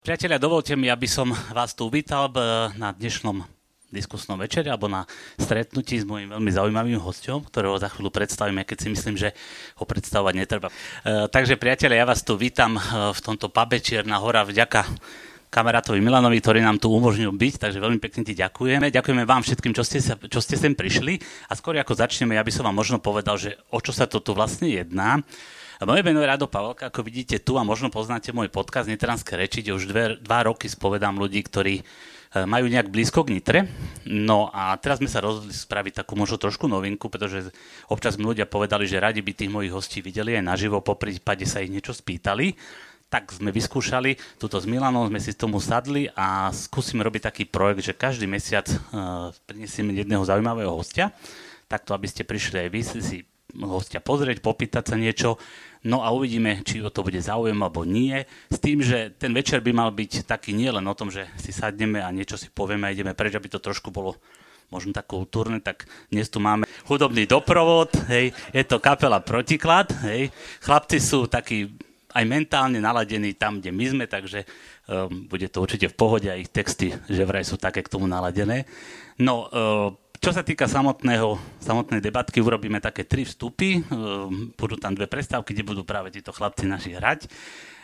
Priatelia, dovolte mi, aby som vás tu uvítal na dnešnom diskusnom večeri alebo na stretnutí s mojím veľmi zaujímavým hostom, ktorého za chvíľu predstavím, keď si myslím, že ho predstavovať netreba. E, takže priatelia, ja vás tu vítam e, v tomto pube Čierna hora vďaka kamarátovi Milanovi, ktorý nám tu umožnil byť, takže veľmi pekne ti ďakujeme. Ďakujeme vám všetkým, čo ste, sa, čo ste sem prišli. A skôr ako začneme, ja by som vám možno povedal, že o čo sa to tu vlastne jedná. Moje meno je Rado Pavelka, ako vidíte tu a možno poznáte môj podcast Nitranské reči, kde už dve, dva roky spovedám ľudí, ktorí e, majú nejak blízko k Nitre. No a teraz sme sa rozhodli spraviť takú možno trošku novinku, pretože občas mi ľudia povedali, že radi by tých mojich hostí videli aj naživo, po prípade sa ich niečo spýtali. Tak sme vyskúšali, tuto s Milanom sme si tomu sadli a skúsime robiť taký projekt, že každý mesiac uh, prinesieme jedného zaujímavého hostia, takto aby ste prišli aj vy si hostia pozrieť, popýtať sa niečo. No a uvidíme, či o to bude záujem alebo nie. S tým, že ten večer by mal byť taký nielen o tom, že si sadneme a niečo si povieme a ideme preč, aby to trošku bolo možno tak kultúrne, tak dnes tu máme hudobný doprovod, hej, je to kapela Protiklad, hej, chlapci sú takí aj mentálne naladení tam, kde my sme, takže um, bude to určite v pohode a ich texty, že vraj sú také k tomu naladené. No, uh, čo sa týka samotného, samotnej debatky, urobíme také tri vstupy. Ehm, budú tam dve prestávky, kde budú práve títo chlapci naši hrať.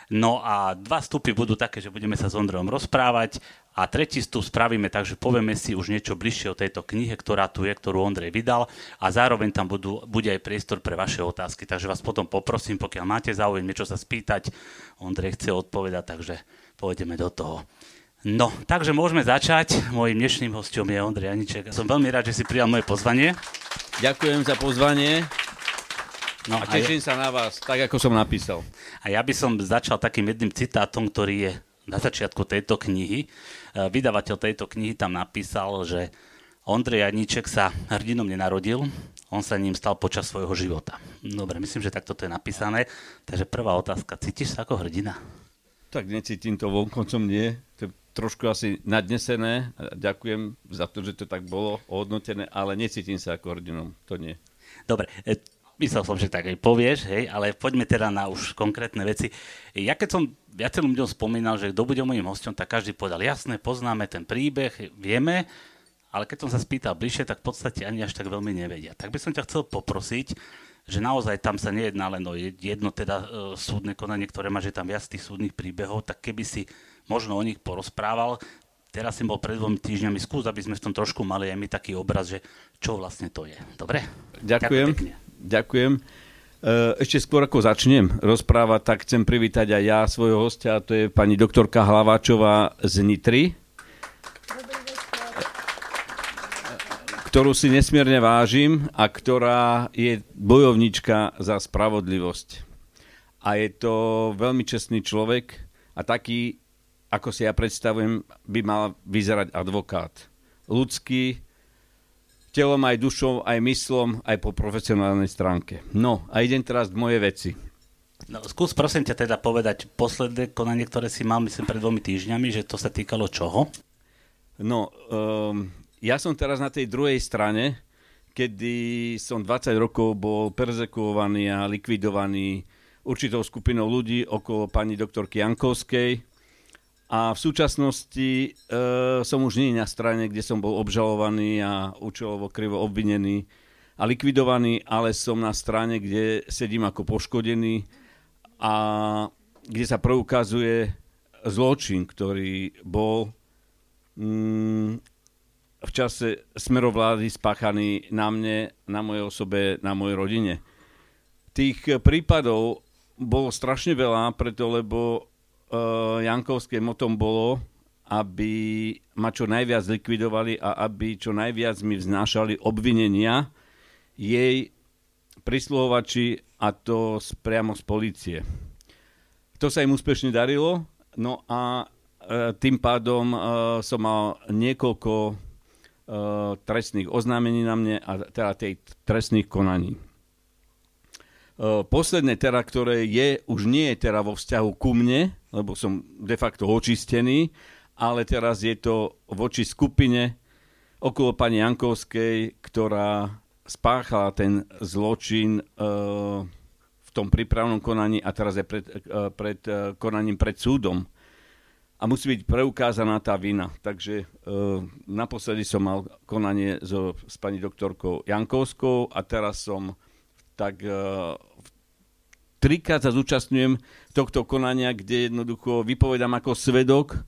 No a dva vstupy budú také, že budeme sa s Ondrejom rozprávať a tretí vstup spravíme tak, že povieme si už niečo bližšie o tejto knihe, ktorá tu je, ktorú Ondrej vydal a zároveň tam budú, bude aj priestor pre vaše otázky. Takže vás potom poprosím, pokiaľ máte záujem niečo sa spýtať, Ondrej chce odpovedať, takže pôjdeme do toho. No, takže môžeme začať. Mojím dnešným hostom je Ondrej Aniček. Som veľmi rád, že si prijal moje pozvanie. Ďakujem za pozvanie. No, a teším ja... sa na vás, tak ako som napísal. A ja by som začal takým jedným citátom, ktorý je na začiatku tejto knihy. E, vydavateľ tejto knihy tam napísal, že Ondrej Janíček sa hrdinom nenarodil, on sa ním stal počas svojho života. Dobre, myslím, že takto to je napísané. Takže prvá otázka, cítiš sa ako hrdina? Tak necítim to vonkoncom nie. Trošku asi nadnesené. Ďakujem za to, že to tak bolo ohodnotené, ale necítim sa ako hrdinom. To nie. Dobre, e, myslel som, že tak aj povieš, hej, ale poďme teda na už konkrétne veci. Ja keď som viacerým ľuďom spomínal, že kto bude môjim hostom, tak každý povedal, jasné, poznáme ten príbeh, vieme, ale keď som sa spýtal bližšie, tak v podstate ani až tak veľmi nevedia. Tak by som ťa chcel poprosiť, že naozaj tam sa nejedná len o jedno teda e, súdne konanie, ktoré má, že tam viac tých súdnych príbehov, tak keby si možno o nich porozprával. Teraz som bol pred dvomi týždňami, skús, aby sme v tom trošku mali aj my taký obraz, že čo vlastne to je. Dobre? Ďakujem. Ďakujem. E, ešte skôr ako začnem rozprávať, tak chcem privítať aj ja svojho hostia, to je pani doktorka Hlaváčová z Nitry, ktorú si nesmierne vážim a ktorá je bojovnička za spravodlivosť. A je to veľmi čestný človek a taký ako si ja predstavujem, by mal vyzerať advokát. Ľudský, telom aj dušou, aj myslom, aj po profesionálnej stránke. No a idem teraz k moje veci. No, skús prosím ťa teda povedať posledné konanie, ktoré si mal, myslím, pred dvomi týždňami, že to sa týkalo čoho? No, um, ja som teraz na tej druhej strane, kedy som 20 rokov bol perzekuovaný a likvidovaný určitou skupinou ľudí okolo pani doktorky Jankovskej, a v súčasnosti e, som už nie na strane, kde som bol obžalovaný a účelovo krivo obvinený a likvidovaný, ale som na strane, kde sedím ako poškodený a kde sa preukazuje zločin, ktorý bol mm, v čase smerovlády spáchaný na mne, na mojej osobe, na mojej rodine. Tých prípadov bolo strašne veľa, preto lebo uh, Jankovským motom bolo, aby ma čo najviac likvidovali a aby čo najviac mi vznášali obvinenia jej prisluhovači a to priamo z policie. To sa im úspešne darilo, no a e, tým pádom e, som mal niekoľko e, trestných oznámení na mne a teda tej trestných konaní. Eh, posledné teda, ktoré je, už nie je teda vo vzťahu ku mne, lebo som de facto očistený, ale teraz je to voči skupine okolo pani Jankovskej, ktorá spáchala ten zločin uh, v tom prípravnom konaní a teraz je pred, uh, pred konaním pred súdom. a musí byť preukázaná tá vina. Takže e, naposledy som mal konanie so, s pani doktorkou Jankovskou a teraz som tak trikrát sa zúčastňujem tohto konania, kde jednoducho vypovedám ako svedok e,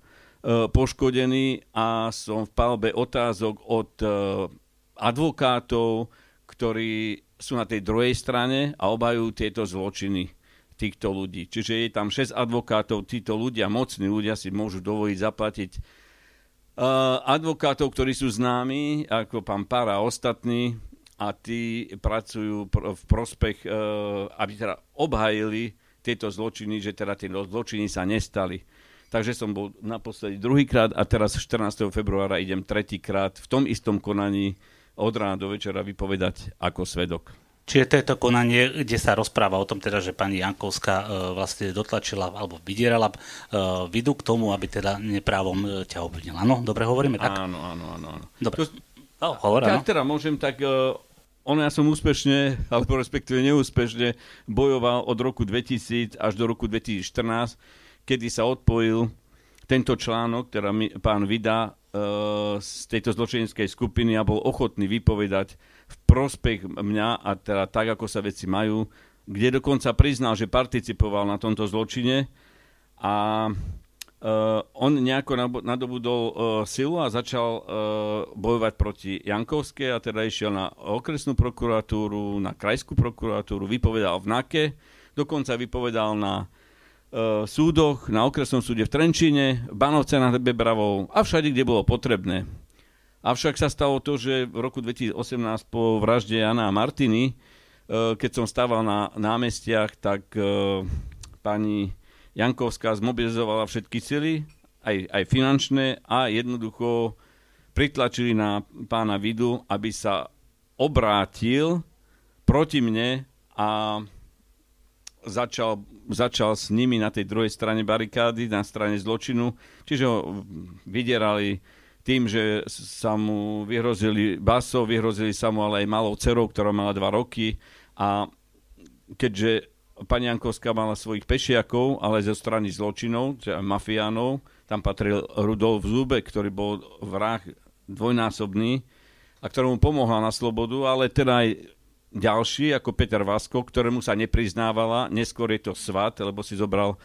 poškodený a som v palbe otázok od e, advokátov, ktorí sú na tej druhej strane a obajú tieto zločiny týchto ľudí. Čiže je tam 6 advokátov, títo ľudia, mocní ľudia si môžu dovoliť zaplatiť uh, advokátov, ktorí sú známi, ako pán Pára a ostatní, a tí pracujú pr- v prospech, uh, aby teda obhajili tieto zločiny, že teda tie zločiny sa nestali. Takže som bol naposledy druhýkrát a teraz 14. februára idem tretíkrát v tom istom konaní od rána do večera vypovedať ako svedok. Čiže to je to konanie, kde sa rozpráva o tom teda, že pani Jankovská e, vlastne dotlačila alebo vydierala e, vidu k tomu, aby teda neprávom e, ťa obvinila. Áno, dobre hovoríme tak? Áno, áno, áno. áno. Dobre. To, oh, hovor, tak teda môžem, tak uh, ono ja som úspešne, alebo respektíve neúspešne bojoval od roku 2000 až do roku 2014, kedy sa odpojil tento článok, ktorá mi pán Vida uh, z tejto zločineckej skupiny a bol ochotný vypovedať v prospech mňa a teda tak, ako sa veci majú, kde dokonca priznal, že participoval na tomto zločine. A uh, on nejako nadobudol uh, silu a začal uh, bojovať proti Jankovskej a teda išiel na okresnú prokuratúru, na krajskú prokuratúru, vypovedal v NAKE, dokonca vypovedal na uh, súdoch, na okresnom súde v Trenčine, v Banovce nad Bebravou a všade, kde bolo potrebné. Avšak sa stalo to, že v roku 2018 po vražde Jana a Martiny, e, keď som stával na námestiach, tak e, pani Jankovská zmobilizovala všetky sily, aj, aj finančné, a jednoducho pritlačili na pána Vidu, aby sa obrátil proti mne a začal, začal s nimi na tej druhej strane barikády, na strane zločinu. Čiže ho vydierali tým, že sa mu vyhrozili basov, vyhrozili sa mu ale aj malou dcerou, ktorá mala dva roky a keďže pani Jankovská mala svojich pešiakov, ale zo strany zločinov, mafiánov, tam patril Rudolf Zubek, ktorý bol vrah dvojnásobný a ktorému pomohla na slobodu, ale teda aj ďalší, ako Peter Vasko, ktorému sa nepriznávala, neskôr je to svat, lebo si zobral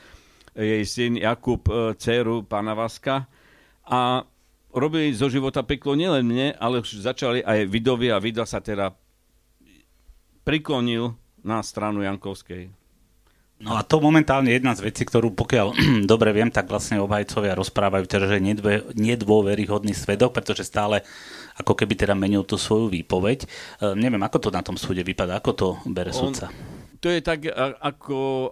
jej syn Jakub e, dceru pána Vaska. A robili zo života peklo nielen mne, ale už začali aj Vidovi a Vida sa teda priklonil na stranu Jankovskej. No a to momentálne jedna z vecí, ktorú pokiaľ dobre viem, tak vlastne obhajcovia rozprávajú teda, že nedôveryhodný svedok, pretože stále ako keby teda menil tú svoju výpoveď. E, neviem, ako to na tom súde vypadá, ako to bere sudca? To je tak, ako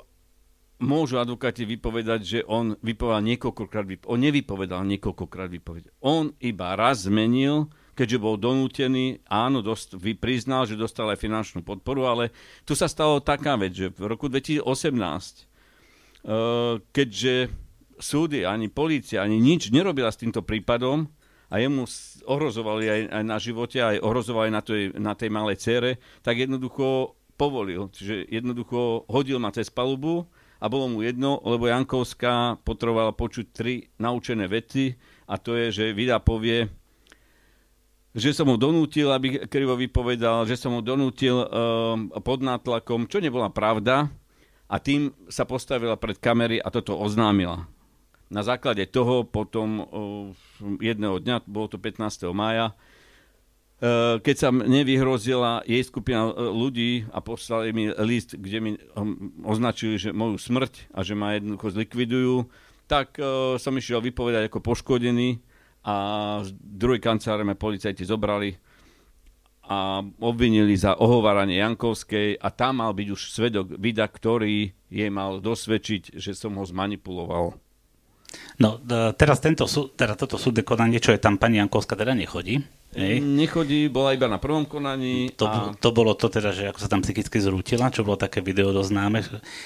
môžu advokáti vypovedať, že on vypovedal niekoľkokrát, on nevypovedal niekoľkokrát vypovedal. On iba raz zmenil, keďže bol donútený, áno, dost, priznal, že dostal aj finančnú podporu, ale tu sa stalo taká vec, že v roku 2018, uh, keďže súdy, ani polícia, ani nič nerobila s týmto prípadom a jemu ohrozovali aj, aj na živote, aj ohrozovali na tej, na tej malej cére, tak jednoducho povolil. Čiže jednoducho hodil ma cez palubu, a bolo mu jedno, lebo Jankovská potrebovala počuť tri naučené veci a to je, že Vida povie, že som ho donútil, aby krivo vypovedal, že som ho donútil um, pod nátlakom, čo nebola pravda a tým sa postavila pred kamery a toto oznámila. Na základe toho potom uh, jedného dňa, bolo to 15. mája, Eh, keď sa mne vyhrozila jej skupina eh, ľudí a poslali mi list, kde mi hm, označili, že moju smrť a že ma jednoducho zlikvidujú, tak uh, som išiel vypovedať ako poškodený a z druhej kancelárie ma policajti zobrali a obvinili za ohováranie Jankovskej a tam mal byť už svedok Vida, ktorý jej mal dosvedčiť, že som ho zmanipuloval. No, teraz tento, teda toto súdne konanie, čo je tam pani Jankovská, teda nechodí. Hej. Nechodí, bola iba na prvom konaní. To, a... to bolo to teda, že ako sa tam psychicky zrútila, čo bolo také video dosť známe.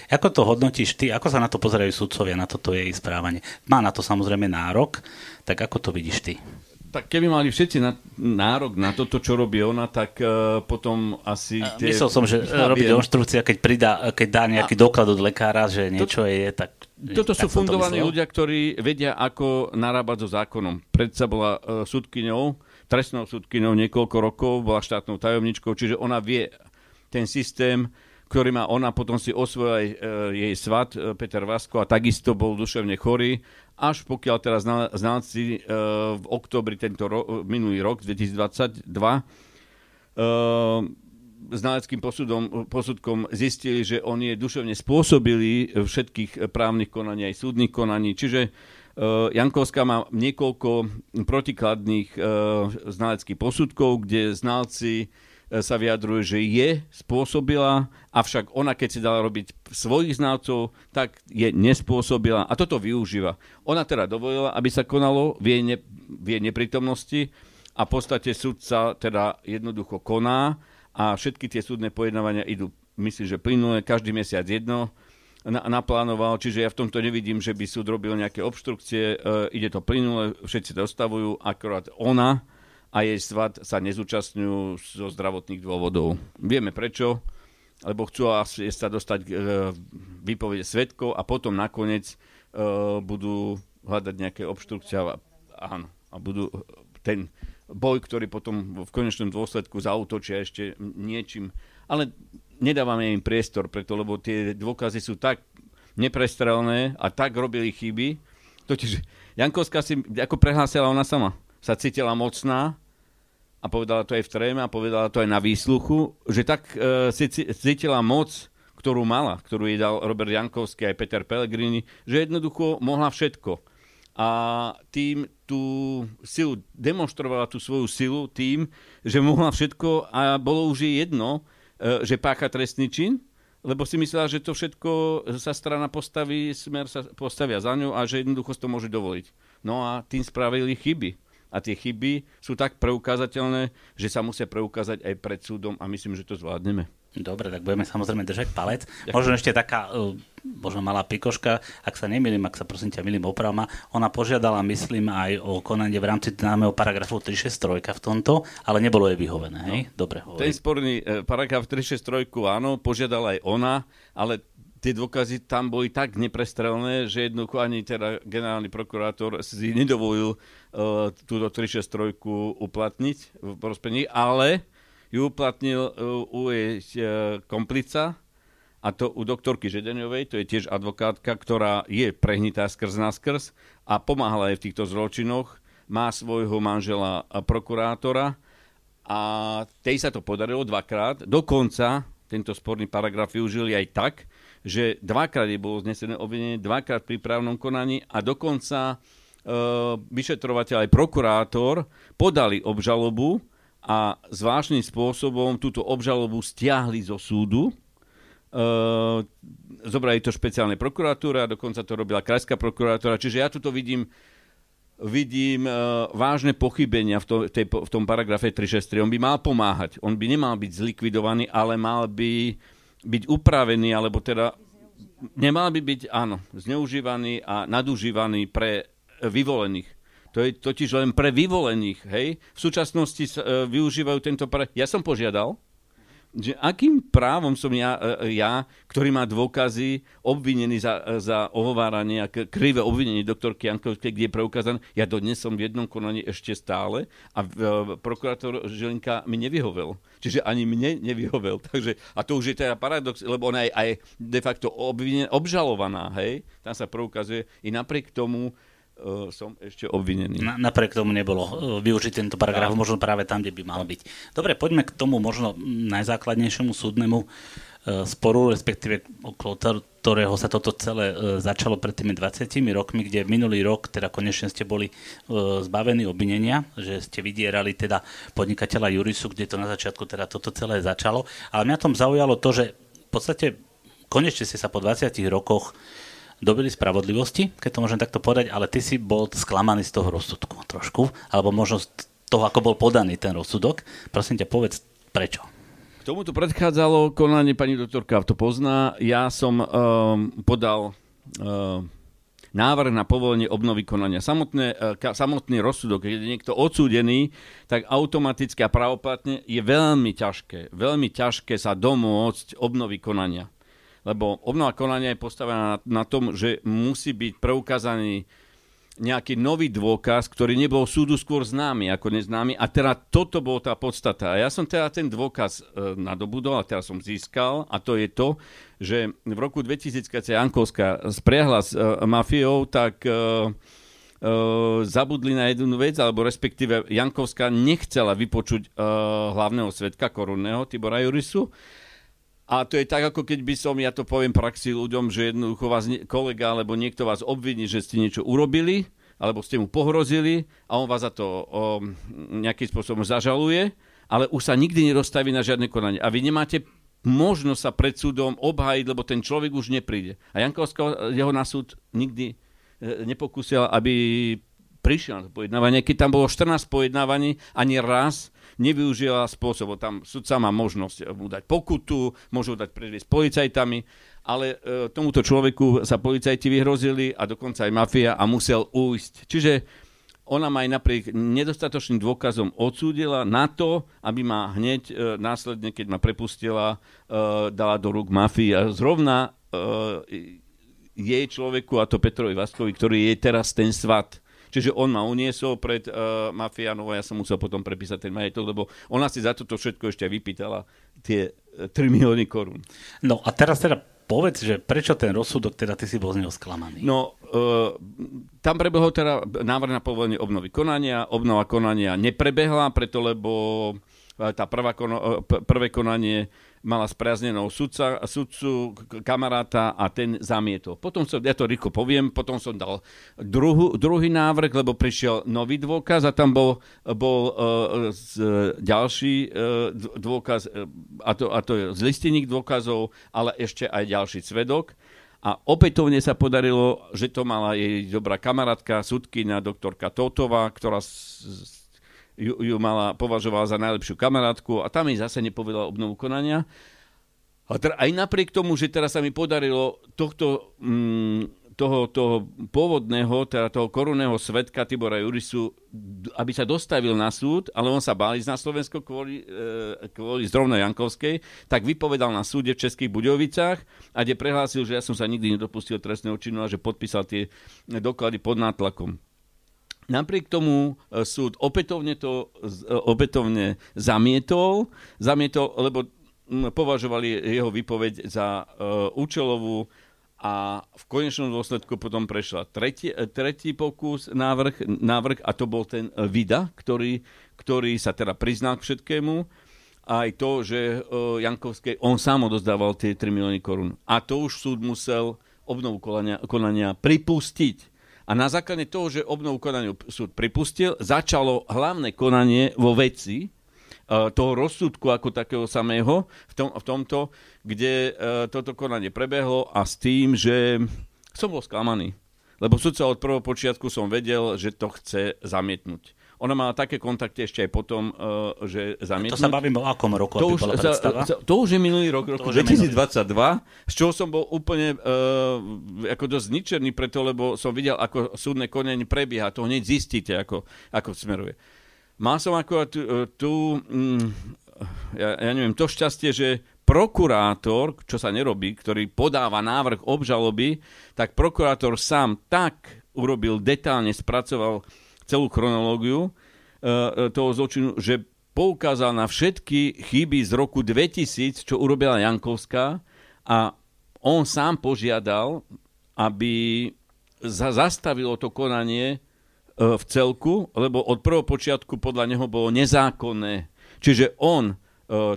Ako to hodnotíš ty? Ako sa na to pozerajú sudcovia, na toto jej správanie? Má na to samozrejme nárok, tak ako to vidíš ty? tak keby mali všetci na, nárok na toto, čo robí ona, tak uh, potom asi... Tie... Myslel som, že ja robiť obštrukcia, keď, pridá, keď dá nejaký a... doklad od lekára, že niečo to, je, tak... Toto tak sú fundovaní ľudia, ktorí vedia, ako narábať so zákonom. Predsa bola uh, súdkyňou, trestnou súdkyňou niekoľko rokov, bola štátnou tajomničkou, čiže ona vie ten systém, ktorý má ona, potom si osvojil aj e, jej svat, e, Peter Vasko, a takisto bol duševne chorý až pokiaľ teraz znalci uh, v oktobri tento ro- minulý rok, 2022, uh, znaleckým posudom, posudkom zistili, že on je duševne spôsobili všetkých právnych konaní, aj súdnych konaní. Čiže Jankovská má niekoľko protikladných uh, znaleckých posudkov, kde znalci E, sa vyjadruje, že je spôsobila, avšak ona, keď si dala robiť svojich znalcov, tak je nespôsobila a toto využíva. Ona teda dovolila, aby sa konalo v jej, ne, v jej neprítomnosti a v podstate súdca teda jednoducho koná a všetky tie súdne pojednávania idú, myslím, že plynulé, každý mesiac jedno na, naplánoval, čiže ja v tomto nevidím, že by súd robil nejaké obštrukcie, e, ide to plynule, všetci dostavujú, akorát ona a jej svat sa nezúčastňujú zo zdravotných dôvodov. Vieme prečo, lebo chcú asi sa dostať k e, výpovede svetkov a potom nakoniec uh, budú hľadať nejaké obštrukcie a, áno, a budú ten boj, ktorý potom v konečnom dôsledku zautočia ešte niečím. Ale nedávame im priestor preto, lebo tie dôkazy sú tak neprestrelné a tak robili chyby. Totiž Jankovská si ako prehlásila ona sama. Sa cítila mocná a povedala to aj v tréme a povedala to aj na výsluchu, že tak e, si cítila moc, ktorú mala, ktorú jej dal Robert Jankovský aj Peter Pellegrini, že jednoducho mohla všetko. A tým tú silu, demonstrovala tú svoju silu tým, že mohla všetko a bolo už jej jedno, že pácha trestný čin, lebo si myslela, že to všetko sa strana postaví, smer sa postavia za ňu a že jednoducho to môže dovoliť. No a tým spravili chyby a tie chyby sú tak preukázateľné, že sa musia preukázať aj pred súdom a myslím, že to zvládneme. Dobre, tak budeme samozrejme držať palec. Ďakujem. Možno ešte taká, uh, možno malá pikoška, ak sa nemýlim, ak sa prosím ťa milím opravma, ona požiadala, myslím, aj o konanie v rámci známeho paragrafu 363 v tomto, ale nebolo jej vyhovené, hej? No. Dobre, hovorím. Ten sporný e, paragraf 363, áno, požiadala aj ona, ale tie dôkazy tam boli tak neprestrelné, že jednoducho ani teda generálny prokurátor si nedovolil uh, túto 363 uplatniť v prospení, ale ju uplatnil uh, u jej uh, komplica, a to u doktorky Žedeňovej, to je tiež advokátka, ktorá je prehnitá skrz na skrz a pomáhala aj v týchto zločinoch, má svojho manžela prokurátora a tej sa to podarilo dvakrát. Dokonca tento sporný paragraf využili aj tak, že dvakrát je bolo znesené obvinenie, dvakrát pri právnom konaní a dokonca e, vyšetrovateľ aj prokurátor podali obžalobu a zvláštnym spôsobom túto obžalobu stiahli zo súdu. E, zobrali to špeciálne prokuratúra, dokonca to robila krajská prokurátora, čiže ja tuto vidím vidím uh, vážne pochybenia v, to, tej, v tom paragrafe 363. On by mal pomáhať, on by nemal byť zlikvidovaný, ale mal by byť upravený, alebo teda nemal by byť, áno, zneužívaný a nadužívaný pre vyvolených. To je totiž len pre vyvolených, hej. V súčasnosti uh, využívajú tento pre... Ja som požiadal, že akým právom som ja, e, ja ktorý má dôkazy, obvinený za, za ohováranie a krivé obvinenie doktorky Jankovskej, kde je preukázané, ja dodnes som v jednom konaní ešte stále a e, prokurátor Žilinka mi nevyhovel. Čiže ani mne nevyhovel. Takže, a to už je teda paradox, lebo ona je aj de facto obvinená, obžalovaná, hej? Tam sa preukazuje. I napriek tomu som ešte obvinený. Na, napriek tomu nebolo uh, využiť tento paragraf, ja. možno práve tam, kde by mal byť. Dobre, poďme k tomu možno najzákladnejšiemu súdnemu uh, sporu, respektíve okolo ktorého sa toto celé začalo pred tými 20 rokmi, kde minulý rok teda konečne ste boli zbavení obvinenia, že ste vydierali teda podnikateľa Jurisu, kde to na začiatku teda toto celé začalo. Ale mňa tom zaujalo to, že v podstate konečne ste sa po 20 rokoch dobili spravodlivosti, keď to môžem takto povedať, ale ty si bol sklamaný z toho rozsudku trošku, alebo možno z toho, ako bol podaný ten rozsudok. Prosím ťa, povedz prečo. K tomuto predchádzalo konanie, pani doktorka to pozná. Ja som um, podal um, návrh na povolenie obnovy konania. Samotné, e, samotný rozsudok, keď je niekto odsúdený, tak automaticky a pravoplatne je veľmi ťažké, veľmi ťažké sa domôcť obnovy konania. Lebo obnova konania je postavená na, na tom, že musí byť preukázaný nejaký nový dôkaz, ktorý nebol súdu skôr známy ako neznámy. A teda toto bolo tá podstata. A ja som teda ten dôkaz e, nadobudol a teraz som získal. A to je to, že v roku 2000, keď sa Jankovská spriahla s e, mafiou, tak e, e, zabudli na jednu vec, alebo respektíve Jankovská nechcela vypočuť e, hlavného svetka korunného Tibora Jurisu a to je tak, ako keď by som, ja to poviem praxi ľuďom, že jednoducho vás kolega alebo niekto vás obviní, že ste niečo urobili, alebo ste mu pohrozili a on vás za to o, nejakým spôsobom zažaluje, ale už sa nikdy nedostaví na žiadne konanie. A vy nemáte možnosť sa pred súdom obhájiť, lebo ten človek už nepríde. A Jankovská jeho na súd nikdy e, nepokúsil, aby prišiel na pojednávanie. Keď tam bolo 14 pojednávaní, ani raz nevyužila spôsob. Tam sudca má možnosť mu dať pokutu, môžu dať predviesť policajtami, ale e, tomuto človeku sa policajti vyhrozili a dokonca aj mafia a musel ujsť. Čiže ona ma aj napriek nedostatočným dôkazom odsúdila na to, aby ma hneď e, následne, keď ma prepustila, e, dala do rúk mafii. A zrovna e, jej človeku, a to Petrovi Vaskovi, ktorý je teraz ten svat, Čiže on ma uniesol pred uh, mafiánov a ja som musel potom prepísať ten majetok, lebo ona si za toto všetko ešte vypýtala tie 3 e, milióny korún. No a teraz teda povedz, že prečo ten rozsudok, teda ty si bol z neho sklamaný? No, uh, tam prebehol teda návrh na povolenie obnovy konania. Obnova konania neprebehla, preto lebo tá prvá kono, prvé konanie mala spriaznenou sudca, sudcu, kamaráta a ten zamietol. Potom som, ja to rýchlo poviem, potom som dal druhu, druhý návrh, lebo prišiel nový dôkaz a tam bol, bol uh, z, ďalší uh, dôkaz, uh, a, to, a to je z listených dôkazov, ale ešte aj ďalší svedok. A opätovne sa podarilo, že to mala jej dobrá kamarátka, sudkynia doktorka Totová, ktorá ju, ju mala, považovala za najlepšiu kamarátku a tam jej zase nepovedala obnovu konania. A teda aj napriek tomu, že teraz sa mi podarilo tohto, mm, toho, toho pôvodného, teda toho korunného svetka Tibora Jurisu, aby sa dostavil na súd, ale on sa bál ísť na Slovensko kvôli, e, kvôli zrovna Jankovskej, tak vypovedal na súde v Českých Budovicách a kde prehlásil, že ja som sa nikdy nedopustil trestného činu a že podpísal tie doklady pod nátlakom. Napriek tomu e, súd opätovne to e, opätovne zamietol, zamietol, lebo považovali jeho výpoveď za uh, účelovú a v konečnom dôsledku potom prešla tretí, tretí pokus, návrh, návrh a to bol ten Vida, ktorý, ktorý sa teda priznal k všetkému aj to, že Jankovskej on sám odozdával tie 3 milióny korún. A to už súd musel obnovu konania, konania pripustiť a na základe toho, že obnovu konaniu súd pripustil, začalo hlavné konanie vo veci e, toho rozsudku ako takého samého v, tom, v tomto, kde e, toto konanie prebehlo a s tým, že som bol sklamaný. Lebo sudca od prvého počiatku som vedel, že to chce zamietnúť. Ona mala také kontakty ešte aj potom, uh, že zamietnúť. To sa bavím o akom roku, to už, za, to už je minulý rok, roku 2022, z čoho som bol úplne uh, ako dosť zničený preto, lebo som videl, ako súdne konenie prebieha. To hneď zistíte, ako, ako smeruje. Mal som ako tu, tu mm, ja, ja neviem, to šťastie, že prokurátor, čo sa nerobí, ktorý podáva návrh obžaloby, tak prokurátor sám tak urobil, detálne spracoval celú chronológiu uh, toho zločinu, že poukázal na všetky chyby z roku 2000, čo urobila Jankovská a on sám požiadal, aby za, zastavilo to konanie uh, v celku, lebo od prvého počiatku podľa neho bolo nezákonné. Čiže on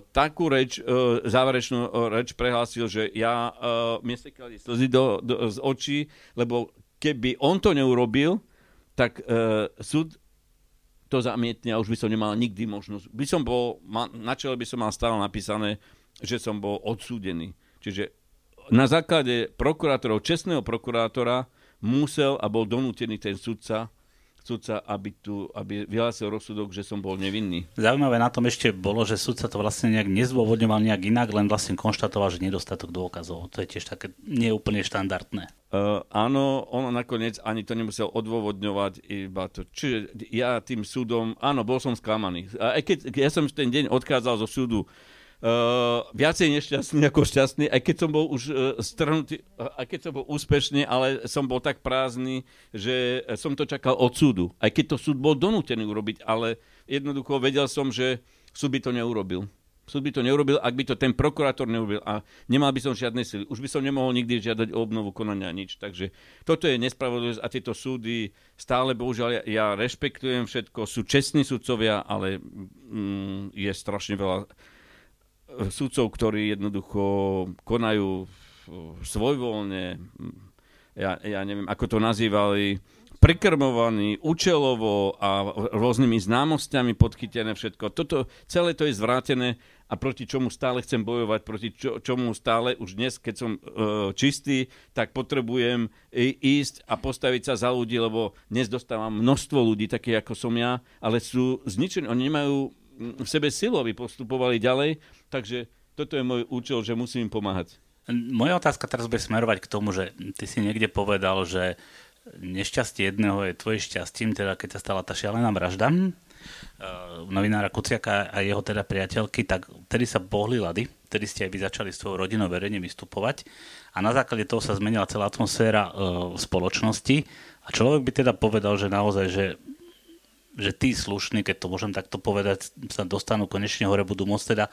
takú reč, záverečnú reč prehlásil, že ja, mne sekali slzy do, do, z očí, lebo keby on to neurobil, tak uh, súd to zamietne a už by som nemal nikdy možnosť. By som bol, na čele by som mal stále napísané, že som bol odsúdený. Čiže na základe prokurátorov, čestného prokurátora musel a bol donútený ten sudca, sudca, aby, tu, aby vyhlásil rozsudok, že som bol nevinný. Zaujímavé na tom ešte bolo, že sudca to vlastne nejak nezdôvodňoval nejak inak, len vlastne konštatoval, že nedostatok dôkazov. To je tiež také neúplne štandardné. Uh, áno, on nakoniec ani to nemusel odôvodňovať iba to. Čiže ja tým súdom, áno, bol som sklamaný. A keď ja som ten deň odchádzal zo súdu uh, viacej nešťastný ako šťastný, aj keď som bol už uh, strhnutý, uh, aj keď som bol úspešný, ale som bol tak prázdny, že som to čakal od súdu. Aj keď to súd bol donútený urobiť, ale jednoducho vedel som, že súd by to neurobil. Súd by to neurobil, ak by to ten prokurátor neurobil a nemal by som žiadne sily. Už by som nemohol nikdy žiadať o obnovu konania nič. Takže toto je nespravodlivosť a tieto súdy stále, bohužiaľ, ja, ja rešpektujem všetko, sú čestní sudcovia, ale mm, je strašne veľa sudcov, ktorí jednoducho konajú svojvoľne, ja, ja neviem, ako to nazývali, prikrmovaní, účelovo a rôznymi známosťami podchytené všetko. Toto, celé to je zvrátené a proti čomu stále chcem bojovať, proti čo, čomu stále už dnes, keď som e, čistý, tak potrebujem ísť a postaviť sa za ľudí, lebo dnes dostávam množstvo ľudí, také ako som ja, ale sú zničení, oni nemajú v sebe silu, aby postupovali ďalej. Takže toto je môj účel, že musím im pomáhať. Moja otázka teraz bude smerovať k tomu, že ty si niekde povedal, že nešťastie jedného je tvojim šťastím, teda keď sa stala tá šialená vražda uh, novinára Kuciaka a jeho teda priateľky, tak tedy sa bohli lady, tedy ste aj vy začali s tvojou rodinou verejne vystupovať a na základe toho sa zmenila celá atmosféra uh, spoločnosti a človek by teda povedal, že naozaj, že že tí slušní, keď to môžem takto povedať, sa dostanú konečne hore, budú môcť teda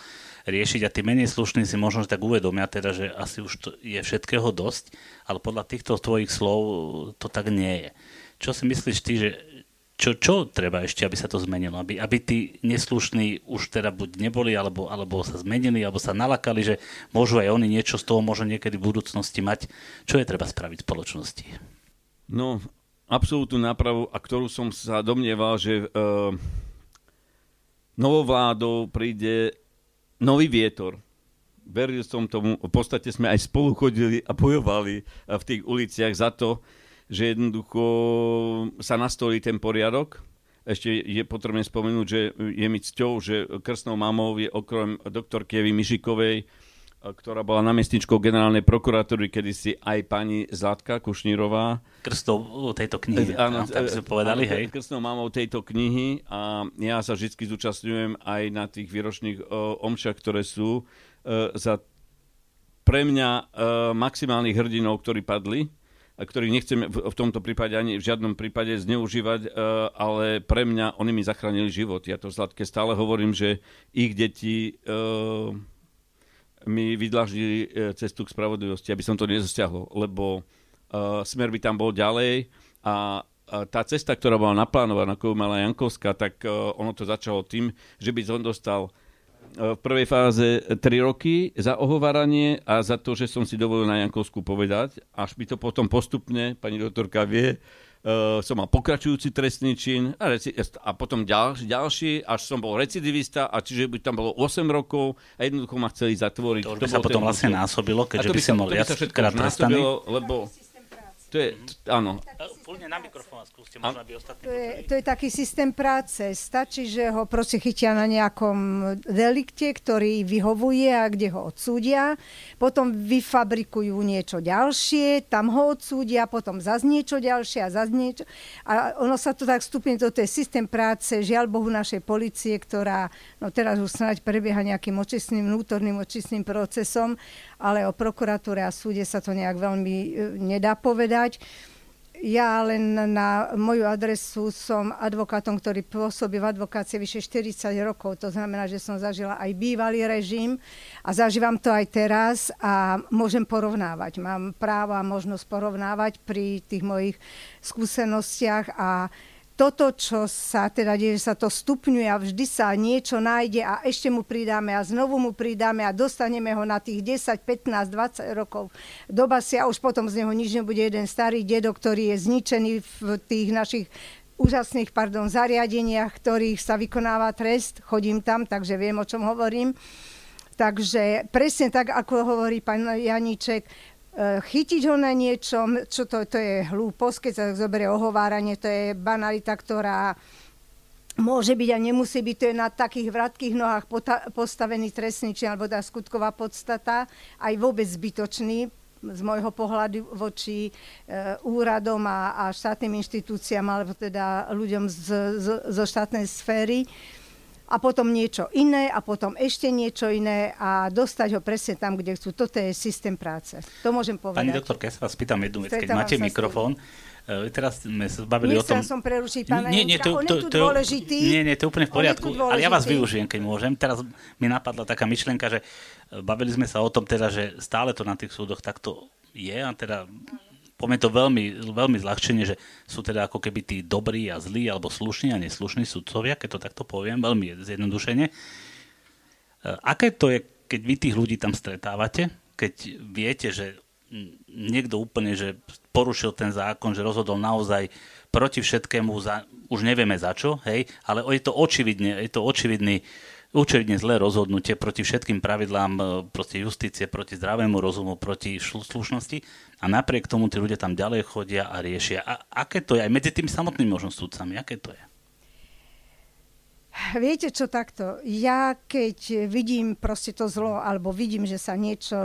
riešiť a tí menej slušní si možno tak uvedomia teda, že asi už to je všetkého dosť, ale podľa týchto tvojich slov to tak nie je. Čo si myslíš ty, že čo, čo treba ešte, aby sa to zmenilo? Aby, aby tí neslušní už teda buď neboli, alebo, alebo sa zmenili, alebo sa nalakali, že môžu aj oni niečo z toho možno niekedy v budúcnosti mať. Čo je treba spraviť v spoločnosti? No, absolútnu nápravu a ktorú som sa domnieval, že uh, novou vládou príde nový vietor. Veril som tomu, v podstate sme aj spolu chodili a bojovali v tých uliciach za to, že jednoducho sa nastolí ten poriadok. Ešte je potrebné spomenúť, že je mi cťou, že krstnou mamou je okrem doktorky Evy Mišikovej ktorá bola námestničkou generálnej prokuratúry, kedysi aj pani Zlatka Kušnírová. Krstou tejto knihy, e, áno, tak sme povedali, áno, hej. Krstou mamou tejto knihy a ja sa vždy zúčastňujem aj na tých výročných uh, omšach, ktoré sú uh, za pre mňa uh, maximálnych hrdinov, ktorí padli a ktorých nechcem v, v tomto prípade ani v žiadnom prípade zneužívať, uh, ale pre mňa oni mi zachránili život. Ja to Zlatke stále hovorím, že ich deti uh, mi vydlažili e, cestu k spravodlivosti, aby som to nezasťahol, lebo uh, smer by tam bol ďalej a tá cesta, ktorá bola naplánovaná, ako mala Jankovská, tak uh, ono to začalo tým, že by som dostal v prvej fáze 3 roky za ohováranie a za to, že som si dovolil na Jankovsku povedať, až by to potom postupne, pani doktorka vie, uh, som mal pokračujúci trestný čin a, reci- a potom ďalší, ďalší, až som bol recidivista a čiže by tam bolo 8 rokov a jednoducho ma chceli zatvoriť. To, to by sa potom vlastne násobilo, keďže by, by si bol viackrát trestaný. Lebo to je, áno. Púľne na mikrofón skúste, možno aby ostatní to je, to je taký systém práce. Stačí, že ho proste chytia na nejakom delikte, ktorý vyhovuje a kde ho odsúdia. Potom vyfabrikujú niečo ďalšie, tam ho odsúdia, potom zase niečo ďalšie a zase niečo. A ono sa to tak stupne, toto je systém práce, žiaľ Bohu našej policie, ktorá no teraz už snáď prebieha nejakým očistným, vnútorným očistným procesom, ale o prokuratúre a súde sa to nejak veľmi e, nedá povedať. Ja len na moju adresu som advokátom, ktorý pôsobí v advokácii vyše 40 rokov. To znamená, že som zažila aj bývalý režim a zažívam to aj teraz a môžem porovnávať. Mám právo a možnosť porovnávať pri tých mojich skúsenostiach a toto, čo sa teda deje, sa to stupňuje a vždy sa niečo nájde a ešte mu pridáme a znovu mu pridáme a dostaneme ho na tých 10, 15, 20 rokov do basy a už potom z neho nič nebude jeden starý dedo, ktorý je zničený v tých našich úžasných pardon, zariadeniach, ktorých sa vykonáva trest. Chodím tam, takže viem, o čom hovorím. Takže presne tak, ako hovorí pán Janíček, chytiť ho na niečom, čo to, to je hlúposť, keď sa zoberie ohováranie, to je banalita, ktorá môže byť a nemusí byť, to je na takých vratkých nohách postavený trestný čin alebo tá skutková podstata, aj vôbec zbytočný z môjho pohľadu voči e, úradom a, a štátnym inštitúciám alebo teda ľuďom z, z, zo štátnej sféry a potom niečo iné a potom ešte niečo iné a dostať ho presne tam, kde chcú. Toto je systém práce. To môžem povedať. Pani doktorka, ja sa vás pýtam jednu vec, keď máte mikrofón. Uh, teraz sme sa bavili Nechcem o tom... som prerušiť pána nie, nie, to, on to, je tu to, dôležitý. Nie, nie, to je úplne v poriadku. Ale ja vás využijem, keď môžem. Teraz mi napadla taká myšlienka, že e, bavili sme sa o tom teda, že stále to na tých súdoch takto je a teda poviem to veľmi, veľmi zľahčenie, že sú teda ako keby tí dobrí a zlí, alebo slušní a neslušní sudcovia, keď to takto poviem, veľmi zjednodušene. E, aké to je, keď vy tých ľudí tam stretávate, keď viete, že niekto úplne, že porušil ten zákon, že rozhodol naozaj proti všetkému, za, už nevieme za čo, hej, ale je to očividne, je to očividný očividne zlé rozhodnutie proti všetkým pravidlám e, proti justície, proti zdravému rozumu, proti slušnosti a napriek tomu tí ľudia tam ďalej chodia a riešia. A aké to je aj medzi tými samotnými možno súdcami? Aké to je? Viete čo takto? Ja keď vidím proste to zlo, alebo vidím, že sa niečo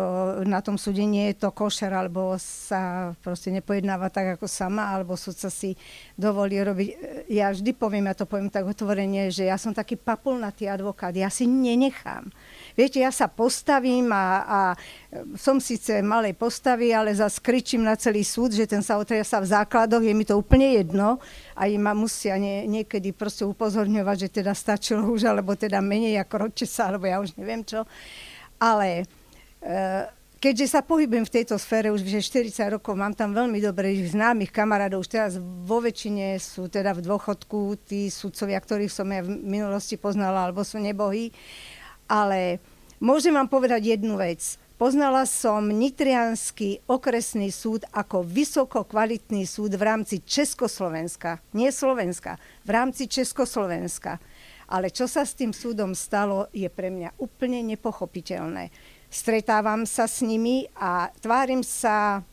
na tom súde nie je to košer, alebo sa proste nepojednáva tak, ako sama, alebo súdca si dovolí robiť. Ja vždy poviem, ja to poviem tak otvorene, že ja som taký papulnatý advokát, ja si nenechám. Viete, ja sa postavím a, a som síce malej postavy, ale za kričím na celý súd, že ten sa otria sa v základoch, je mi to úplne jedno. A ma musia nie, niekedy proste upozorňovať, že teda stačilo už, alebo teda menej ako ročte sa, alebo ja už neviem čo. Ale e, keďže sa pohybujem v tejto sfére už vyše 40 rokov, mám tam veľmi dobrých známych kamarádov, už teraz vo väčšine sú teda v dôchodku tí sudcovia, ktorých som ja v minulosti poznala, alebo sú nebohy. Ale môžem vám povedať jednu vec. Poznala som Nitrianský okresný súd ako vysoko kvalitný súd v rámci Československa. Nie Slovenska, v rámci Československa. Ale čo sa s tým súdom stalo, je pre mňa úplne nepochopiteľné. Stretávam sa s nimi a tvárim sa,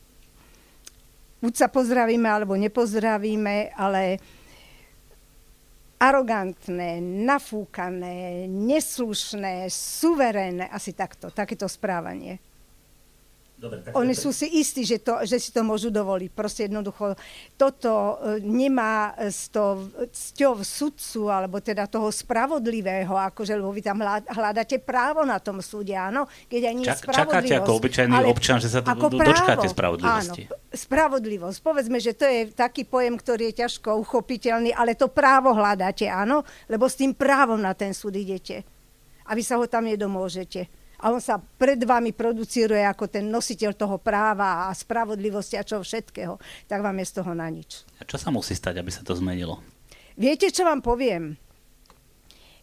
buď sa pozdravíme, alebo nepozdravíme, ale arogantné, nafúkané, neslušné, suverénne, asi takto, takéto správanie. Dobre, tak Oni sú si istí, že, to, že si to môžu dovoliť. Proste jednoducho toto e, nemá s, to, s ťou sudcu, alebo teda toho spravodlivého, akože lebo vy tam hľadáte právo na tom súde, áno? Keď aj nie Čak, Čakáte ako obyčajný občan, že sa do, do, dočkáte spravodlivosti. Áno, spravodlivosť. Povedzme, že to je taký pojem, ktorý je ťažko uchopiteľný, ale to právo hľadáte, áno? Lebo s tým právom na ten súd idete. A vy sa ho tam nedomôžete a on sa pred vami producíruje ako ten nositeľ toho práva a spravodlivosti a čo všetkého, tak vám je z toho na nič. A čo sa musí stať, aby sa to zmenilo? Viete, čo vám poviem?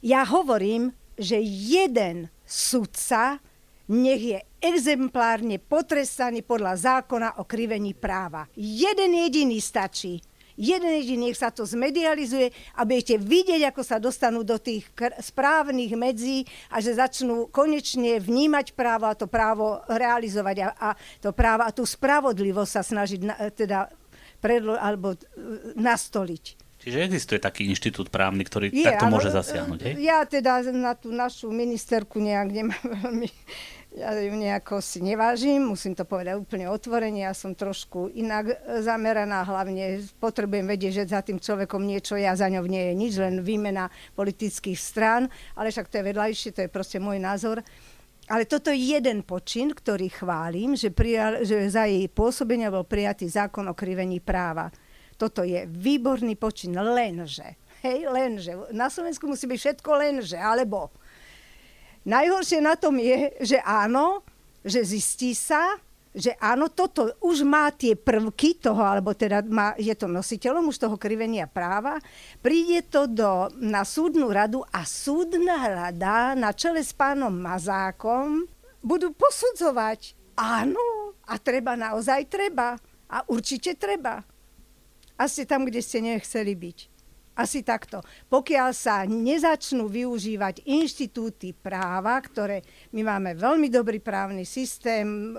Ja hovorím, že jeden sudca nech je exemplárne potrestaný podľa zákona o krivení práva. Jeden jediný stačí jeden jediný, nech sa to zmedializuje a budete vidieť, ako sa dostanú do tých správnych medzí a že začnú konečne vnímať právo a to právo realizovať a, a to právo a tú spravodlivosť sa snažiť na, teda predlo, alebo e, nastoliť. Čiže existuje taký inštitút právny, ktorý je, takto môže zasiahnuť, hej? Ja teda na tú našu ministerku nejak nemám veľmi ja ju nejako si nevážim, musím to povedať úplne otvorene, ja som trošku inak zameraná, hlavne potrebujem vedieť, že za tým človekom niečo ja za ňou nie je nič, len výmena politických strán, ale však to je vedľajšie, to je proste môj názor. Ale toto je jeden počin, ktorý chválim, že, prijal, že za jej pôsobenia bol prijatý zákon o krivení práva. Toto je výborný počin, lenže, hej, lenže, na Slovensku musí byť všetko lenže, alebo Najhoršie na tom je, že áno, že zistí sa, že áno, toto už má tie prvky toho, alebo teda má, je to nositeľom už toho krivenia práva, príde to do, na súdnu radu a súdna rada na čele s pánom Mazákom budú posudzovať, áno, a treba, naozaj treba. A určite treba. A ste tam, kde ste nechceli byť. Asi takto. Pokiaľ sa nezačnú využívať inštitúty práva, ktoré my máme veľmi dobrý právny systém,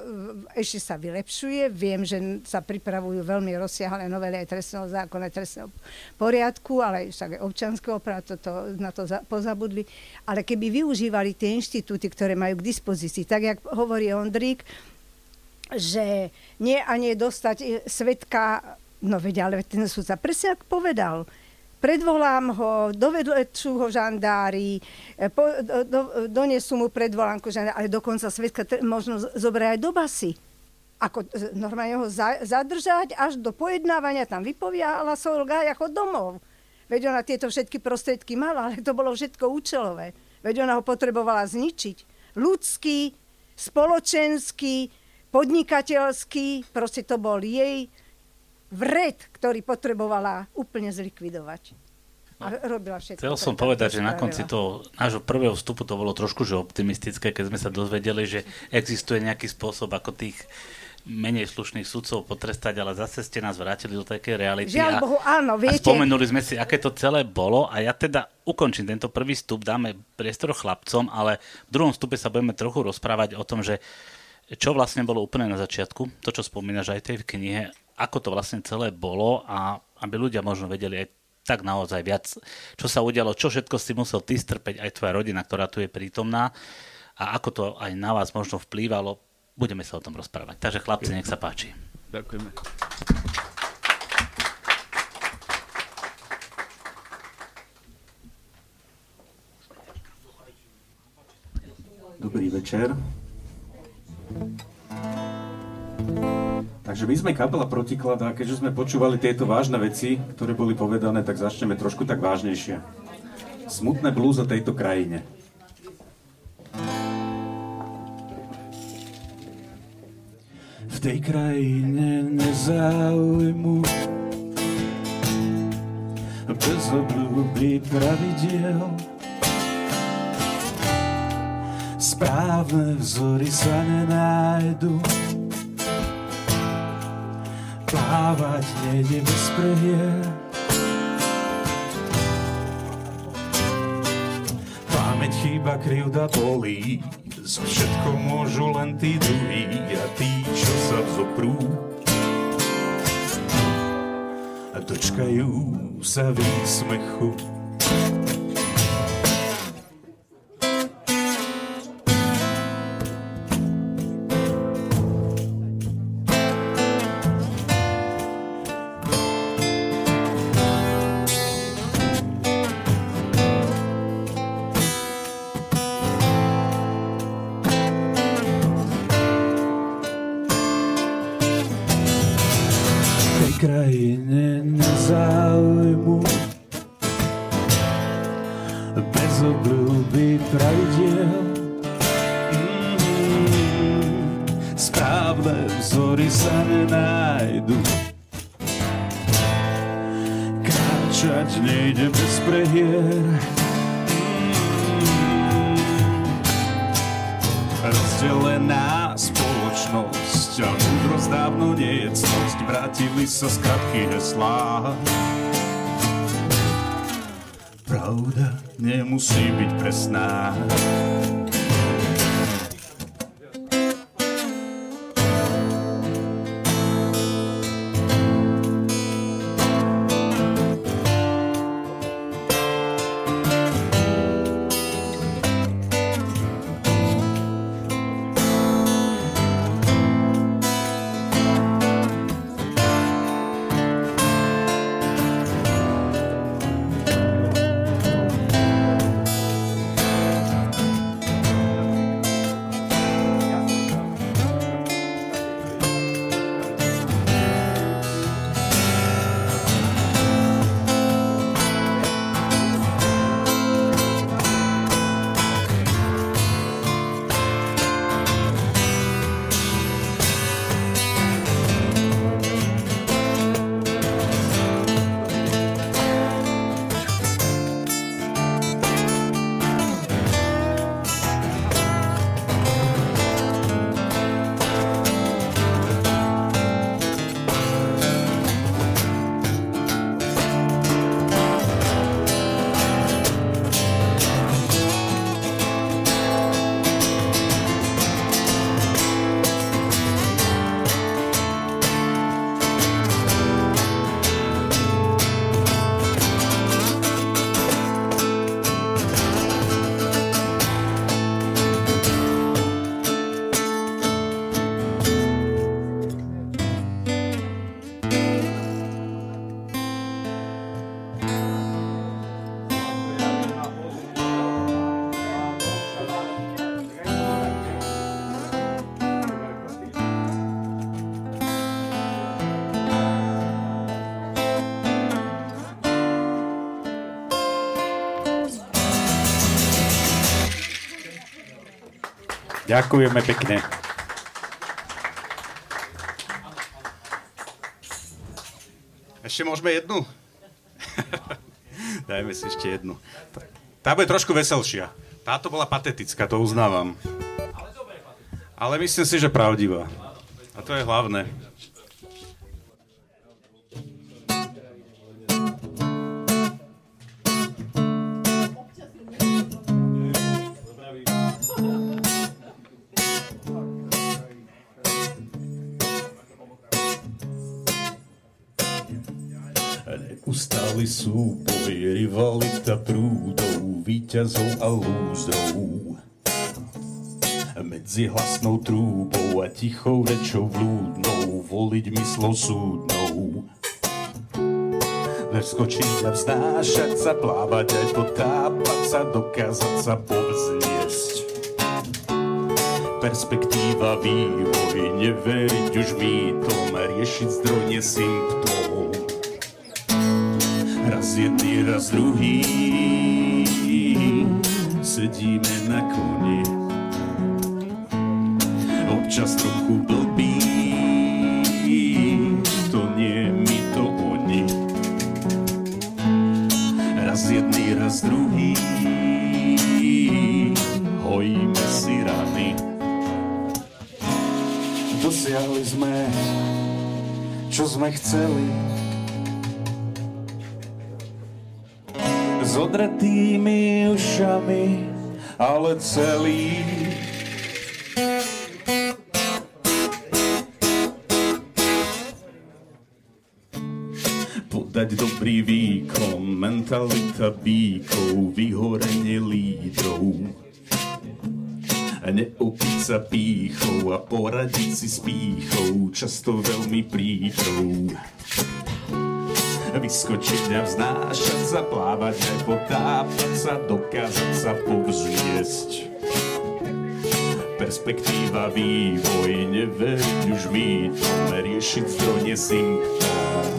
ešte sa vylepšuje. Viem, že sa pripravujú veľmi rozsiahle novely aj trestného zákona, trestného poriadku, ale však aj občanského práva, to, na to pozabudli. Ale keby využívali tie inštitúty, ktoré majú k dispozícii, tak jak hovorí Ondrík, že nie a nie dostať svetka, no veď, ale ten súdca presne povedal, predvolám ho, dovedlečú ho žandári, e, po, do, do, donesú mu predvolánku žandári, ale dokonca svetka t- možno zobrať aj do basy. Ako e, normálne ho za, zadržať až do pojednávania, tam vypoviala Solga ako domov. Veď ona tieto všetky prostriedky mala, ale to bolo všetko účelové. Veď ona ho potrebovala zničiť. Ľudský, spoločenský, podnikateľský, proste to bol jej vred, ktorý potrebovala úplne zlikvidovať. A robila všetko. Chcel som povedať, že na konci toho nášho prvého vstupu to bolo trošku že optimistické, keď sme sa dozvedeli, že existuje nejaký spôsob, ako tých menej slušných sudcov potrestať, ale zase ste nás vrátili do takej reality. Žiaľ a, Bohu, áno, viete. A spomenuli sme si, aké to celé bolo a ja teda ukončím tento prvý vstup, dáme priestor chlapcom, ale v druhom stupe sa budeme trochu rozprávať o tom, že čo vlastne bolo úplne na začiatku, to, čo spomínaš aj tej v knihe, ako to vlastne celé bolo a aby ľudia možno vedeli aj tak naozaj viac, čo sa udialo, čo všetko si musel ty strpeť, aj tvoja rodina, ktorá tu je prítomná a ako to aj na vás možno vplývalo, budeme sa o tom rozprávať. Takže chlapci, nech sa páči. Ďakujeme. Dobrý večer. Takže my sme kapela Protiklad a keďže sme počúvali tieto vážne veci, ktoré boli povedané, tak začneme trošku tak vážnejšie. Smutné blues o tejto krajine. V tej krajine nezáujmu bez obľúby pravidiel správne vzory sa nenájdu plávať nejde bez prehier. Pamäť chýba, krivda bolí, za všetko môžu len tí druhí a tí, čo sa vzoprú. A dočkajú sa výsmechu. Ďakujeme pekne. Ešte môžeme jednu? Dajme si ešte jednu. Tá bude trošku veselšia. Táto bola patetická, to uznávam. Ale myslím si, že pravdivá. A to je hlavné. Súboj, rivalita prúdov, víťazov a lúzrov. Medzi hlasnou trúbou a tichou rečou vlúdnou, voliť myslou súdnou. Verskočiť a vznášať sa, plávať aj potápať sa, dokázať sa povzniesť. Perspektíva vývoj, neveriť už mýtom, riešiť zdroj nesymptóm raz jedný, raz druhý. Sedíme na koni, občas trochu blbý, to nie my, to oni. Raz jedný, raz druhý, hojíme si rany. Dosiahli sme, čo sme chceli, odretými ušami, ale celý. Podať dobrý výkon, mentalita bíkov, vyhorenie lídrov. Neopiť sa pýchou a poradiť si s pýchou, často veľmi príchou vyskočiť a vznášať sa, plávať aj potápať sa, dokázať sa povzniesť. Perspektíva, vývoj, neveriť už mýtom, riešiť zdroj nesymptóm.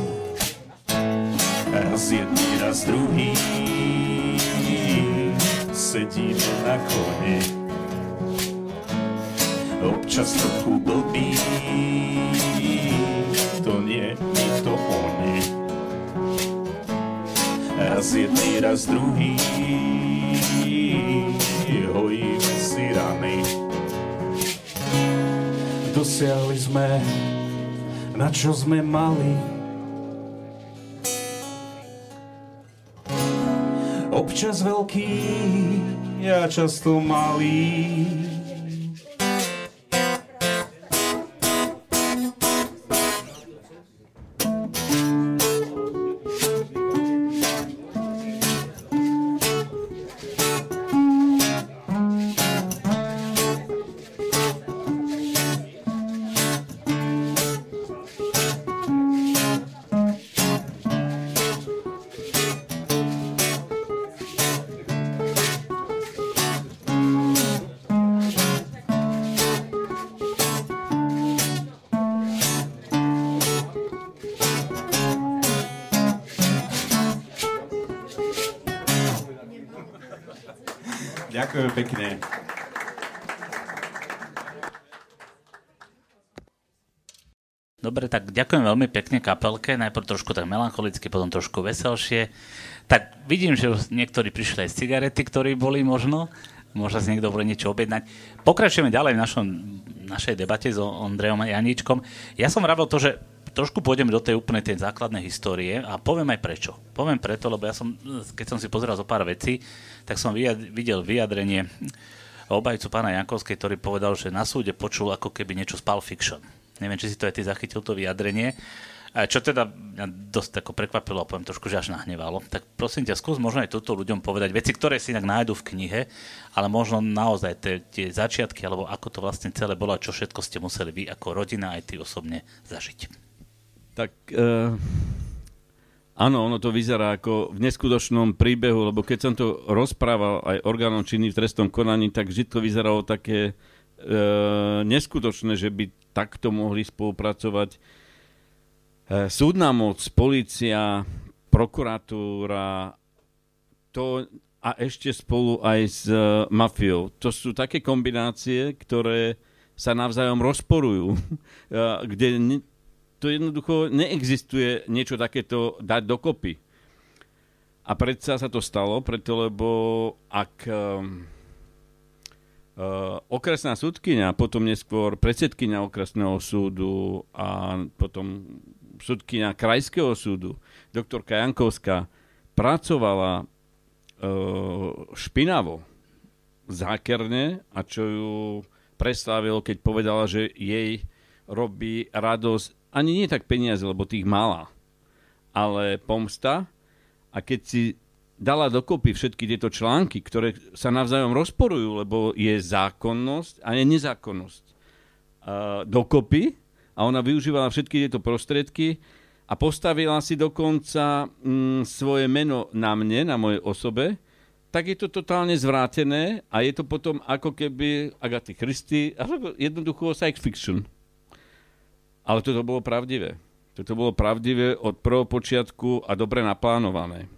Raz jedný, raz druhý, sedíme na kone. Občas trochu blbý, to nie, to oni raz jedný, raz druhý. Hojíme si rany. Dosiahli sme, na čo sme mali. Občas veľký a často malý. Ďakujem veľmi pekne kapelke, najprv trošku tak melancholicky, potom trošku veselšie. Tak vidím, že niektorí prišli aj z cigarety, ktorí boli možno, možno si niekto bude niečo objednať. Pokračujeme ďalej v našom, našej debate s Ondrejom Janíčkom. Ja som vravil to, že trošku pôjdeme do tej úplnej tej základnej histórie a poviem aj prečo. Poviem preto, lebo ja som, keď som si pozeral zo pár vecí, tak som videl vyjadrenie obajcu pána Jankovskej, ktorý povedal, že na súde počul ako keby niečo z Pulp Fiction. Neviem, či si to aj ty zachytil, to vyjadrenie. A čo teda mňa dosť ako prekvapilo, poviem trošku, že až nahnevalo. Tak prosím ťa, skús možno aj toto ľuďom povedať. Veci, ktoré si inak nájdu v knihe, ale možno naozaj tie, tie začiatky, alebo ako to vlastne celé bolo a čo všetko ste museli vy ako rodina aj ty osobne zažiť. Tak uh, áno, ono to vyzerá ako v neskutočnom príbehu, lebo keď som to rozprával aj orgánom činný v trestnom konaní, tak vždy to vyzeralo také uh, neskutočné, že by takto mohli spolupracovať súdna moc, policia, prokuratúra, to a ešte spolu aj s uh, mafiou. To sú také kombinácie, ktoré sa navzájom rozporujú, uh, kde to jednoducho neexistuje niečo takéto dať dokopy. A predsa sa to stalo, preto lebo ak okresná súdkynia, potom neskôr predsedkynia okresného súdu a potom súdkynia krajského súdu, doktorka Jankovská, pracovala špinavo, zákerne a čo ju preslávilo, keď povedala, že jej robí radosť ani nie tak peniaze, lebo tých mala, ale pomsta. A keď si dala dokopy všetky tieto články, ktoré sa navzájom rozporujú, lebo je zákonnosť a je nezákonnosť dokopy a ona využívala všetky tieto prostriedky, a postavila si dokonca mm, svoje meno na mne, na mojej osobe, tak je to totálne zvrátené a je to potom ako keby Agaty Christy, alebo jednoducho science fiction. Ale toto bolo pravdivé. Toto bolo pravdivé od prvého počiatku a dobre naplánované.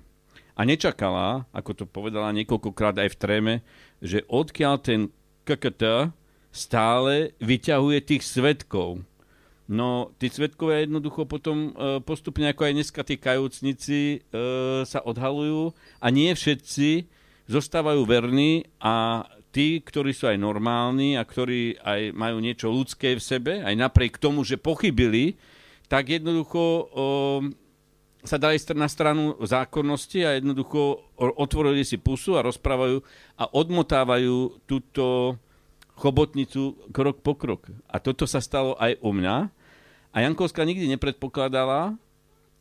A nečakala, ako to povedala niekoľkokrát aj v tréme, že odkiaľ ten KKT stále vyťahuje tých svetkov. No, tí svetkovia jednoducho potom e, postupne, ako aj dneska tí kajúcnici, e, sa odhalujú a nie všetci zostávajú verní a tí, ktorí sú aj normálni a ktorí aj majú niečo ľudské v sebe, aj napriek tomu, že pochybili, tak jednoducho e, sa dali na stranu zákonnosti a jednoducho otvorili si pusu a rozprávajú a odmotávajú túto chobotnicu krok po krok. A toto sa stalo aj u mňa a Jankovská nikdy nepredpokladala,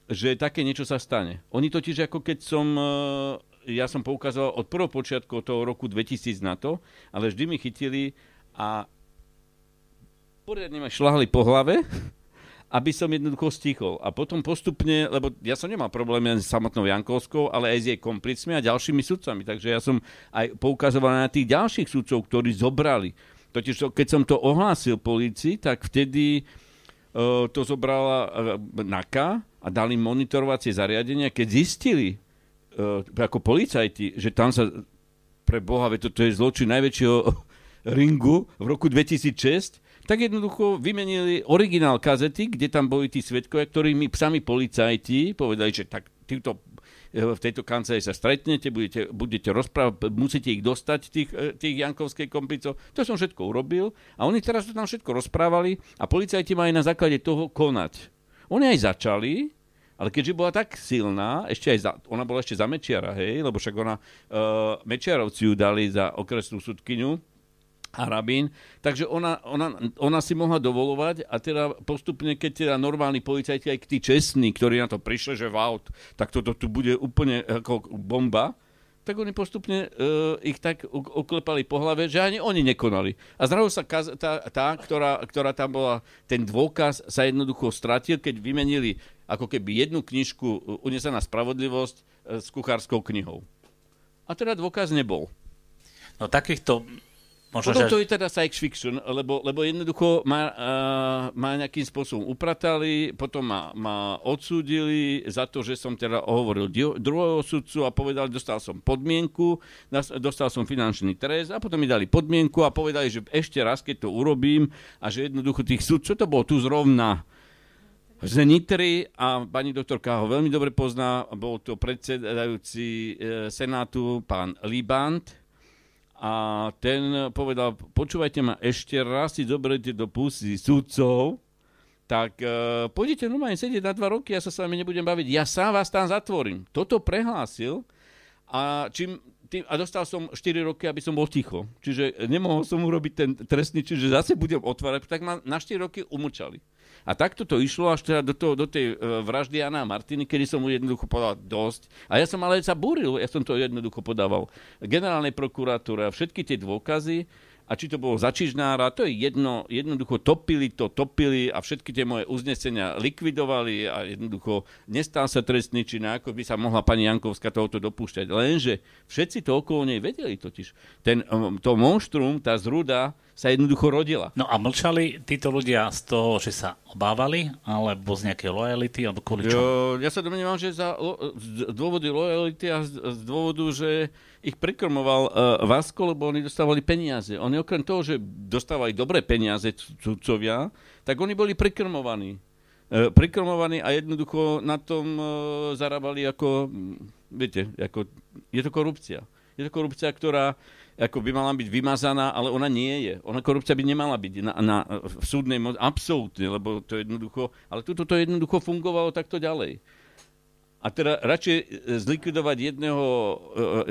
že také niečo sa stane. Oni totiž, ako keď som, e, ja som poukazoval od prvého počiatku toho roku 2000 na to, ale vždy mi chytili a poriadne ma šlahli po hlave, aby som jednoducho stichol. A potom postupne, lebo ja som nemal problém s samotnou Jankovskou, ale aj s jej komplicmi a ďalšími sudcami. Takže ja som aj poukazoval na tých ďalších sudcov, ktorí zobrali. Totiž keď som to ohlásil policii, tak vtedy E, to zobrala e, NAKA a dali monitorovacie zariadenia, keď zistili e, ako policajti, že tam sa pre Boha, to, to je zločin najväčšieho ringu v roku 2006, tak jednoducho vymenili originál kazety, kde tam boli tí svetkovia, ktorí mi sami policajti povedali, že tak týmto E, v tejto kancelárii sa stretnete, budete, budete rozprávať, musíte ich dostať, tých, e, tých Jankovských komplicov. To som všetko urobil a oni teraz to tam všetko rozprávali a policajti mali na základe toho konať. Oni aj začali, ale keďže bola tak silná, ešte aj za, ona bola ešte za Mečiara, hej, lebo však ona, uh, Mečiarovci ju dali za okresnú sudkyňu, a rabín, takže ona, ona, ona si mohla dovolovať a teda postupne, keď teda normálni policajti, aj tí čestní, ktorí na to prišli, že wow, tak toto tu bude úplne ako bomba, tak oni postupne uh, ich tak oklepali po hlave, že ani oni nekonali. A zrazu sa kaz, tá, tá ktorá, ktorá tam bola, ten dôkaz sa jednoducho stratil, keď vymenili ako keby jednu knižku Unesená spravodlivosť uh, s kuchárskou knihou. A teda dôkaz nebol. No takýchto Možno, Potom že... to je teda science fiction, lebo, lebo jednoducho ma, uh, ma nejakým spôsobom upratali, potom ma, ma odsúdili za to, že som teda hovoril druhého sudcu a povedali, dostal som podmienku, dostal som finančný trest a potom mi dali podmienku a povedali, že ešte raz, keď to urobím a že jednoducho tých sudcov, to bolo tu zrovna z Nitry a pani doktorka ho veľmi dobre pozná, bol to predsedajúci e, Senátu pán Libant, a ten povedal, počúvajte ma, ešte raz si zoberete do pusy sudcov, tak uh, pôjdete normálne sedieť na dva roky, ja sa s vami nebudem baviť, ja sám vás tam zatvorím. Toto prehlásil a, čím, tým, a dostal som 4 roky, aby som bol ticho. Čiže nemohol som urobiť ten trestný, čiže zase budem otvárať, tak ma na 4 roky umlčali. A takto to išlo až teda do, toho, do tej uh, vraždy Jana Martiny, kedy som mu jednoducho povedal dosť. A ja som ale sa búril, ja som to jednoducho podával generálnej prokuratúre a všetky tie dôkazy a či to bolo za Čižnára, to je jedno, jednoducho topili to, topili a všetky tie moje uznesenia likvidovali a jednoducho nestal sa trestný čin, ako by sa mohla pani Jankovská tohoto dopúšťať. Lenže všetci to okolo nej vedeli totiž. Ten, um, to monštrum, tá zrúda sa jednoducho rodila. No a mlčali títo ľudia z toho, že sa obávali, alebo z nejakej lojality, alebo kvôli čo? Jo, ja sa domnievam, že za lo, z dôvody lojality a z, z dôvodu, že ich prikrmoval uh, Vasko, lebo oni dostávali peniaze. Oni okrem toho, že dostávali dobré peniaze cudcovia, tak oni boli prikrmovaní. Uh, prikrmovaní a jednoducho na tom uh, zarábali ako, viete, ako, je to korupcia. Je to korupcia, ktorá ako by mala byť vymazaná, ale ona nie je. Ona korupcia by nemala byť na, na, v súdnej moci, absolútne, lebo to jednoducho, ale tuto to jednoducho fungovalo takto ďalej. A teda radšej zlikvidovať jedného,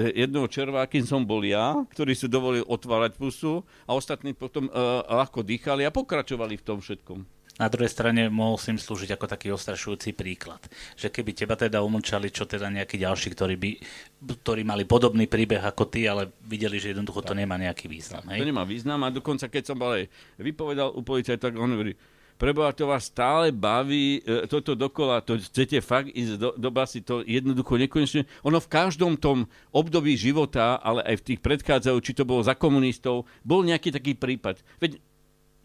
eh, jedného červa, kým som bol ja, ktorý si dovolil otvárať pusu a ostatní potom uh, ľahko dýchali a pokračovali v tom všetkom. Na druhej strane mohol si im slúžiť ako taký ostrašujúci príklad. Že keby teba teda umlčali, čo teda nejakí ďalší, ktorí, by, ktorí mali podobný príbeh ako ty, ale videli, že jednoducho to nemá nejaký význam. Hej? To nemá význam a dokonca keď som aj vypovedal u policajta, tak on hovorí, preboha, to vás stále baví, e, toto dokola, to chcete fakt ísť do, do basy, to jednoducho nekonečne. Ono v každom tom období života, ale aj v tých predchádzajú, či to bolo za komunistov, bol nejaký taký prípad. Veď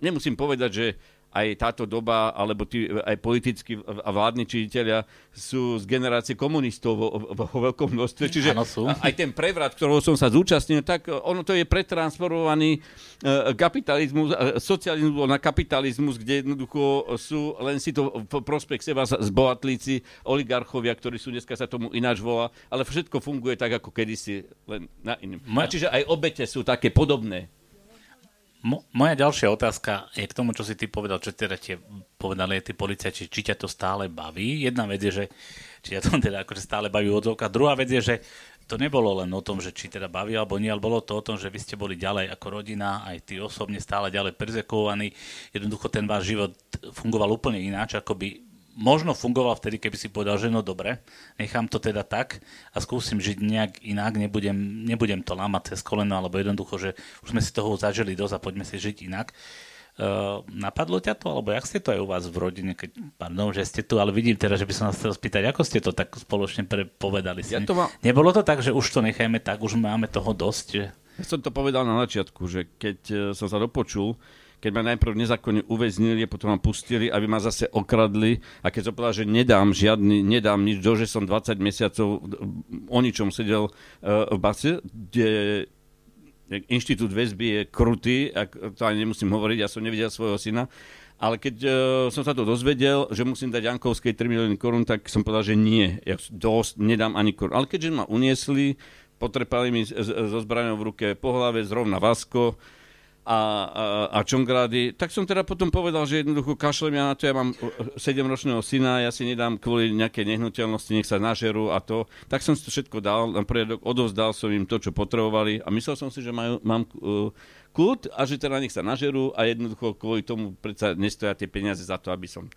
nemusím povedať, že aj táto doba, alebo tí, aj politickí a vládni činiteľia sú z generácie komunistov vo, vo, vo veľkom množstve. Čiže ano, sú. aj ten prevrat, ktorého som sa zúčastnil, tak ono to je pretransformovaný uh, kapitalizmus, uh, socializmus na kapitalizmus, kde jednoducho sú len si to v prospech seba zbohatlíci, oligarchovia, ktorí sú dneska sa tomu ináč volá, ale všetko funguje tak, ako kedysi, len na iným. A čiže aj obete sú také podobné. Mo, moja ďalšia otázka je k tomu, čo si ty povedal, čo teda tie povedali tí policajti, či ťa to stále baví. Jedna vec je, že či ťa to teda akože stále baví odzovka. Druhá vec je, že to nebolo len o tom, že či teda baví alebo nie, ale bolo to o tom, že vy ste boli ďalej ako rodina, aj ty osobne stále ďalej perzekovaní. Jednoducho ten váš život fungoval úplne ináč, ako by možno fungoval vtedy, keby si povedal, že no dobre, nechám to teda tak a skúsim žiť nejak inak, nebudem, nebudem to lámať cez koleno, alebo jednoducho, že už sme si toho zažili dosť a poďme si žiť inak. Uh, napadlo ťa to, alebo jak ste to aj u vás v rodine, keď, pardon, že ste tu, ale vidím teraz, že by som vás chcel spýtať, ako ste to tak spoločne prepovedali? Ja to má... Nebolo to tak, že už to nechajme tak, už máme toho dosť? Že... Ja som to povedal na začiatku, že keď e, som sa dopočul, keď ma najprv nezákonne uväznili a potom ma pustili, aby ma zase okradli. A keď som povedal, že nedám žiadny, nedám nič, do, že som 20 mesiacov o ničom sedel uh, v base, kde inštitút väzby je krutý, ak, to ani nemusím hovoriť, ja som nevidel svojho syna, ale keď uh, som sa to dozvedel, že musím dať Jankovskej 3 milióny korún, tak som povedal, že nie, ja dosť, nedám ani korún. Ale keďže ma uniesli, potrepali mi so zbraňou v ruke po hlave, zrovna Vasko, a, a, a čongrády, tak som teda potom povedal, že jednoducho kašlem ja na to, ja mám 7-ročného syna, ja si nedám kvôli nejaké nehnuteľnosti, nech sa nažerú a to. Tak som si to všetko dal na poriadok, odovzdal som im to, čo potrebovali a myslel som si, že majú, mám uh, kľud a že teda nech sa nažerú a jednoducho kvôli tomu predsa nestoja tie peniaze za to, aby som...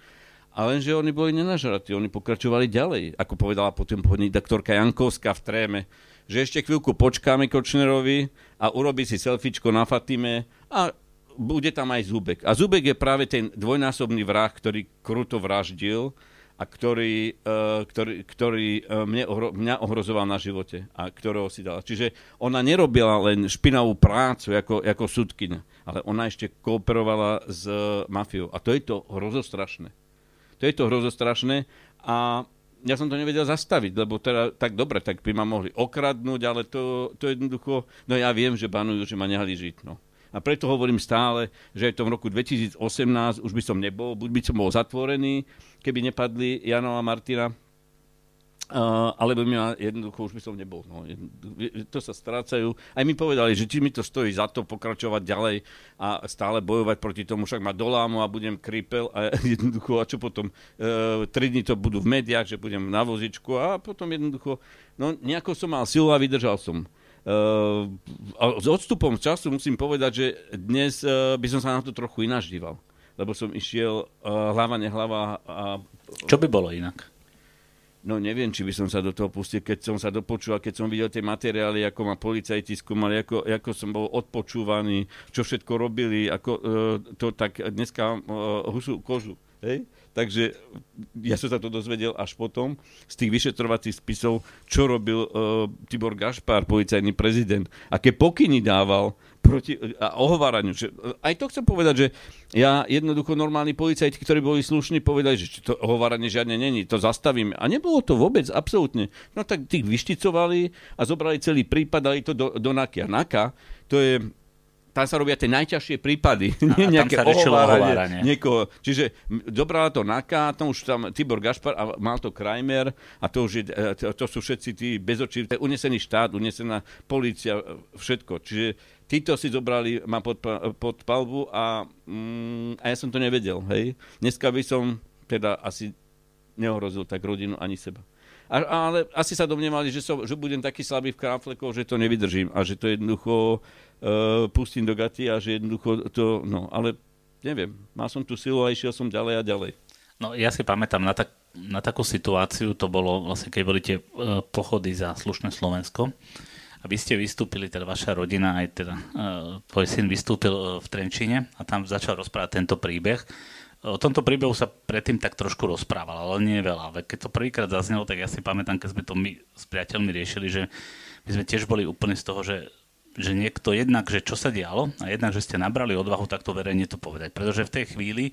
A lenže oni boli nenažratí, oni pokračovali ďalej, ako povedala potom doktorka Jankovská v tréme že ešte chvíľku počkáme Kočnerovi a urobí si selfiečko na Fatime a bude tam aj Zubek. A Zubek je práve ten dvojnásobný vrah, ktorý kruto vraždil a ktorý, uh, ktorý, ktorý uh, mne mňa ohrozoval na živote a ktorého si dala. Čiže ona nerobila len špinavú prácu ako, ako sudkyňa, ale ona ešte kooperovala s uh, mafiou. A to je to hrozostrašné. To je to hrozostrašné a ja som to nevedel zastaviť, lebo teda tak dobre, tak by ma mohli okradnúť, ale to, to jednoducho, no ja viem, že banujú, že ma nehali žiť, no. A preto hovorím stále, že aj v tom roku 2018 už by som nebol, buď by som bol zatvorený, keby nepadli Jano a Martina, Uh, alebo ma, jednoducho už by som nebol. No. To sa strácajú. Aj mi povedali, že či mi to stojí za to pokračovať ďalej a stále bojovať proti tomu, však ma dolámu a budem krípel a jednoducho, a čo potom? Uh, tri dní to budú v médiách, že budem na vozičku a potom jednoducho, no nejako som mal silu a vydržal som. Uh, a s odstupom času musím povedať, že dnes uh, by som sa na to trochu ináč díval. Lebo som išiel uh, hlava, nehlava. A... Čo by bolo inak? No neviem, či by som sa do toho pustil, keď som sa dopočúval, keď som videl tie materiály, ako ma policajti skúmali, ako, ako som bol odpočúvaný, čo všetko robili, ako uh, to tak dneska uh, husu kožu. Hej? Takže ja som sa to dozvedel až potom z tých vyšetrovacích spisov, čo robil uh, Tibor Gašpár, policajný prezident, aké pokyny dával proti a ohováraniu. Že, aj to chcem povedať, že ja jednoducho normálni policajti, ktorí boli slušní, povedali, že to ohováranie žiadne není, to zastavíme. A nebolo to vôbec, absolútne. No tak tých vyšticovali a zobrali celý prípad, dali to do, do NAKA. NAKA, to je tam sa robia tie najťažšie prípady. A, nie nejaké tam sa ohováranie. Niekoho. Čiže dobrala to NAKA, to už tam Tibor Gašpar a mal to Krajmer a to, už je, e, to, to sú všetci tí bezočí, unesený štát, unesená policia, všetko. Čiže títo si zobrali ma pod, pod palbu a, mm, a ja som to nevedel. Hej. Dneska by som teda asi neohrozil tak rodinu ani seba. A, ale asi sa domnievali, že, som, že budem taký slabý v kráflekoch, že to nevydržím a že to jednoducho uh, pustím do gaty a že jednoducho to, no, ale neviem, mal som tú silu a išiel som ďalej a ďalej. No ja si pamätám na, tak, na takú situáciu, to bolo vlastne, keď boli tie uh, pochody za slušné Slovensko a vy ste vystúpili, teda vaša rodina, aj teda uh, tvoj syn vystúpil uh, v Trenčine a tam začal rozprávať tento príbeh O tomto príbehu sa predtým tak trošku rozprával, ale nie veľa. Keď to prvýkrát zaznelo, tak ja si pamätám, keď sme to my s priateľmi riešili, že my sme tiež boli úplne z toho, že že niekto jednak, že čo sa dialo a jednak, že ste nabrali odvahu takto verejne to povedať. Pretože v tej chvíli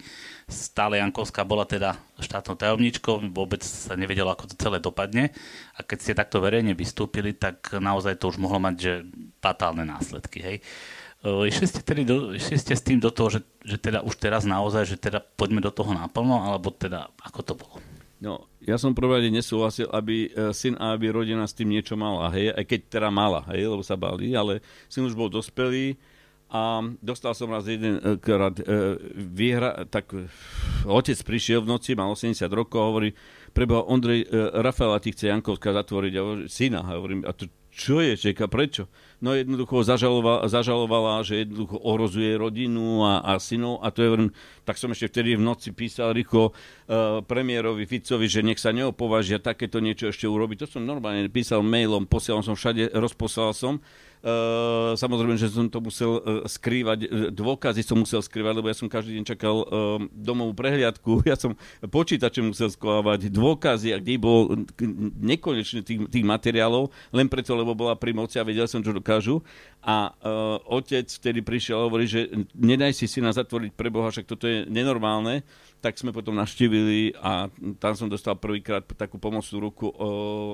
stále Jankovská bola teda štátnou tajomničkou, vôbec sa nevedelo, ako to celé dopadne a keď ste takto verejne vystúpili, tak naozaj to už mohlo mať že fatálne následky. Hej. Išli ste, tedy do, išli ste s tým do toho, že, že teda už teraz naozaj, že teda poďme do toho naplno, alebo teda ako to bolo? No, ja som prvé nesúhlasil, aby e, syn a aby rodina s tým niečo mala, hej, aj keď teda mala, hej, lebo sa bali, ale syn už bol dospelý a dostal som raz jeden e, krát e, výhra, tak otec prišiel v noci, mal 80 rokov a hovorí, preboha Ondrej, Rafaela ti chce Jankovská zatvoriť, a hovorí, syna, a hovorím, a to čo je, čeka, prečo? no jednoducho zažalovala, zažalovala že jednoducho ohrozuje rodinu a, a synov a to je, tak som ešte vtedy v noci písal rýchlo uh, premiérovi Ficovi, že nech sa neopovažia takéto niečo ešte urobiť. To som normálne písal mailom, posielal som všade, rozposlal som. Samozrejme, že som to musel uh, skrývať, dôkazy som musel skrývať, lebo ja som každý deň čakal domovú prehliadku, ja som počítače musel skovávať, dôkazy a kde bol nekonečne tých, tých materiálov, len preto, lebo bola pri moci a vedel som, čo dokážu. A otec vtedy prišiel a hovorí, že nedaj si syna zatvoriť pre Boha, však toto je nenormálne. Tak sme potom naštívili a tam som dostal prvýkrát takú pomocnú ruku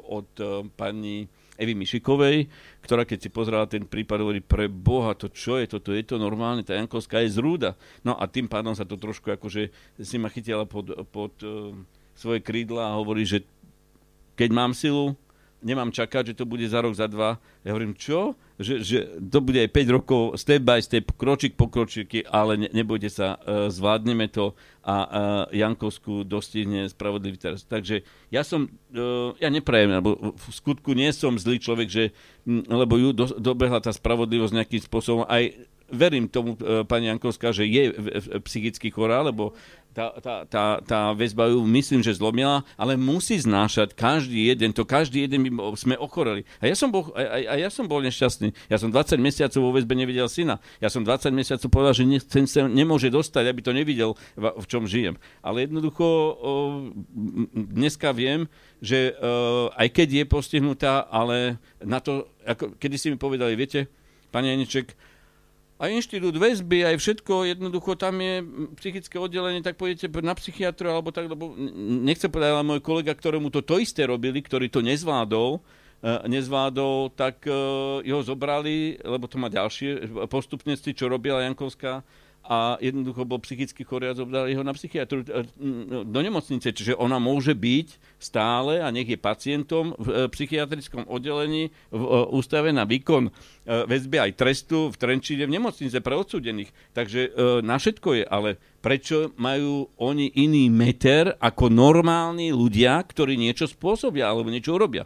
od pani Evy Mišikovej, ktorá keď si pozrela ten prípad, hovorí, pre Boha, to čo je toto, je to normálne, tá Jankovská je zrúda. No a tým pádom sa to trošku akože si ma chytila pod, pod uh, svoje krídla a hovorí, že keď mám silu, nemám čakať, že to bude za rok, za dva. Ja hovorím, čo? Že, že to bude aj 5 rokov, step by step, kročík po kročíky, ale ne, nebojte sa, uh, zvládneme to a uh, Jankovskú dostihne spravodlivý teraz. Takže ja som, uh, ja neprajem, lebo v skutku nie som zlý človek, že, lebo ju do, dobehla tá spravodlivosť nejakým spôsobom. Aj verím tomu, uh, pani Jankovská, že je psychicky chorá, lebo tá, tá, tá, tá väzba ju myslím, že zlomila, ale musí znášať každý jeden, to každý jeden by sme ochoreli. A ja som bol, a, a ja som bol nešťastný. Ja som 20 mesiacov vo väzbe nevidel syna. Ja som 20 mesiacov povedal, že ten sa nemôže dostať, aby to nevidel, v, v čom žijem. Ale jednoducho o, dneska viem, že o, aj keď je postihnutá, ale na to, ako, kedy si mi povedali, viete, pani Aniček, a inštitút väzby, aj všetko, jednoducho tam je psychické oddelenie, tak pôjdete na psychiatru, alebo tak, lebo nechcem povedať, ale môj kolega, ktorému to to isté robili, ktorý to nezvládol, e, nezvládol, tak e, ho zobrali, lebo to má ďalšie postupnosti, čo robila Jankovská a jednoducho bol psychicky chorý a zobrali ho na psychiatru e, do nemocnice. Čiže ona môže byť stále a nech je pacientom v e, psychiatrickom oddelení v e, ústave na výkon väzby aj trestu v Trenčíne v nemocnice pre odsúdených. Takže na všetko je, ale prečo majú oni iný meter ako normálni ľudia, ktorí niečo spôsobia alebo niečo urobia?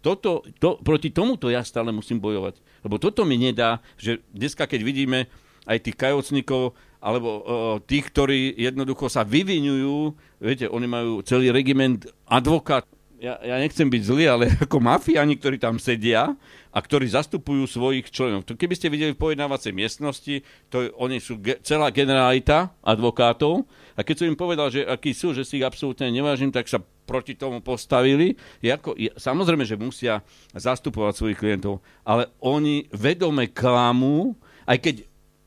Toto, to, proti tomuto ja stále musím bojovať. Lebo toto mi nedá, že dneska, keď vidíme, aj tých kajocníkov, alebo uh, tých, ktorí jednoducho sa vyvinujú, viete, oni majú celý regiment advokát, ja, ja nechcem byť zlý, ale ako mafiáni, ktorí tam sedia a ktorí zastupujú svojich členov. To keby ste videli v pojednávacej miestnosti, to oni sú ge- celá generalita advokátov a keď som im povedal, že akí sú, že si ich absolútne nevážim, tak sa proti tomu postavili. Je ako, je, samozrejme, že musia zastupovať svojich klientov, ale oni vedome klamú, aj keď,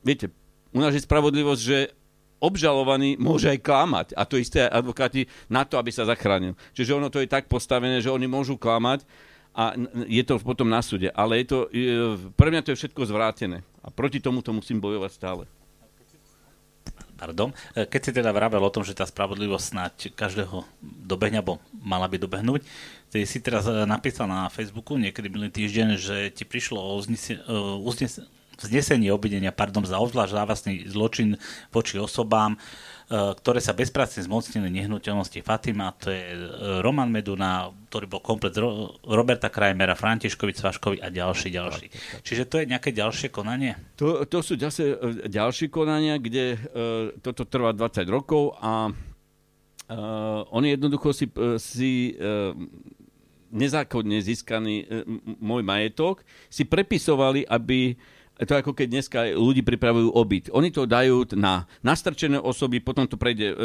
viete, u nás je spravodlivosť, že obžalovaný môže aj klamať. A to isté advokáti na to, aby sa zachránil. Čiže ono to je tak postavené, že oni môžu klamať a je to potom na súde. Ale je to, pre mňa to je všetko zvrátené. A proti tomu to musím bojovať stále. Pardon. E, keď si teda vravel o tom, že tá spravodlivosť snáď každého dobehne, alebo mala by dobehnúť, ty si teraz e, napísal na Facebooku niekedy minulý týždeň, že ti prišlo o uznesenie, vznesenie obvinenia pardon, za obzvlášť závastný zločin voči osobám, e, ktoré sa bezpracne zmocnili nehnuteľnosti Fatima, to je e, Roman Meduna, ktorý bol komplet Roberta Krajmera, Františkovi Cvaškovi a ďalší, ďalší. Čiže to je nejaké ďalšie konanie? To, to sú zase e, ďalšie konania, kde uh, toto trvá 20 rokov a uh, oni jednoducho si, si uh, nezákonne získaný uh, môj majetok si prepisovali, aby to ako keď dneska ľudí pripravujú obyt. Oni to dajú na nastrčené osoby, potom to prejde e,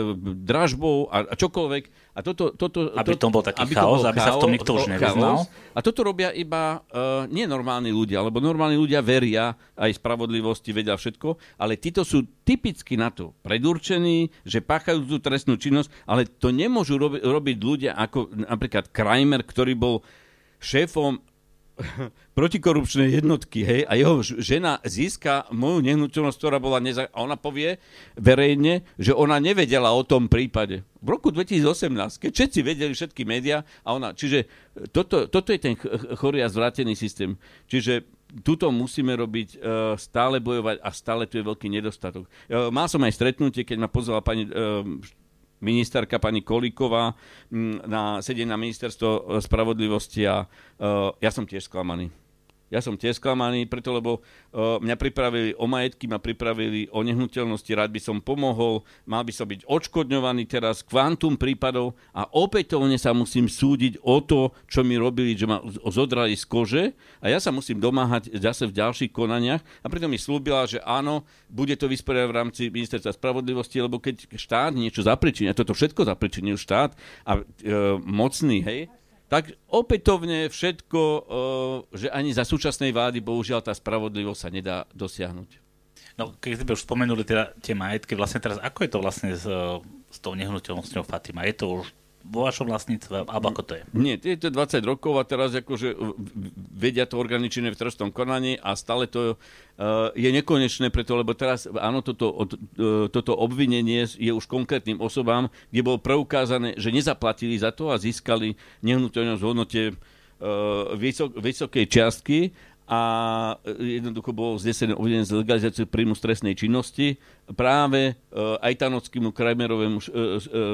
dražbou a, a čokoľvek. A toto, toto, aby to bol taký aby chaos, bol aby chaos, sa v tom nikto už nevyznal. A toto robia iba uh, nie normálni ľudia, lebo normálni ľudia veria aj spravodlivosti, vedia všetko, ale títo sú typicky na to predurčení, že páchajú tú trestnú činnosť, ale to nemôžu robi, robiť ľudia ako napríklad Kramer, ktorý bol šéfom protikorupčnej jednotky, hej, a jeho žena získa moju nehnuteľnosť, ktorá bola neza... A ona povie verejne, že ona nevedela o tom prípade. V roku 2018, keď všetci vedeli všetky médiá, a ona... Čiže toto, toto je ten chorý a zvrátený systém. Čiže tuto musíme robiť, uh, stále bojovať a stále tu je veľký nedostatok. Uh, mal som aj stretnutie, keď ma pozvala pani ministerka pani Kolíková na sedie na ministerstvo spravodlivosti a uh, ja som tiež sklamaný. Ja som tiež sklamaný, preto lebo uh, mňa pripravili o majetky, ma pripravili o nehnuteľnosti, rád by som pomohol, mal by som byť odškodňovaný teraz, kvantum prípadov a opätovne sa musím súdiť o to, čo mi robili, že ma zodrali z kože a ja sa musím domáhať zase v ďalších konaniach a preto mi slúbila, že áno, bude to vysporiadať v rámci ministerstva spravodlivosti, lebo keď štát niečo zapričinia, toto všetko zapričinil štát a e, mocný, hej, tak opätovne všetko, eh, že ani za súčasnej vlády bohužiaľ tá spravodlivosť sa nedá dosiahnuť. No, keď sme už spomenuli teda tie majetky, vlastne teraz ako je to vlastne s, s tou nehnuteľnosťou Fatima? Je to už vo vašom vlastníctve, alebo ako to je? Nie, je to 20 rokov a teraz akože vedia to organičné v trestnom konaní a stále to uh, je nekonečné preto, lebo teraz áno, toto, uh, toto obvinenie je už konkrétnym osobám, kde bolo preukázané, že nezaplatili za to a získali nehnuteľnosť v hodnote uh, vysok, vysokej čiastky a jednoducho bolo znesené obvinenie z legalizácie príjmu stresnej činnosti práve uh, aj Tanockému Kramerovému, uh, uh,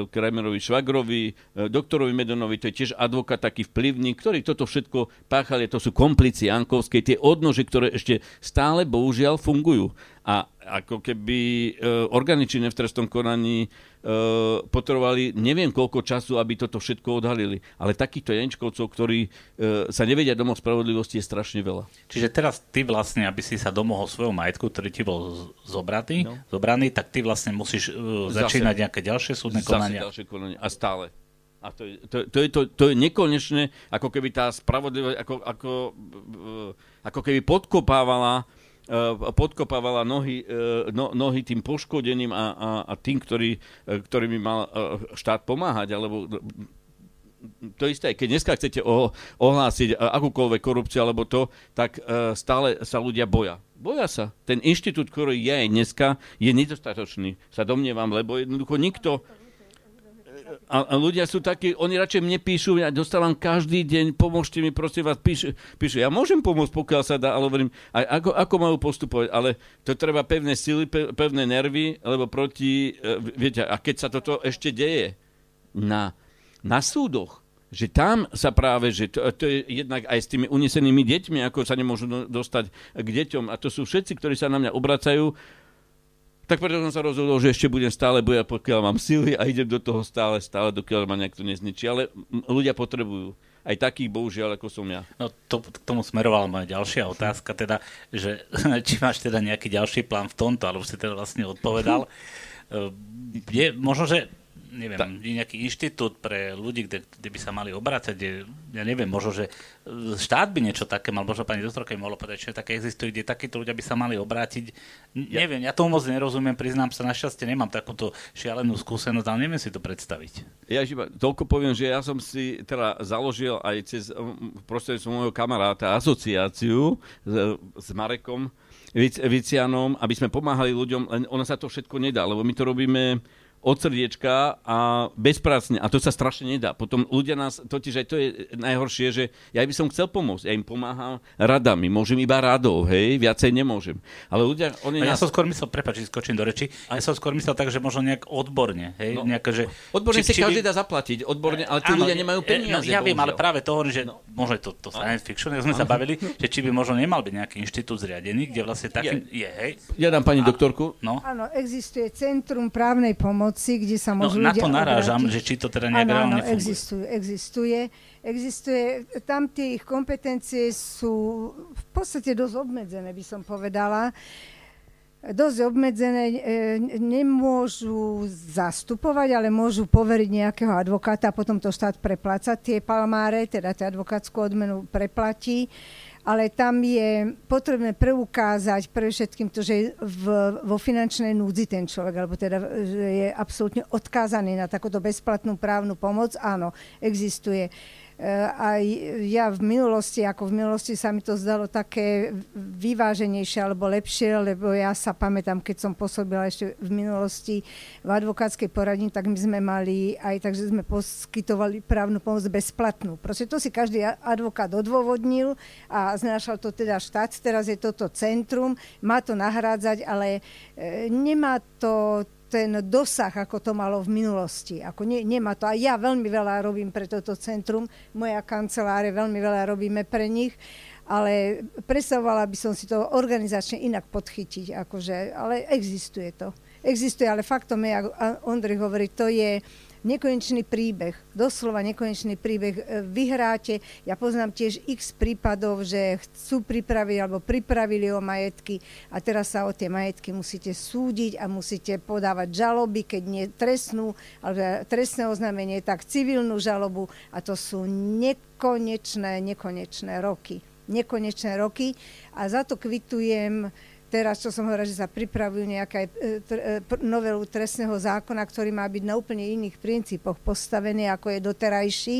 Kramerovi Švagrovi, doktorovi Medonovi, to je tiež advokát taký vplyvný, ktorí toto všetko páchali, to sú komplici Jankovskej, tie odnože, ktoré ešte stále bohužiaľ fungujú. A ako keby e, orgány činné v trestnom konaní e, potrebovali neviem koľko času, aby toto všetko odhalili. Ale takýchto Jančkovcov, ktorí e, sa nevedia domov spravodlivosti, je strašne veľa. Čiže teraz ty vlastne, aby si sa domohol svojho majetku, ktorý ti bol zobratý, no. zobraný, tak ty vlastne musíš uh, začínať zase, nejaké ďalšie súdne konania. Zase ďalšie konania. A stále. A to, to, to, je, to, to je nekonečné, ako keby tá spravodlivosť, ako, ako, ako keby podkopávala Eh, podkopávala nohy, eh, no, nohy tým poškodeným a, a, a tým, ktorý, eh, ktorým by mal štát pomáhať, alebo to isté, keď dneska chcete ohlásiť akúkoľvek korupciu alebo to, tak stále sa ľudia boja. Boja sa. Ten inštitút, ktorý je aj dneska, je nedostatočný, sa domnievam, lebo jednoducho nikto, a, a ľudia sú takí, oni radšej mne píšu, ja dostávam každý deň, pomôžte mi, prosím vás, píšu, píšu. Ja môžem pomôcť, pokiaľ sa dá, ale hovorím, aj ako, ako majú postupovať, ale to treba pevné sily, pevné nervy, lebo proti, e, viete, a keď sa toto ešte deje na, na súdoch, že tam sa práve, že to, to je jednak aj s tými unesenými deťmi, ako sa nemôžu dostať k deťom, a to sú všetci, ktorí sa na mňa obracajú, Tak preto som sa rozhodol, že ešte budem stále bojať, pokiaľ mám sily a idem do toho stále, stále, dokiaľ ma nejak to nezničí. Ale ľudia potrebujú aj takých, bohužiaľ, ako som ja. No to, k tomu smerovala moja ďalšia otázka, teda, že či máš teda nejaký ďalší plán v tomto, ale už si teda vlastne odpovedal. Eh, Je možno, že neviem, Tak. nejaký inštitút pre ľudí, kde, kde by sa mali obracať, kde, ja neviem, možno, že e, štát by niečo také mal, možno pani doktorka by mohla povedať, že také existujú, kde takíto ľudia by sa mali obrátiť. N- Ja- Neviem, ja tomu moc nerozumiem, priznám sa, našťastie nemám takúto šialenú skúsenosť, ale neviem si to predstaviť. Ja iba toľko poviem, že ja som si teda založil aj cez prostredníctvom môjho kamaráta asociáciu s, s Marekom Vic, Vicianom, aby sme pomáhali ľuďom, len ono sa to všetko nedá, lebo my to robíme od srdiečka a bezpracne. A to sa strašne nedá. Potom ľudia nás, totiž aj to je najhoršie, že ja by som chcel pomôcť. Ja im pomáham radami. Môžem iba radou, hej, viacej nemôžem. Ale ľudia, oni A ja nás... som skôr myslel, prepáč, skočím do reči, ja som skôr myslel tak, že možno nejak odborne, hej, No, nejaké, že... Odborne si by- každý dá zaplatiť, odborne, ale tí Áno, ľudia nemajú e, peniaze. No, ja viem, ale bohužiaľ. práve to hovorím, že no. možno je to, to science fiction, ako sme sa bavili, že či by možno nemal byť nejaký inštitút zriadený, kde vlastne taký je, hej. Ja dám pani doktorku. No, Áno, existuje Centrum právnej pomoci, kde sa no môžu na ľudia to narážam, obrátiť. že či to teda nejak reálne funguje. existuje, existuje. Existuje, tam tie ich kompetencie sú v podstate dosť obmedzené, by som povedala. Dosť obmedzené, e, nemôžu zastupovať, ale môžu poveriť nejakého advokáta a potom to štát prepláca. Tie palmáre, teda tie advokátsku odmenu preplatí ale tam je potrebné preukázať pre všetkým to, že je v, vo finančnej núdzi ten človek, alebo teda že je absolútne odkázaný na takúto bezplatnú právnu pomoc. Áno, existuje. E, Aj ja v minulosti, ako v minulosti sa mi to zdalo také vyváženejšie alebo lepšie, lebo ja sa pamätám, keď som pôsobila ešte v minulosti v advokátskej poradni, tak my sme mali aj tak, že sme poskytovali právnu pomoc bezplatnú. Proste to si každý advokát odôvodnil a znášal to teda štát. Teraz je toto centrum, má to nahrádzať, ale e, nemá to ten dosah, ako to malo v minulosti. Ako ne, nemá to. A ja veľmi veľa robím pre toto centrum, moja kanceláre, veľmi veľa robíme pre nich, ale predstavovala by som si to organizačne inak podchytiť, akože, ale existuje to. Existuje, ale faktom je, ako Ondrej hovorí, to je nekonečný príbeh, doslova nekonečný príbeh. E, Vyhráte, ja poznám tiež x prípadov, že chcú pripraviť alebo pripravili o majetky a teraz sa o tie majetky musíte súdiť a musíte podávať žaloby, keď nie trestnú, ale trestné oznámenie, tak civilnú žalobu a to sú nekonečné, nekonečné roky. Nekonečné roky a za to kvitujem teraz, čo som hovorila, že sa pripravujú nejaké e, e, novelu trestného zákona, ktorý má byť na úplne iných princípoch postavený, ako je doterajší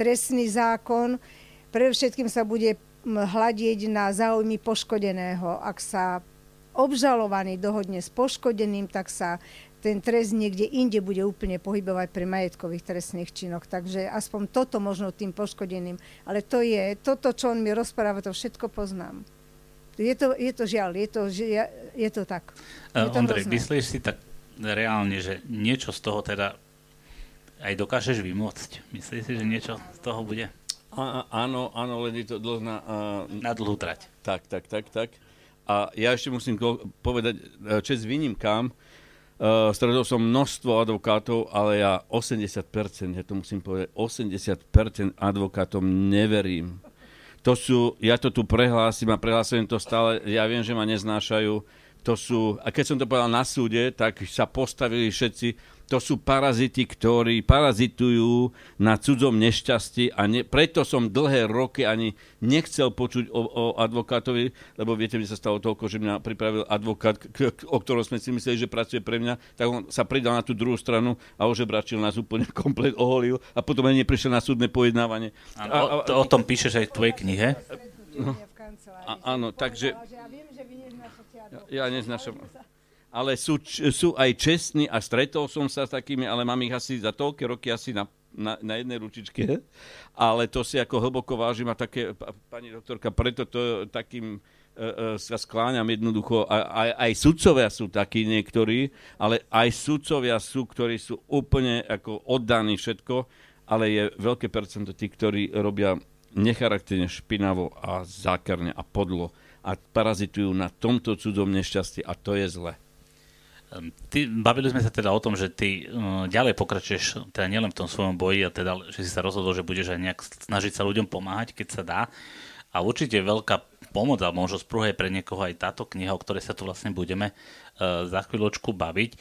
trestný zákon. Predovšetkým sa bude hľadieť na záujmy poškodeného. Ak sa obžalovaný dohodne s poškodeným, tak sa ten trest niekde inde bude úplne pohybovať pri majetkových trestných činoch. Takže aspoň toto možno tým poškodeným. Ale to je, toto, čo on mi rozpráva, to všetko poznám. Je to, je to žiaľ, je to, žia- je to tak. Je to Ondrej, hrozné. myslíš si tak reálne, že niečo z toho teda aj dokážeš vymôcť? Myslíš si, že niečo z toho bude A, áno, áno, len je to dlho na... A, na dlhú trať? tak, tak, tak, tak. A ja ešte musím povedať, e, čes výnimkám, uh, stretol som množstvo advokátov, ale ja 80%, ja to musím povedať, 80% advokátom neverím. To sú, ja to tu prehlásim a prehlásujem to stále, ja viem, že ma neznášajú, to sú, a keď som to povedal na súde, tak sa postavili všetci, to sú parazity, ktorí parazitujú na cudzom nešťastí a ne, preto som dlhé roky ani nechcel počuť o, o advokátovi, lebo viete, mi sa stalo toľko, že mňa pripravil advokát, k, k, o ktorom sme si mysleli, že pracuje pre mňa, tak on sa pridal na tú druhú stranu a ožebračil nás úplne komplet, oholil a potom ani neprišiel na súdne pojednávanie. Áno, o, to, o tom píšeš aj v tvojej knihe. A, áno, takže... Ja neznášate Ja neznášam. Ale sú, sú aj čestní a stretol som sa s takými, ale mám ich asi za toľké roky asi na, na, na jednej ručičke. Ale to si ako hlboko vážim a také, pa- pani doktorka, preto to takým e, e, sa skláňam jednoducho. Aj, aj sudcovia sú takí niektorí, ale aj sudcovia sú, ktorí sú úplne ako oddaní všetko, ale je veľké percento tých, ktorí robia necharakterne špinavo a zákerne a podlo a parazitujú na tomto cudzom nešťastí a to je zle. Ehm, Ty, bavili sme sa teda o tom, že ty uh, ďalej pokračuješ, teda nielen v tom svojom boji, a teda, že si sa rozhodol, že budeš aj nejak snažiť sa ľuďom pomáhať, keď sa dá. A určite veľká pomoc, alebo možno sprúha je pre niekoho aj táto kniha, o ktorej sa tu vlastne budeme uh, za chvíľočku baviť.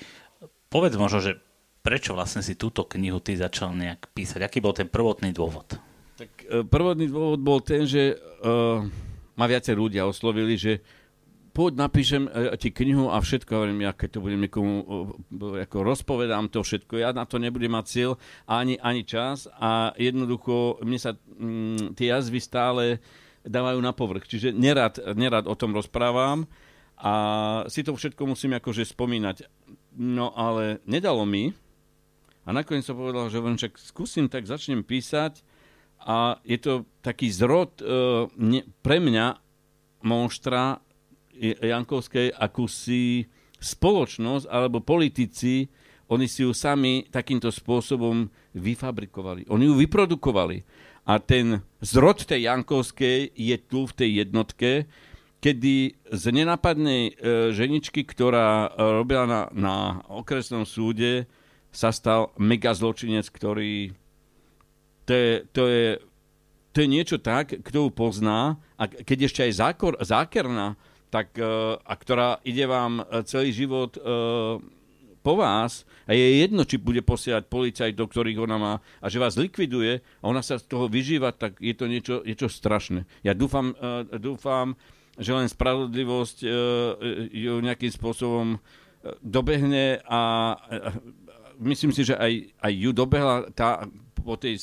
Povedz možno, že prečo vlastne si túto knihu ty začal nejak písať? Aký bol ten prvotný dôvod? Tak e, prvotný dôvod bol ten, že uh, ma viacej ľudia oslovili, že poď napíšem e, ti knihu a všetko, hovorím, ja keď to budem niekomu, e, ako rozpovedám to všetko, ja na to nebudem mať cieľ ani, ani čas a jednoducho mne sa mm, tie jazvy stále dávajú na povrch, čiže nerad, nerad o tom rozprávam a si to všetko musím akože spomínať. No ale nedalo mi a nakoniec som povedal, že skúsim, tak začnem písať a je to taký zrod uh, ne, pre mňa monštra Jankovskej, akúsi spoločnosť alebo politici, oni si ju sami takýmto spôsobom vyfabrikovali. Oni ju vyprodukovali. A ten zrod tej Jankovskej je tu v tej jednotke, kedy z nenapadnej e, ženičky, ktorá robila na, na okresnom súde, sa stal mega zločinec, ktorý to je, to je, to je niečo tak, kto ju pozná a keď ešte aj zákor, zákerná, tak, e, a ktorá ide vám e, celý život e, po vás a je jedno, či bude posielať policajt, do ktorých ona má a že vás likviduje a ona sa z toho vyžíva, tak je to niečo, niečo strašné. Ja dúfam, dúfam, že len spravodlivosť ju nejakým spôsobom dobehne a myslím si, že aj, aj ju dobehla tá, po tej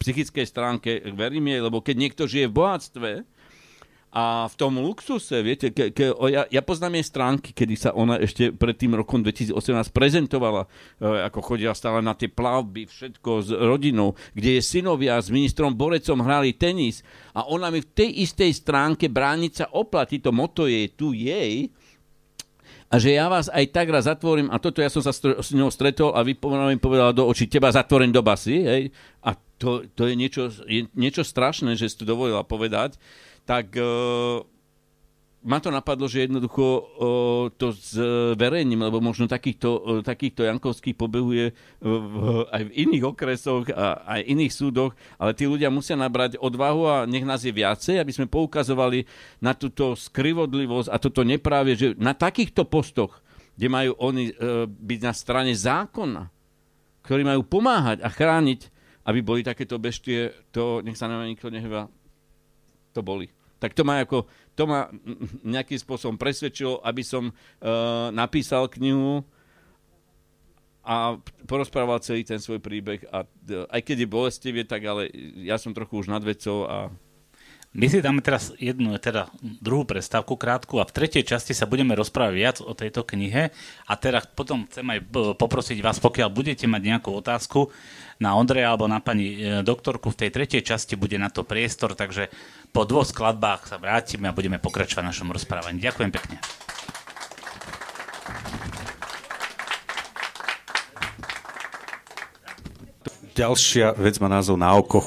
psychickej stránke, verím jej, lebo keď niekto žije v bohatstve, a v tom luxuse, viete, ke, ke, o, ja, ja poznám jej stránky, kedy sa ona ešte pred tým rokom 2018 prezentovala, e, ako chodila stále na tie plavby, všetko s rodinou, kde je synovia s ministrom Borecom hrali tenis a ona mi v tej istej stránke brániť sa oplatí, to moto je tu jej, a že ja vás aj tak raz zatvorím, a toto ja som sa s ňou stretol a vy mi povedala do očí, teba zatvorím do basy, hej, a to, to je, niečo, je niečo strašné, že si to dovolila povedať. Tak uh, ma to napadlo, že jednoducho uh, to zverejním, lebo možno takýchto, uh, takýchto Jankovských pobehuje uh, aj v iných okresoch a aj iných súdoch, ale tí ľudia musia nabrať odvahu a nech nás je viacej, aby sme poukazovali na túto skrivodlivosť a toto neprávie, že na takýchto postoch, kde majú oni uh, byť na strane zákona, ktorí majú pomáhať a chrániť, aby boli takéto beštie, to nech sa na nikto nehvá, to boli. Tak to ma, ako, to ma nejakým spôsobom presvedčilo, aby som uh, napísal knihu a porozprával celý ten svoj príbeh. A uh, aj keď je bolestivý, tak ale ja som trochu už nad vecou a my si dáme teraz jednu, teda druhú prestávku krátku a v tretej časti sa budeme rozprávať viac o tejto knihe a teraz potom chcem aj poprosiť vás, pokiaľ budete mať nejakú otázku na Ondreja alebo na pani e, doktorku, v tej tretej časti bude na to priestor, takže po dvoch skladbách sa vrátime a budeme pokračovať našom rozprávaní. Ďakujem pekne. Ďalšia vec má názov Na oko.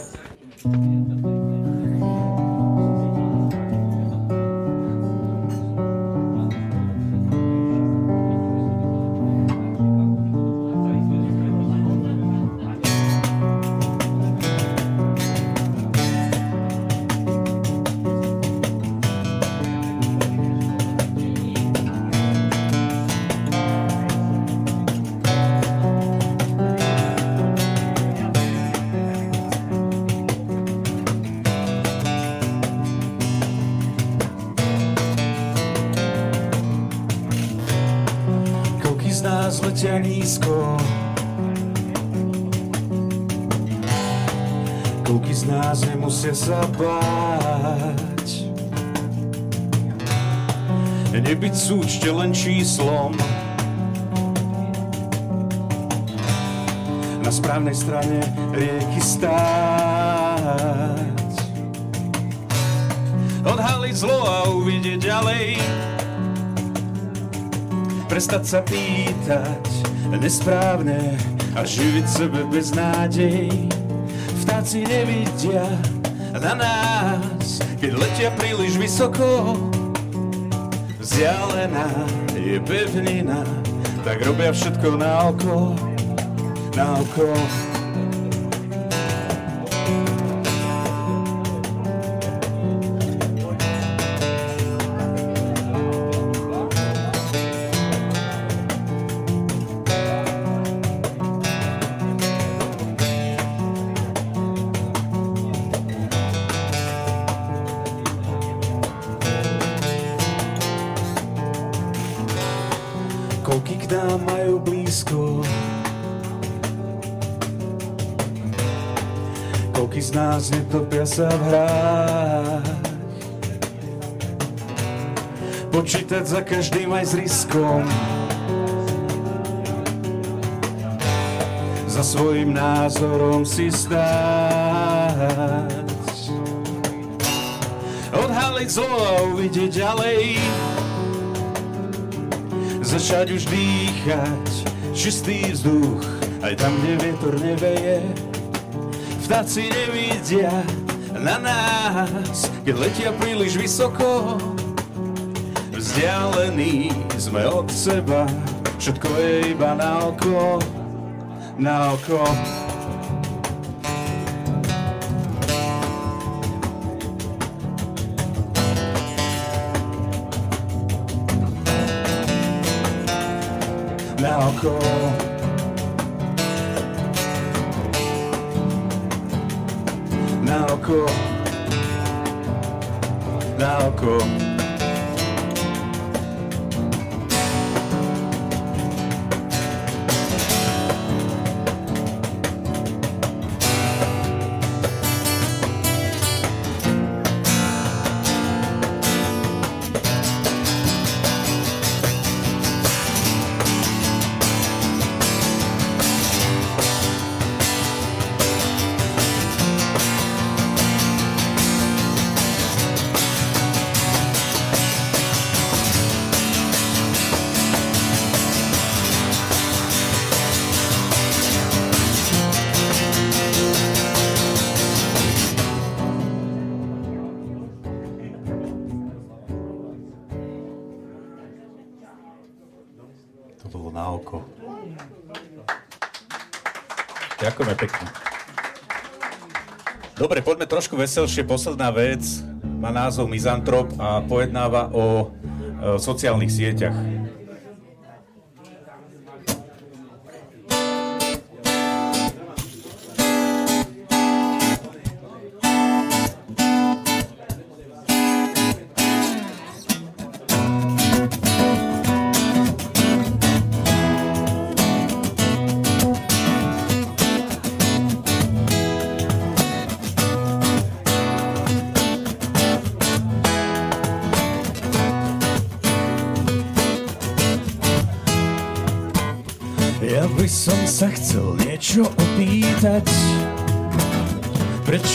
Sa báť. Nebyť súčte len číslom. Na správnej strane rieky stáť. Odhaliť zlo a uvidieť ďalej. Prestať sa pýtať nesprávne a živiť sebe bez nádej. Vtáci nevidia, na nás, keď letia príliš vysoko. Vzdialená je pevnina, tak robia všetko na oko, na oko. Sa v hrách. Počítať za každým aj s riskom, za svojim názorom si stáť. Odhaliť zlo a uvidieť ďalej, začať už dýchať čistý vzduch, aj tam, kde vietor neveje. Vtáci nevidia na nás, keď letia príliš vysoko. Vzdialení sme od seba, všetko je iba na oko, na oko. Poďme trošku veselšie. Posledná vec má názov Mizantrop a pojednáva o e, sociálnych sieťach.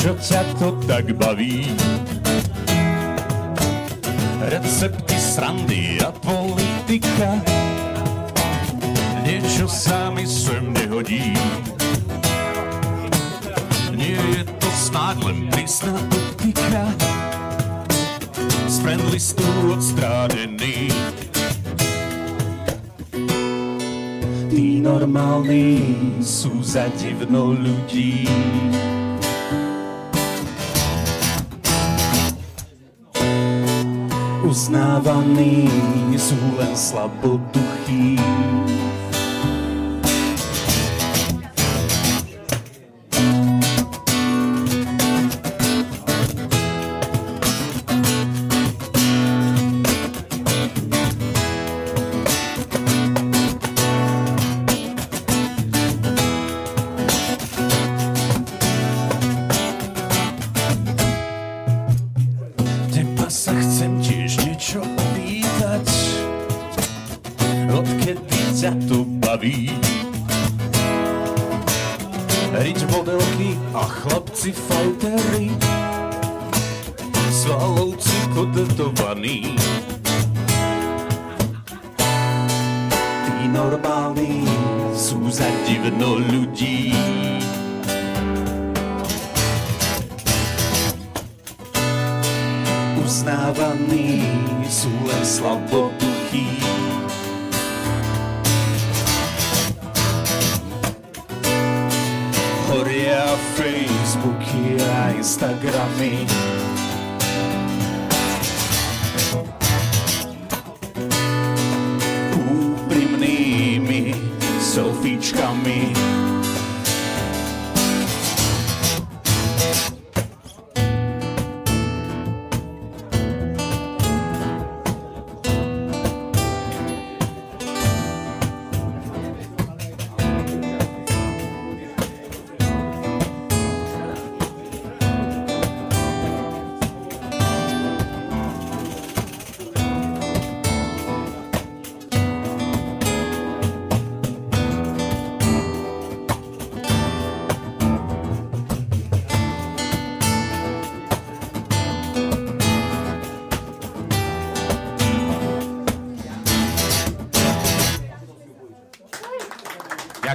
Prečo ťa to tak baví? Recepty, srandy a politika, niečo sa mi sem nehodí. Nie je to snáď len prísna optika, z friendlistu odstránený. Tí normálni sú za divno ľudí. Uznávaní sú len slaboduchí.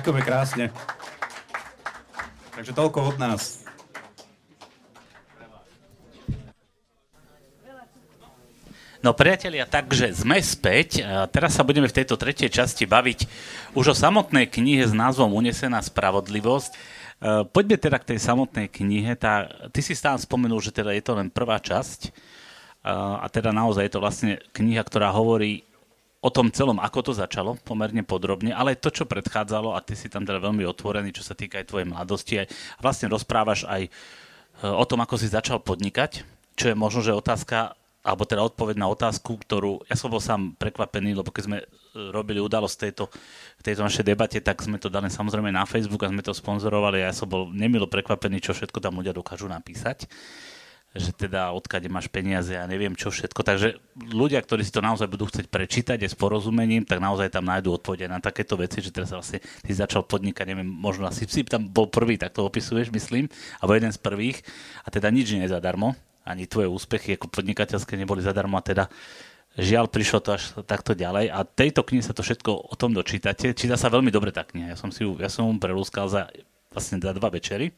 Ďakujeme krásne. Takže toľko od nás. No priatelia, takže sme späť. A teraz sa budeme v tejto tretej časti baviť už o samotnej knihe s názvom Unesená spravodlivosť. E, Poďme teda k tej samotnej knihe. Tá, ty si stále spomenul, že teda je to len prvá časť. E, A teda naozaj je to vlastne kniha, ktorá hovorí o tom celom, ako to začalo, pomerne podrobne, ale aj to, čo predchádzalo, a ty si tam teda veľmi otvorený, čo sa týka aj tvojej mladosti, aj vlastne rozprávaš aj e, o tom, ako si začal podnikať, čo je možno, že otázka, alebo teda odpoveď na otázku, ktorú ja som bol sám prekvapený, lebo keď sme e, robili udalosť tejto, tejto našej debate, tak sme to dali samozrejme na Facebook a sme to sponzorovali a ja som bol nemilo prekvapený, čo všetko tam ľudia dokážu napísať že teda odkade máš peniaze a neviem čo všetko. Takže ľudia, ktorí si to naozaj budú chcieť prečítať aj s porozumením, tak naozaj tam nájdú odpovede na takéto veci, že teraz vlastne ty začal podnikať, neviem, možno asi si tam bol prvý, tak to opisuješ, myslím, alebo jeden z prvých a teda nič nie je zadarmo, ani tvoje úspechy ako podnikateľské neboli zadarmo a teda Žiaľ, prišlo to až takto ďalej a tejto knihe sa to všetko o tom dočítate. Číta sa veľmi dobre tá kniha. Ja som si ju, ja som ju prelúskal za vlastne za dva večery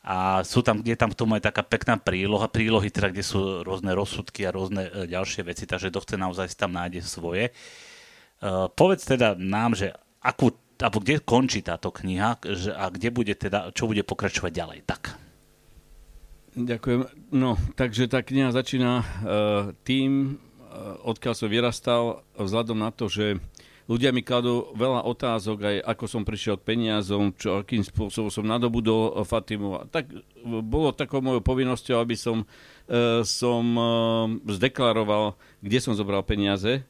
a sú tam, je tam k tomu aj taká pekná príloha, prílohy teda, kde sú rôzne rozsudky a rôzne e, ďalšie veci, takže kto chce naozaj si tam nájde svoje. Uh, povedz teda nám, že akú, alebo kde končí táto kniha že, a kde bude teda, čo bude pokračovať ďalej. Tak. Ďakujem. No, takže tá kniha začína uh, tým, uh, odkiaľ som vyrastal, vzhľadom na to, že ľudia mi kladú veľa otázok, aj ako som prišiel k peniazom, čo, akým spôsobom som nadobudol Fatimu. Tak bolo takou mojou povinnosťou, aby som, uh, som uh, zdeklaroval, kde som zobral peniaze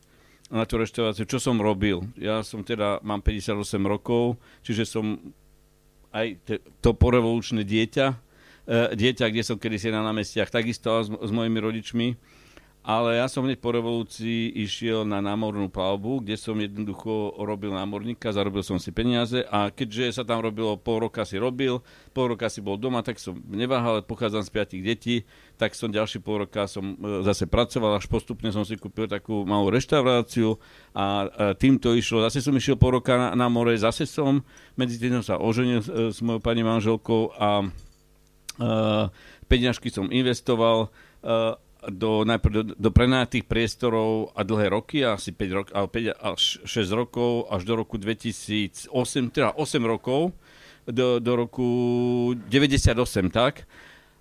na tú reštauráciu, čo som robil. Ja som teda, mám 58 rokov, čiže som aj te, to porevolučné dieťa, uh, dieťa, kde som kedysi na námestiach takisto s, s mojimi rodičmi ale ja som hneď po revolúcii išiel na námornú plavbu, kde som jednoducho robil námorníka, zarobil som si peniaze a keďže sa tam robilo, pol roka si robil, pol roka si bol doma, tak som neváhal, pochádzam z piatich detí, tak som ďalší pol roka som e, zase pracoval, až postupne som si kúpil takú malú reštauráciu a týmto išlo, zase som išiel pol roka na, na more, zase som, medzi tým sa oženil s, s mojou pani manželkou a uh, peňažky som investoval uh, do, najprv do, do prenajatých priestorov a dlhé roky, asi 5, rok, 5 až 6 rokov, až do roku 2008, teda 8 rokov, do, do roku 98, tak?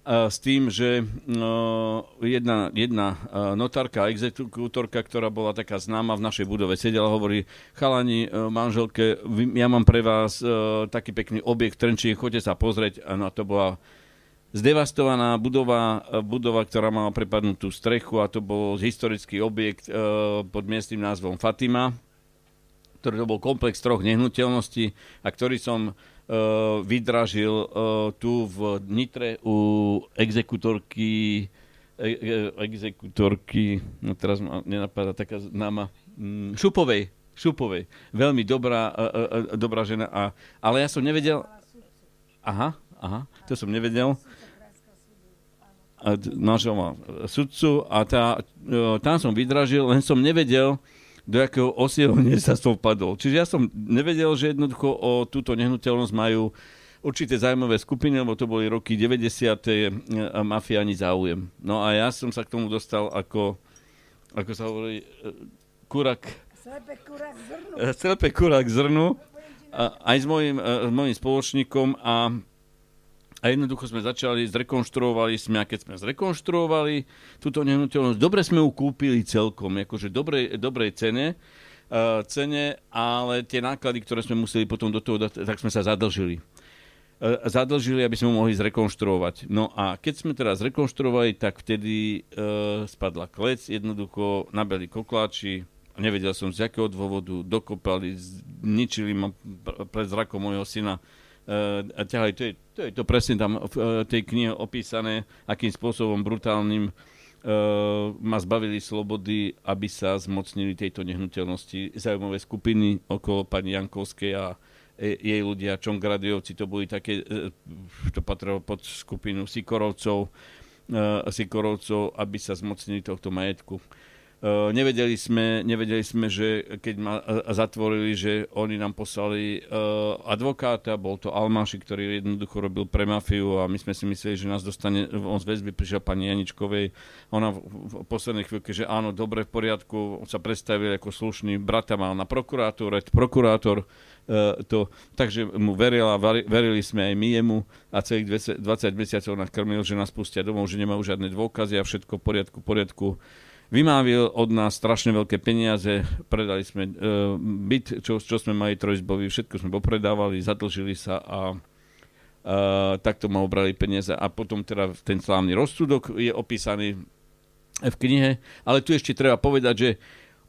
s tým, že no, jedna, jedna notárka, exekútorka, ktorá bola taká známa v našej budove, sedela a hovorí, chalani, e, manželke, ja mám pre vás e, taký pekný objekt v Trenčíne, choďte sa pozrieť. No to bola zdevastovaná budova, budova, ktorá mala prepadnutú strechu a to bol historický objekt e, pod miestnym názvom Fatima, ktorý to bol komplex troch nehnuteľností a ktorý som e, vydražil tu v Nitre u exekutorky e, e, exekutorky, no teraz ma nenapadá taká známa, mm, Šupovej, Šupovej. Veľmi dobrá, e dobrá žena. A, ale ja som nevedel... Aha, aha, to som nevedel mal sudcu a tá, e, tam som vydražil, len som nevedel, do akého osieho sa vpadol. Čiže ja som nevedel, že jednoducho o túto nehnuteľnosť majú určité zájmové skupiny, lebo to boli roky 90. E, mafiáni záujem. No a ja som sa k tomu dostal ako, ako sa hovorí, e, kurak... Slepe kurak zrnu. Slepe kurak zrnu. A, aj s mojim, s mojim spoločníkom a A jednoducho sme začali, zrekonštruovali sme a keď sme zrekonštruovali túto nehnuteľnosť, dobre sme ju kúpili celkom, akože dobrej, dobrej cene, uh, cene, ale tie náklady, ktoré sme museli potom do toho dať, tak sme sa zadlžili. Uh, zadlžili, aby sme mohli zrekonštruovať. No a keď sme teraz zrekonštruovali, tak vtedy uh, spadla klec, jednoducho nabeli kokláči, nevedel som z jakého dôvodu, dokopali, zničili ma pred zrakom môjho syna a ťahali. To je, to je to presne tam v tej knihe opísané, akým spôsobom brutálnym Uh, ma zbavili slobody, aby sa zmocnili tejto nehnuteľnosti. Zaujímavé skupiny okolo pani Jankovskej a jej ľudia, Čongradiovci, to boli také, to patrilo pod skupinu Sikorovcov, Sikorovcov, aby sa zmocnili tohto majetku. Uh, nevedeli, sme, nevedeli sme, že keď ma uh, zatvorili, že oni nám poslali uh, advokáta, bol to Almáši, ktorý jednoducho robil pre mafiu a my sme si mysleli, že nás dostane, on z väzby prišiel pani Janičkovej, ona v, poslednej chvíľke, že áno, dobre, v poriadku, sa predstavil ako slušný, brata mal na prokurátor, prokurátor to, takže mu verila, verili sme aj my jemu a celých 20, 20 mesiacov nás krmil, že nás pustia domov, že nemajú žiadne dôkazy a všetko v poriadku, v poriadku vymávil od nás strašne veľké peniaze, predali sme uh, byt, čo, čo sme mali trojzbový, všetko sme popredávali, zadlžili sa a uh, takto ma obrali peniaze. A potom teda ten slávny rozsudok je opísaný v knihe, ale tu ešte treba povedať, že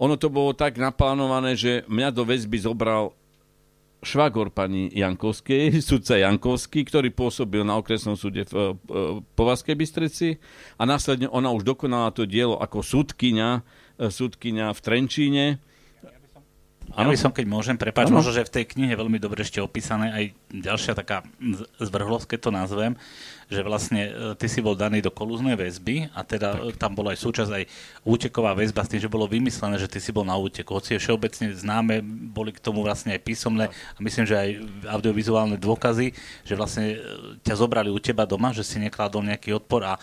ono to bolo tak naplánované, že mňa do väzby zobral švagor pani Jankovskej, sudca Jankovský, ktorý pôsobil na okresnom súde v, v Povazkej Bystrici a následne ona už dokonala to dielo ako súdkyňa, e, súdkyňa v Trenčíne by som, keď môžem, prepáč, možno, že v tej knihe je veľmi dobre ešte opísané aj ďalšia taká zvrhlosť, keď to nazvem, že vlastne e, ty si bol daný do kolúznej väzby a teda tak. tam bola aj súčasť aj úteková väzba s tým, že bolo vymyslené, že ty si bol na úteku. Hoci je všeobecne známe, boli k tomu vlastne aj písomné a myslím, že aj audiovizuálne dôkazy, že vlastne e, ťa zobrali u teba doma, že si nekladol nejaký odpor a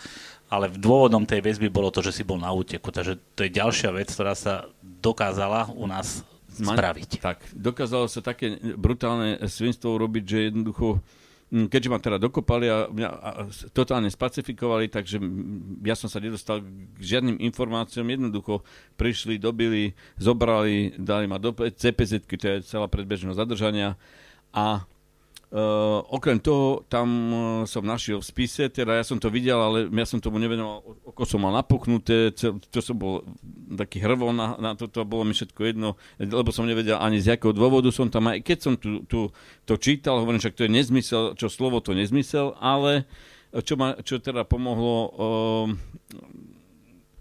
ale v dôvodom tej väzby bolo to, že si bol na úteku. Takže to je ďalšia vec, ktorá sa dokázala u nás spraviť. Tak, dokázalo sa také brutálne svinstvo urobiť, že jednoducho keďže ma teda dokopali a mňa totálne spacifikovali, takže ja som sa nedostal k žiadnym informáciám. Jednoducho prišli, dobili, zobrali, dali ma do CPZ, to je celá predbežnosť zadržania a Uh, okrem toho, tam uh, som našiel v spise, teda ja som to videl, ale ja som tomu nevenoval, oko som mal napuchnuté, čo som bol taký hrvol na, na toto, bolo mi všetko jedno, lebo som nevedel ani z jakého dôvodu som tam, aj keď som tu, tu to čítal, hovorím, však to je nezmysel, čo slovo to nezmysel, ale čo, ma, čo teda pomohlo uh,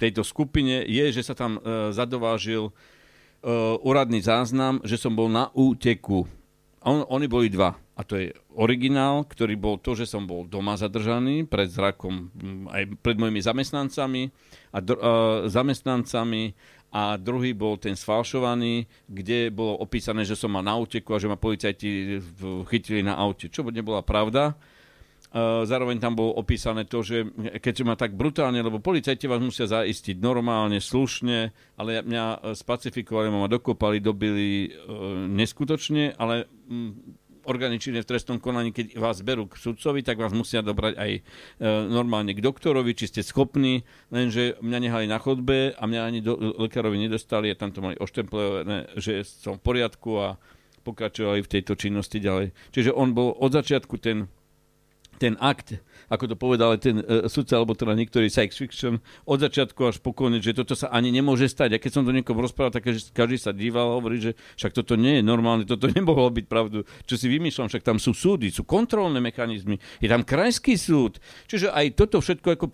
tejto skupine je, že sa tam uh, zadovážil uh, úradný záznam, že som bol na úteku. On, oni boli dva. A to je originál, ktorý bol to, že som bol doma zadržaný pred zrakom mm, aj pred mojimi zamestnancami a dr- uh, zamestnancami. A druhý bol ten sfalšovaný, kde bolo opísané, že som mal na úteku a že ma policajti chytili na aute, čo nebola pravda. Uh, zároveň tam bolo opísané to, že keďže ma tak brutálne, lebo policajti vás musia zaistiť normálne, slušne, ale mňa spacifikovali, ma dokopali, dobili uh, neskutočne, ale mm, orgány v trestnom konaní, keď vás berú k sudcovi, tak vás musia dobrať aj e, normálne k doktorovi, či ste schopní, lenže mňa nehali na chodbe a mňa ani do, lekárovi nedostali a tam to mali oštemplené, že som v poriadku a pokračovali v tejto činnosti ďalej. Čiže on bol od začiatku ten, ten akt ako to povedal ten uh, sudca, alebo teda niektorý science fiction, od začiatku až po koniec, že toto sa ani nemôže stať. A keď som to niekomu rozprával, tak každý sa díval a hovorí, že však toto nie je normálne, toto nemohlo byť pravdu. Čo si vymýšľam, však tam sú súdy, sú kontrolné mechanizmy, je tam krajský súd. Čiže aj toto všetko, ako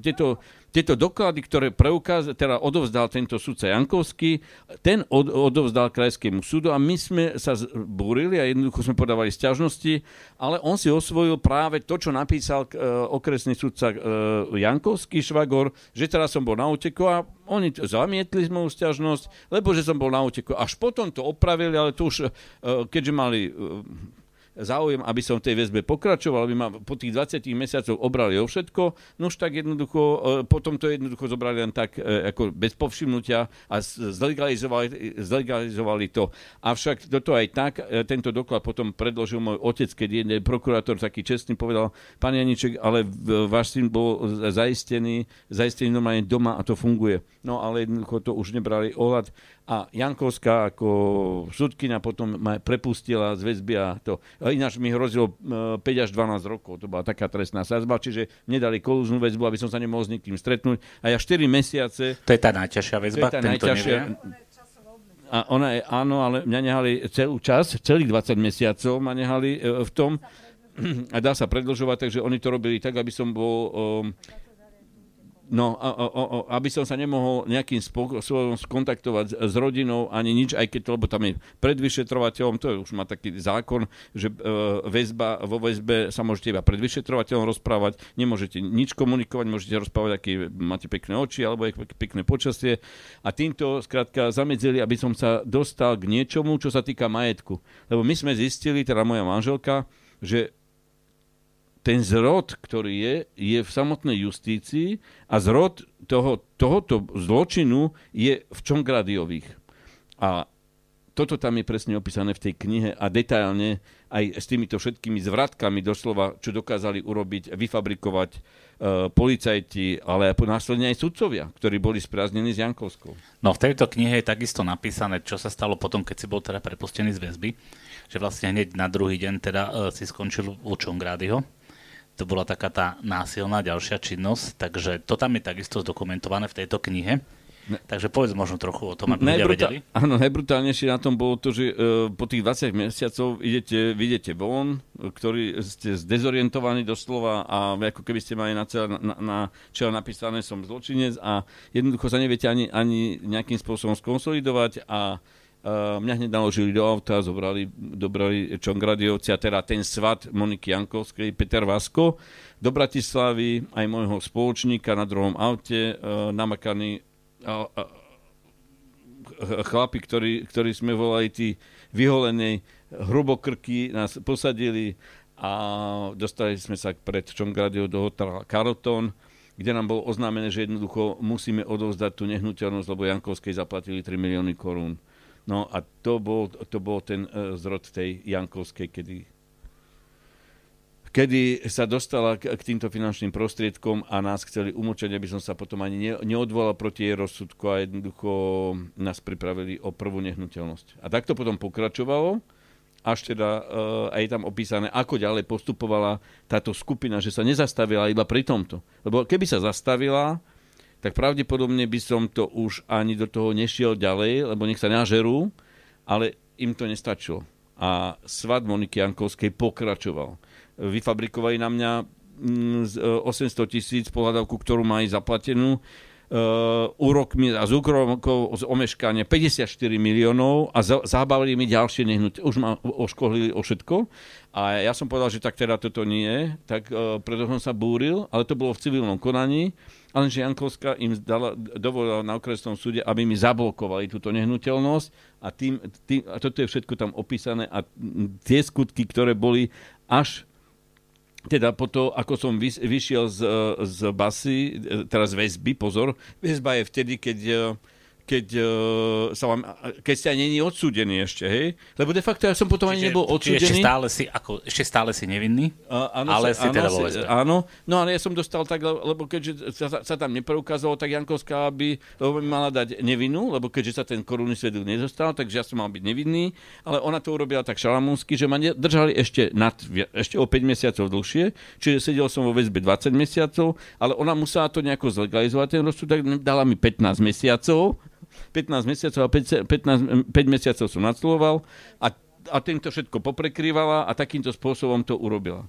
tieto tieto doklady, ktoré preukaz, teda odovzdal tento sudca Jankovský, ten od, odovzdal krajskému súdu a my sme sa búrili a jednoducho sme podávali stiažnosti, ale on si osvojil práve to, čo napísal uh, okresný sudca uh, Jankovský švagor, že teraz som bol na úteku a oni zamietli moju stiažnosť, lebo že som bol na úteku. Až potom to opravili, ale to už, uh, keďže mali uh, záujem, aby som v tej väzbe pokračoval, aby ma po tých 20 mesiacoch obrali o všetko, no už tak jednoducho, e, potom to jednoducho zobrali len tak e, ako bez povšimnutia a zlegalizovali, zlegalizovali to. Avšak toto aj tak, e, tento doklad potom predložil môj otec, keď jeden prokurátor taký čestný povedal, pán Janiček, ale váš syn bol zaistený, zaistený normálne doma a to funguje. No ale jednoducho to už nebrali ohľad a Jankovská ako sudkina potom ma prepustila z väzby a to. Ináč mi hrozilo 5 e, až 12 rokov, to bola taká trestná sazba, čiže nedali kolúznú väzbu, aby som sa nemohol s nikým stretnúť. A ja 4 mesiace... To je tá najťažšia väzba, to je tá najťažšia, a ona je, áno, ale mňa nehali celú čas, celých 20 mesiacov ma nehali e, v tom a dá sa predlžovať, takže oni to robili tak, aby som bol um, No, a, a, a, aby som sa nemohol nejakým spôsobom skontaktovať s rodinou, ani nič, aj keď lebo tam je pred vyšetrovateľom, to je, už má taký zákon, že e, väzba, vo väzbe sa môžete iba pred vyšetrovateľom rozprávať, nemôžete nič komunikovať, môžete rozprávať, aký máte pekné oči, alebo aké pekné počasie. A týmto, skrátka, zamedzili, aby som sa dostal k niečomu, čo sa týka majetku. Lebo my sme zistili, teda moja manželka, že ten zrod, ktorý je, je v samotnej justícii a zrod toho, tohoto zločinu je v Čongradiových. A toto tam je presne opísané v tej knihe a detailne aj s týmito všetkými zvratkami doslova, čo dokázali urobiť, vyfabrikovať e, policajti, ale následne aj sudcovia, ktorí boli sprázdnení s Jankovskou. No v tejto knihe je takisto napísané, čo sa stalo potom, keď si bol teda prepustený z väzby, že vlastne hneď na druhý deň teda e, si skončil u Čongradyho to bola taká tá násilná ďalšia činnosť, takže to tam je takisto zdokumentované v tejto knihe. Ne. Takže povedz možno trochu o tom, aby ľudia vedeli. Áno, najbrutálnejšie na tom bolo to, že uh, po tých 20 mesiacov idete, vidíte von, ktorý ste zdezorientovaní doslova a ako keby ste mali na, celé, na, na čele napísané som zločinec a jednoducho sa neviete ani, ani nejakým spôsobom skonsolidovať a mňa hneď naložili do auta, zobrali, dobrali Čongradiovci a teda ten svat Moniky Jankovskej, Peter Vasko, do Bratislavy, aj môjho spoločníka na druhom aute, namakaní uh, uh, chlapi, ktorí, ktorí sme volali tí vyholenej hrubokrky, nás posadili a dostali sme sa pred Čongradio do hotela Carlton, kde nám bolo oznámené, že jednoducho musíme odovzdať tú nehnuteľnosť, lebo Jankovskej zaplatili 3 milióny korún. No a to bol, to bol ten uh, zrod tej Jankovskej, kedy kedy sa dostala k, k týmto finančným prostriedkom a nás chceli umlčať, aby som sa potom ani ne, neodvolal proti jej rozsudku a jednoducho nás pripravili o prvú nehnuteľnosť. A takto potom pokračovalo, až teda uh, aj tam opísané, ako ďalej postupovala táto skupina, že sa nezastavila iba pri tomto. Lebo keby sa zastavila, tak pravdepodobne by som to už ani do toho nešiel ďalej, lebo nech sa nažerú, ale im to nestačilo. A svat Moniky Jankovskej pokračoval. Vyfabrikovali na mňa 800 mm, e, tisíc pohľadavku, ktorú majú zaplatenú uh, a z úkrokov z omeškania 54 miliónov a za, zabavili mi ďalšie nehnutie. Už ma oškohlili o všetko. A ja som povedal, že tak teda toto nie, tak uh, preto som sa búril, ale to bolo v civilnom konaní. Ale že Jankovská im dala, dovolila na okresnom súde, aby mi zablokovali túto nehnuteľnosť a, tým, tým, a toto je všetko tam opísané a tie skutky, ktoré boli až teda po to, ako som vyšiel z, z basy, teraz väzby, pozor, väzba je vtedy, keď keď, uh, sa vám, keď ste ani není odsúdený ešte, hej? Lebo de facto ja som potom čiže, ani nebol odsúdený. Ešte stále si, ako, ešte stále si nevinný, uh, áno, ale si teda vo Áno, no ale ja som dostal tak, lebo keďže sa, sa tam nepreukázalo, tak Jankovská by, lebo by mala dať nevinu, lebo keďže sa ten korunný svedok nedostal, takže ja som mal byť nevinný, ale ona to urobila tak šalamúnsky, že ma držali ešte, nad, ešte o 5 mesiacov dlhšie, čiže sedel som vo väzbe 20 mesiacov, ale ona musela to nejako zlegalizovať, ten rozsudok dala mi 15 mesiacov, 15 mesiacov a 5, 15, 5 mesiacov som nadsloval a, a týmto všetko poprekrývala a takýmto spôsobom to urobila.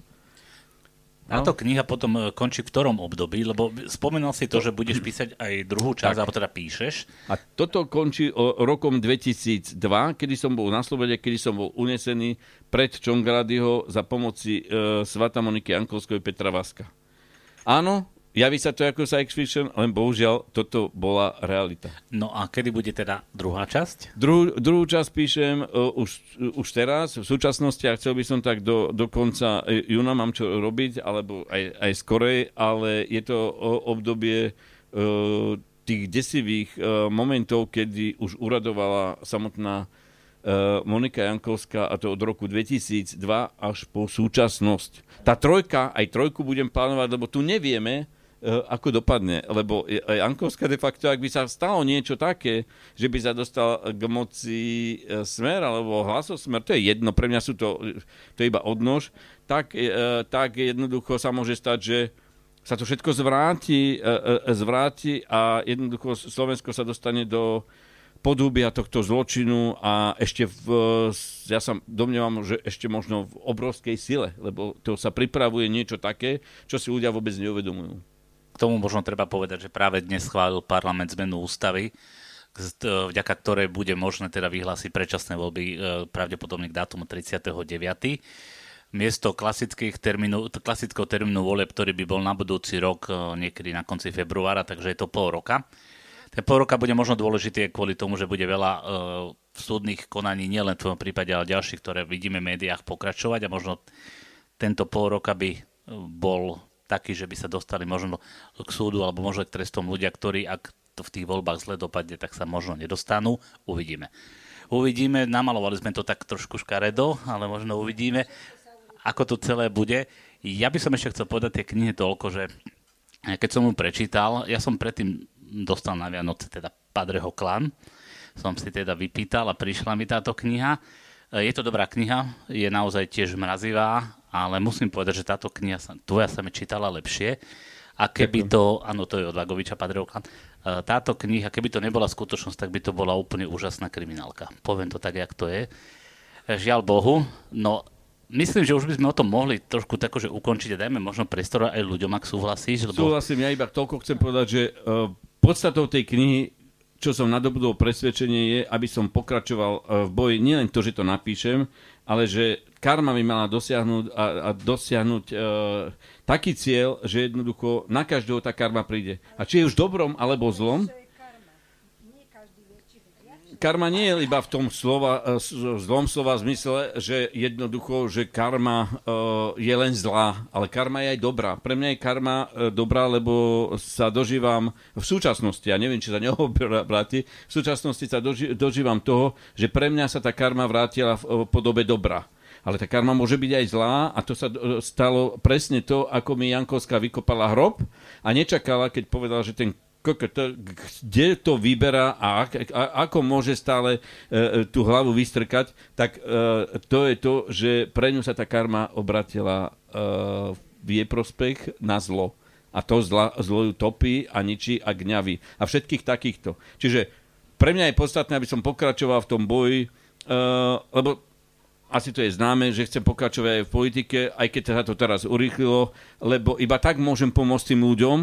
No. Táto kniha potom e, končí v ktorom období? Lebo spomenul si to, že budeš písať aj druhú časť, alebo teda píšeš. A toto končí o, rokom 2002, kedy som bol na Slobode, kedy som bol unesený pred Čongradyho za pomoci e, Svata Moniky Ankovskej Petra Vaska. Áno, javí sa to ako science fiction, len bohužiaľ toto bola realita. No a kedy bude teda druhá časť? Druhú, druhú časť píšem uh, už, už teraz, v súčasnosti a chcel by som tak do, do konca e, júna mám čo robiť, alebo aj, aj skorej, ale je to uh, obdobie uh, tých desivých uh, momentov, kedy už uradovala samotná uh, Monika Jankovská a to od roku 2002 až po súčasnosť. Tá trojka, aj trojku budem plánovať, lebo tu nevieme, ako dopadne. Lebo Jankovská de facto, ak by sa stalo niečo také, že by sa dostal k moci eh, smer alebo hlasosmer, to je jedno, pre mňa sú to, to je iba odnož, tak, eh, tak jednoducho sa môže stať, že sa to všetko zvráti, zvráti a jednoducho Slovensko sa dostane do podhubia tohto zločinu a ešte v, ja sa domnievam, že ešte možno v obrovskej sile, lebo to sa pripravuje niečo také, čo si ľudia vôbec neuvedomujú. K tomu možno treba povedať, že práve dnes schválil parlament zmenu ústavy, vďaka ktorej bude možné teda vyhlásiť predčasné voľby e, pravdepodobne k dátumu 39. Miesto klasických termínu, klasického termínu volieb, ktorý by bol na budúci rok e, niekedy na konci februára, takže je to pol roka. Ten pol roka bude možno dôležitý kvôli tomu, že bude veľa uh, súdnych konaní, nielen v tvojom prípade, ale ďalších, ktoré vidíme v médiách pokračovať a možno tento pol roka by bol taký, že by sa dostali možno k súdu alebo možno k trestom ľudia, ktorí ak to v tých voľbách zle dopadne, tak sa možno nedostanú. Uvidíme. Uvidíme, namalovali sme to tak trošku škaredo, ale možno uvidíme, ako to celé bude. Ja by som ešte chcel povedať tie knihy toľko, že keď som mu prečítal, ja som predtým dostal na Vianoce teda Padreho klan, som si teda vypýtal a prišla mi táto kniha. Je to dobrá kniha, je naozaj tiež mrazivá, ale musím povedať, že táto kniha, sa, tvoja sa mi čítala lepšie. A keby to, áno, to je od Vagoviča Padreoklan, táto kniha, keby to nebola skutočnosť, tak by to bola úplne úžasná kriminálka. Poviem to tak, jak to je. Žiaľ Bohu, no myslím, že už by sme o tom mohli trošku tako, že ukončiť a dajme možno priestor aj ľuďom, ak súhlasíš. Lebo... Súhlasím, ja iba toľko chcem povedať, že uh, podstatou tej knihy čo som nadobudol presvedčenie je, aby som pokračoval uh, v boji, nielen to, že to napíšem, ale že karma by mala dosiahnuť, a, a dosiahnuť e, taký cieľ, že jednoducho na každého tá karma príde. A či je už dobrom alebo zlom, karma nie je iba v tom slova, e, zlom slova zmysle, že jednoducho, že karma uh, je len zlá, ale karma je aj dobrá. Pre mňa je karma dobrá, lebo sa dožívam v súčasnosti, ja neviem, či sa neobráti, v súčasnosti sa doži, dožívam toho, že pre mňa sa tá karma vrátila v podobe dobra ale tá karma môže byť aj zlá a to sa stalo presne to, ako mi Jankovská vykopala hrob a nečakala, keď povedala, že ten kde to vyberá a, ako môže stále e, tú hlavu vystrkať, tak e, to je to, že pre ňu sa tá karma obratila e, v jej prospech na zlo. A to zla, zlo ju topí a ničí a gňaví. A všetkých takýchto. Čiže pre mňa je podstatné, aby som pokračoval v tom boji, e, lebo asi to je známe, že chcem pokračovať aj v politike, aj keď sa to teraz urýchlilo, lebo iba tak môžem pomôcť tým ľuďom,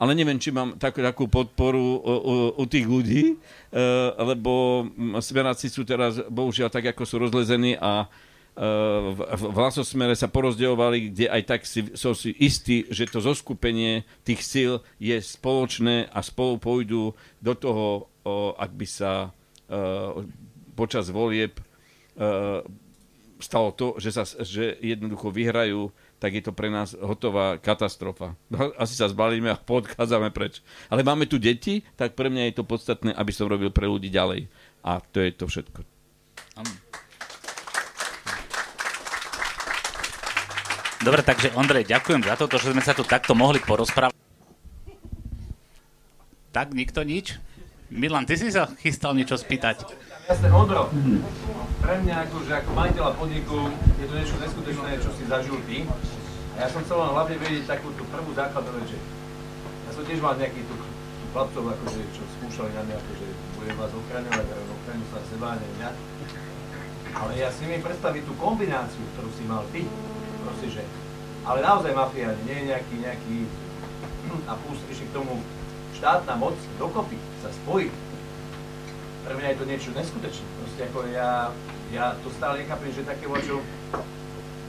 ale neviem, či mám takú, takú podporu u, u, u tých ľudí, uh, lebo smeráci sú teraz bohužiaľ tak, ako sú rozlezení a uh, v, v hlasosmere sa porozdeľovali, kde aj tak si, som si istý, že to zoskupenie tých síl je spoločné a spolu pôjdu do toho, uh, ak by sa uh, počas volieb uh, stalo to, že, sa, že jednoducho vyhrajú, tak je to pre nás hotová katastrofa. Asi sa zbalíme a podchádzame preč. Ale máme tu deti, tak pre mňa je to podstatné, aby som robil pre ľudí ďalej. A to je to všetko. Dobre, takže Ondrej, ďakujem za toto, že sme sa tu takto mohli porozprávať. Tak, nikto nič? Milan, ty si sa chystal niečo spýtať. Jasne, Ondro, pre mňa akože ako majiteľa podniku je to niečo neskutečné, čo si zažil ty. A ja som chcel len hlavne vedieť takú tú prvú základnú vec, že ja som tiež mal nejaký tu, tu chlapcov, akože, čo skúšali na mňa, akože budem vás ochraňovať, ale ochraňujú sa seba, a neviem ja. Ale ja si neviem predstaviť tú kombináciu, ktorú si mal ty, proste, že ale naozaj mafiáni, nie nejaký, nejaký a plus ešte k tomu štátna moc dokopy sa spojí pre mňa je to niečo neskutočné. Ako ja, ja to stále nechápem, že také čo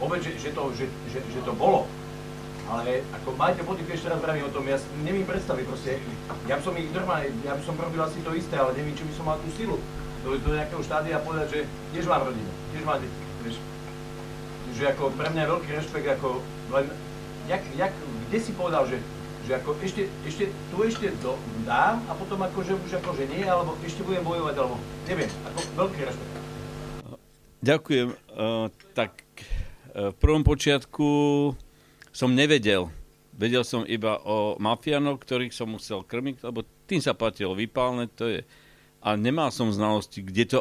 vôbec, že, že, to, že, že, že to bolo. Ale ako majte podnik ešte raz vravím o tom, ja neviem predstaviť proste, ja by som ich normálne, ja by som robil asi to isté, ale neviem, či by som mal tú silu do, do nejakého štádia povedať, že tiež mám rodinu, tiež mám deti. Že ako pre mňa je veľký rešpekt, ako len, jak, jak, kde si povedal, že, že ako ešte, ešte, tu ešte do, dám a potom akože už akože nie, alebo ešte budem bojovať, alebo neviem, ako veľký rešpekt. Ďakujem. Uh, tak uh, v prvom počiatku som nevedel. Vedel som iba o mafianoch, ktorých som musel krmiť, lebo tým sa platilo vypálne, to je. A nemal som znalosti, kde to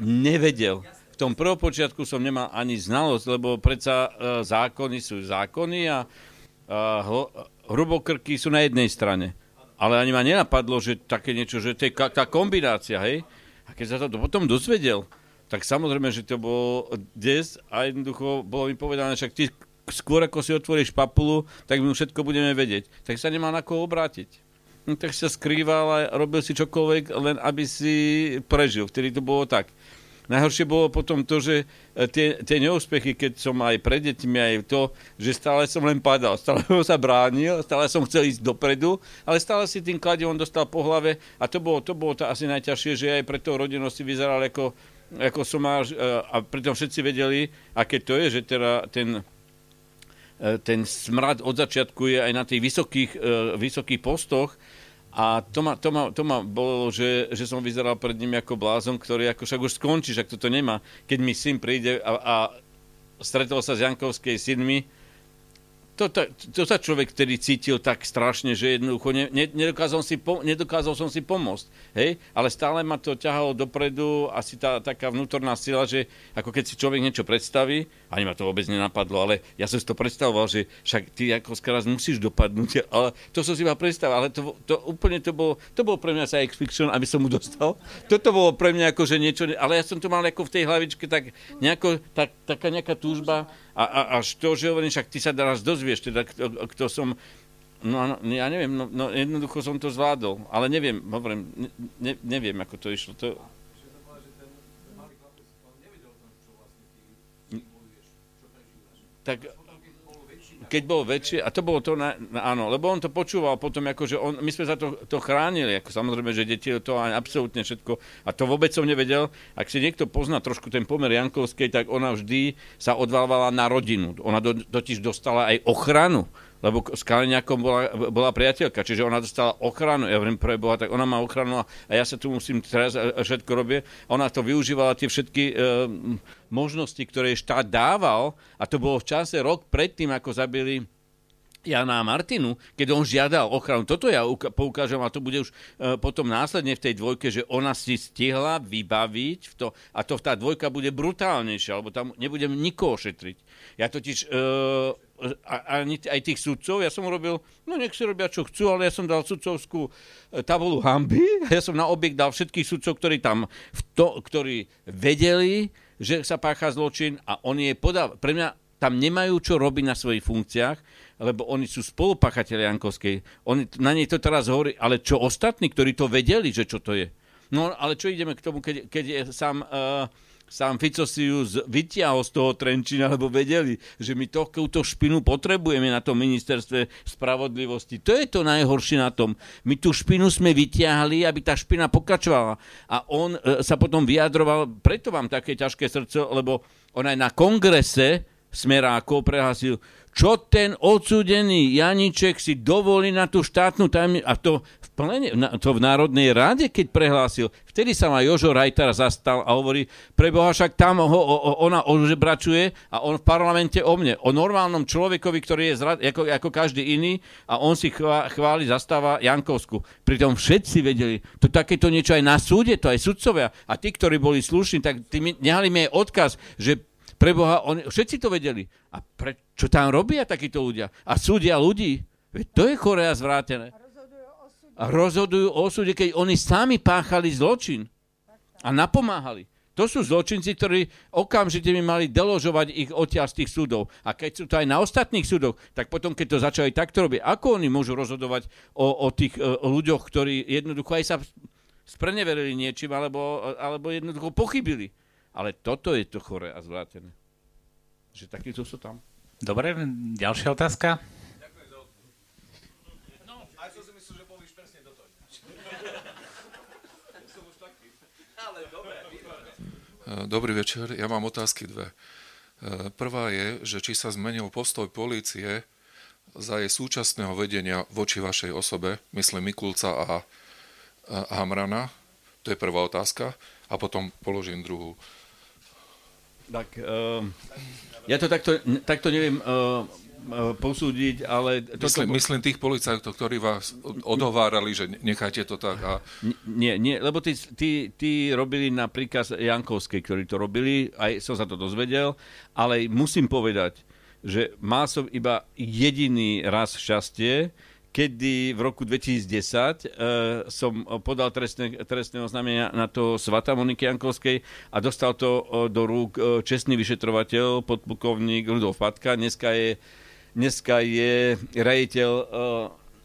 nevedel. V tom prvopočiatku som nemal ani znalosť, lebo predsa uh, zákony sú zákony a uh, hrubokrky sú na jednej strane. Ale ani ma nenapadlo, že také niečo, že to je ka- tá kombinácia, hej? A keď sa to potom dozvedel, tak samozrejme, že to bol des a jednoducho bolo mi povedané, však ty skôr ako si otvoríš papulu, tak my všetko budeme vedieť. Tak sa nemá na koho obrátiť. No, tak sa skrýval a robil si čokoľvek, len aby si prežil. Vtedy to bolo tak. Najhoršie bolo potom to, že e, tie, tie neúspechy, keď som aj pred deťmi, aj to, že stále som len padal, stále som sa bránil, stále som chcel ísť dopredu, ale stále si tým kladivom dostal po hlave. A to bolo to, bolo to asi najťažšie, že aj pre tou rodinou si vyzeral ako, ako som máš, e, a pritom všetci vedeli, aké to je, že teda ten E, ten smrad od začiatku je aj na tých vysokých, vysokých postoch a to ma, to ma, to ma bolo, že, že som vyzeral pred ním ako blázon, ktorý ako však už skončí, však toto nemá. Keď mi syn príde a, a stretol sa s Jankovskej synmi, to, to, to sa človek vtedy cítil tak strašne, že jednoducho ne, ne, nedokázal, si po, nedokázal som si pomôcť. Hej? Ale stále ma to ťahalo dopredu, asi tá taká vnútorná sila, že ako keď si človek niečo predstaví, ani ma to vôbec nenapadlo, ale ja som si to predstavoval, že však ty ako skraz musíš dopadnúť, ale to som si iba predstavoval, ale to, to úplne to bolo, to bolo pre mňa science fiction, aby som mu dostal. Toto bolo pre mňa ako, že niečo, ale ja som to mal ako v tej hlavičke tak nejako, tak, taká nejaká túžba, a, a, až to, že hovorím, však ty sa teraz dozvieš, teda kto, kto som, no, no ja neviem, no, no jednoducho som to zvládol, ale neviem, hovorím, ne, neviem, ako to išlo. To... Tak keď bol väčšie, a to bolo to, na, na, áno, lebo on to počúval potom, ako, že on, my sme za to, to chránili, ako samozrejme, že deti to aj absolútne všetko, a to vôbec som nevedel. Ak si niekto pozná trošku ten pomer Jankovskej, tak ona vždy sa odvalvala na rodinu. Ona do, totiž dostala aj ochranu lebo s Kaliňakom bola, bola priateľka, čiže ona dostala ochranu, ja hovorím pre Boha, tak ona má ochranu a ja sa tu musím teraz všetko robiť. Ona to využívala tie všetky e, možnosti, ktoré štát dával a to bolo v čase rok predtým, ako zabili Jana a Martinu, keď on žiadal ochranu. Toto ja poukážem a to bude už e, potom následne v tej dvojke, že ona si stihla vybaviť v to, a to tá dvojka bude brutálnejšia, alebo tam nebudem nikoho šetriť. Ja totiž... E, a, ani aj tých sudcov, ja som urobil, no nech si robia čo chcú, ale ja som dal sudcovskú e, tabulu hamby, ja som na objekt dal všetkých sudcov, ktorí tam, v to, ktorí vedeli, že sa pácha zločin a oni je podal, pre mňa tam nemajú čo robiť na svojich funkciách, lebo oni sú spolupáchateľi Jankovskej. Oni, na nej to teraz hovorí, ale čo ostatní, ktorí to vedeli, že čo to je? No ale čo ideme k tomu, keď, keď je sám... Uh, sám Fico si ju vytiahol z toho Trenčína, lebo vedeli, že my takúto špinu potrebujeme na tom ministerstve spravodlivosti. To je to najhoršie na tom. My tú špinu sme vytiahli, aby tá špina pokračovala. A on e, sa potom vyjadroval, preto vám také ťažké srdce, lebo on aj na kongrese Smerákov prehlásil, čo ten odsúdený Janiček si dovolí na tú štátnu tajomnicu, a to plene, to v Národnej rade, keď prehlásil, vtedy sa ma Jožo Rajtar zastal a hovorí, preboha však tam ho, o, ona ožebračuje a on v parlamente o mne, o normálnom človekovi, ktorý je zrad, ako, ako každý iný a on si chvá, chváli, zastáva Jankovsku. Pritom všetci vedeli, to takéto niečo aj na súde, to aj sudcovia a tí, ktorí boli slušní, tak tí nehali mi aj odkaz, že Preboha, oni, všetci to vedeli. A pre, čo tam robia takíto ľudia? A súdia ľudí. Veď to je chore a zvrátené. Rozhodujú o súde, keď oni sami páchali zločin. A napomáhali. To sú zločinci, ktorí okamžite by mali deložovať ich odtiaľ z tých súdov. A keď sú to aj na ostatných súdoch, tak potom, keď to začali takto robiť, ako oni môžu rozhodovať o, o tých o ľuďoch, ktorí jednoducho aj sa spreneverili niečím, alebo, alebo jednoducho pochybili. Ale toto je to chore a zvrátené. Že takýto sú tam. Dobre, ďalšia otázka. Dobrý večer, ja mám otázky dve. E, prvá je, že či sa zmenil postoj polície za jej súčasného vedenia voči vašej osobe, myslím Mikulca a Hamrana, to je prvá otázka, a potom položím druhú. Tak, uh, ja to takto, takto neviem uh, posúdiť, ale... Toto... Myslím, myslím tých policajtov, ktorí vás odhovárali, že nechajte to tak a... Nie, nie, lebo tí, tí, tí robili na príkaz Jankovskej, ktorí to robili, aj som sa to dozvedel, ale musím povedať, že mal som iba jediný raz šťastie, kedy v roku 2010 uh, som podal trestné, trestné oznámenia na to Svata Moniky Jankovskej a dostal to uh, do rúk uh, čestný vyšetrovateľ, podplukovník Rudolf Patka. Dneska je, dneska je rejiteľ uh,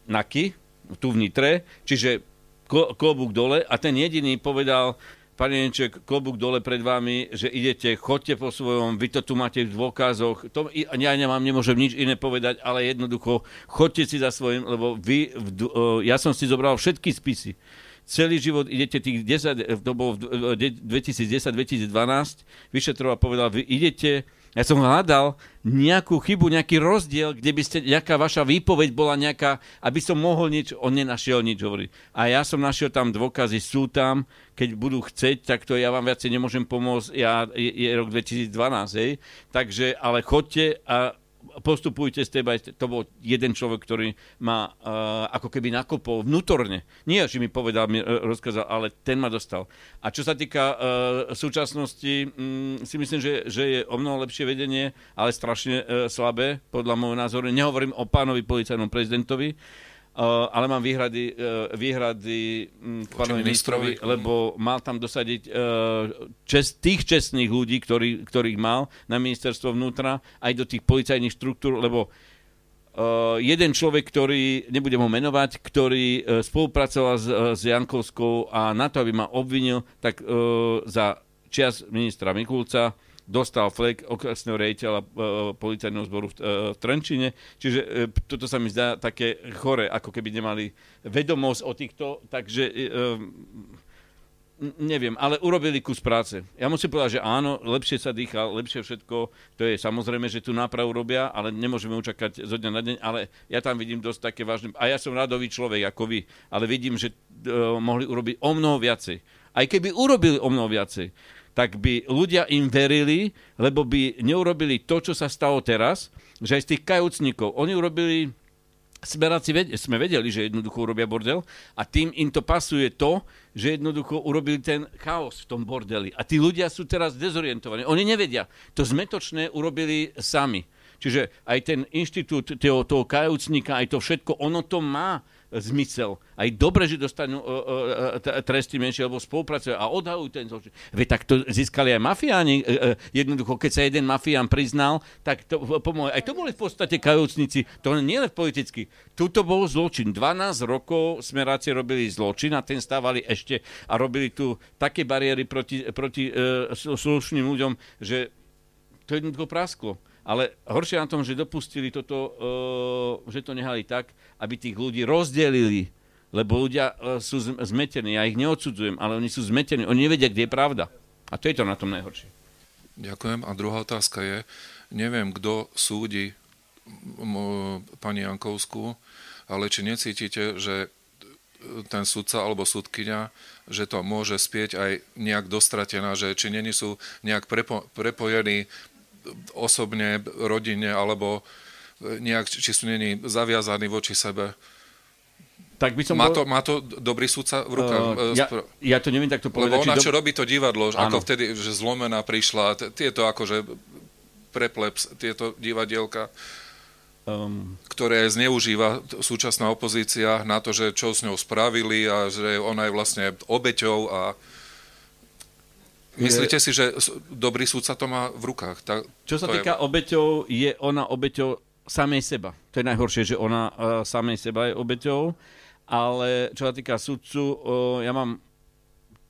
NAKY, tu v Nitre, čiže klobúk dole a ten jediný povedal, Pani Jenček, klobúk dole pred vami, že idete, chodte po svojom, vy to tu máte v dôkazoch. To, ja nemám, nemôžem nič iné povedať, ale jednoducho chodte si za svojím, lebo vy, v, ja som si zobral všetky spisy. Celý život idete tých 10, to bolo v 2010-2012, vyšetroval povedal, vy idete ja som hľadal nejakú chybu, nejaký rozdiel, kde by ste, nejaká vaša výpoveď bola nejaká, aby som mohol nič, on nenašiel nič hovoriť. A ja som našiel tam dôkazy, sú tam, keď budú chceť, tak to ja vám viacej nemôžem pomôcť, ja, je, je rok 2012, hej. Takže, ale chodte a postupujte step by. To bol jeden človek, ktorý ma uh, ako keby nakopol vnútorne. Nie, že mi povedal, mi uh, rozkázal, ale ten ma dostal. A čo sa týka uh, súčasnosti, um, si myslím, že, že je o mnoho lepšie vedenie, ale strašne uh, slabé, podľa môjho názoru. Nehovorím o pánovi policajnom prezidentovi, Uh, ale mám výhrady, uh, výhrady um, k pánovi ministrovi, lebo mal tam dosadiť uh, čest, tých čestných ľudí, ktorý, ktorých mal na ministerstvo vnútra, aj do tých policajných štruktúr, lebo uh, jeden človek, ktorý, nebudem ho menovať, ktorý uh, spolupracoval s, uh, s Jankovskou a na to, aby ma obvinil, tak uh, za čias ministra Mikulca dostal flek okresného rejiteľa uh, policajného zboru v, uh, v. Čiže uh, toto sa mi zdá také chore, ako keby nemali vedomosť o týchto, takže uh, neviem, ale urobili kus práce. Ja musím povedať, že áno, lepšie sa dýcha, lepšie všetko, to je samozrejme, že tú nápravu robia, ale nemôžeme učakať zo dňa na deň, ale ja tam vidím dosť také vážne, a ja som radový človek ako vy, ale vidím, že uh, mohli urobiť o mnoho viacej. Aj keby urobili o mnoho viacej, tak by ľudia im verili, lebo by neurobili to, čo sa stalo teraz, že aj z tých kajúcnikov, oni urobili Smeráci sme vedeli, že jednoducho urobia bordel a tým im to pasuje to, že jednoducho urobili ten chaos v tom bordeli. A tí ľudia sú teraz dezorientovaní. Oni nevedia. To zmetočné urobili sami. Čiže aj ten inštitút toho, toho kajúcnika, aj to všetko, ono to má zmysel. Aj dobre, že dostanú uh, uh, tresty menšie, alebo spolupracujú a odhalujú ten zločin. Veď tak to získali aj mafiáni. Uh, jednoducho, keď sa jeden mafián priznal, tak to pomohli. Aj to boli v podstate kajúcnici. To nie len politicky. Tuto bol zločin. 12 rokov smeráci robili zločin a ten stávali ešte a robili tu také bariéry proti, proti slušným ľuďom, že to jednoducho prasklo. Ale horšie na tom, že dopustili toto, uh, že to nehali tak, aby tých ľudí rozdelili. Lebo ľudia uh, sú zmetení. Ja ich neodsudzujem, ale oni sú zmetení. Oni nevedia, kde je pravda. A to je to na tom najhoršie. Ďakujem. A druhá otázka je, neviem, kto súdi pani Jankovskú, ale či necítite, že ten sudca alebo sudkynia, že to môže spieť aj nejak dostratená, že či není sú nejak prepo, prepojení osobne, rodine, alebo nejak, či sú není zaviazaní voči sebe. Tak by som má, bol... to, má to dobrý sudca v rukách? Uh, ja, ja to neviem takto povedať. Lebo ona, čo do... robí to divadlo, Áno. ako vtedy, že zlomená prišla, tieto akože prepleps, tieto divadielka, um... ktoré zneužíva súčasná opozícia na to, že čo s ňou spravili a že ona je vlastne obeťou a Myslíte si, že dobrý súdca to má v rukách? Tak, Čo sa týka je... obeťou, je ona obeťou samej seba. To je najhoršie, že ona uh, samej seba je obeťou, ale čo sa týka sudcu, uh, ja mám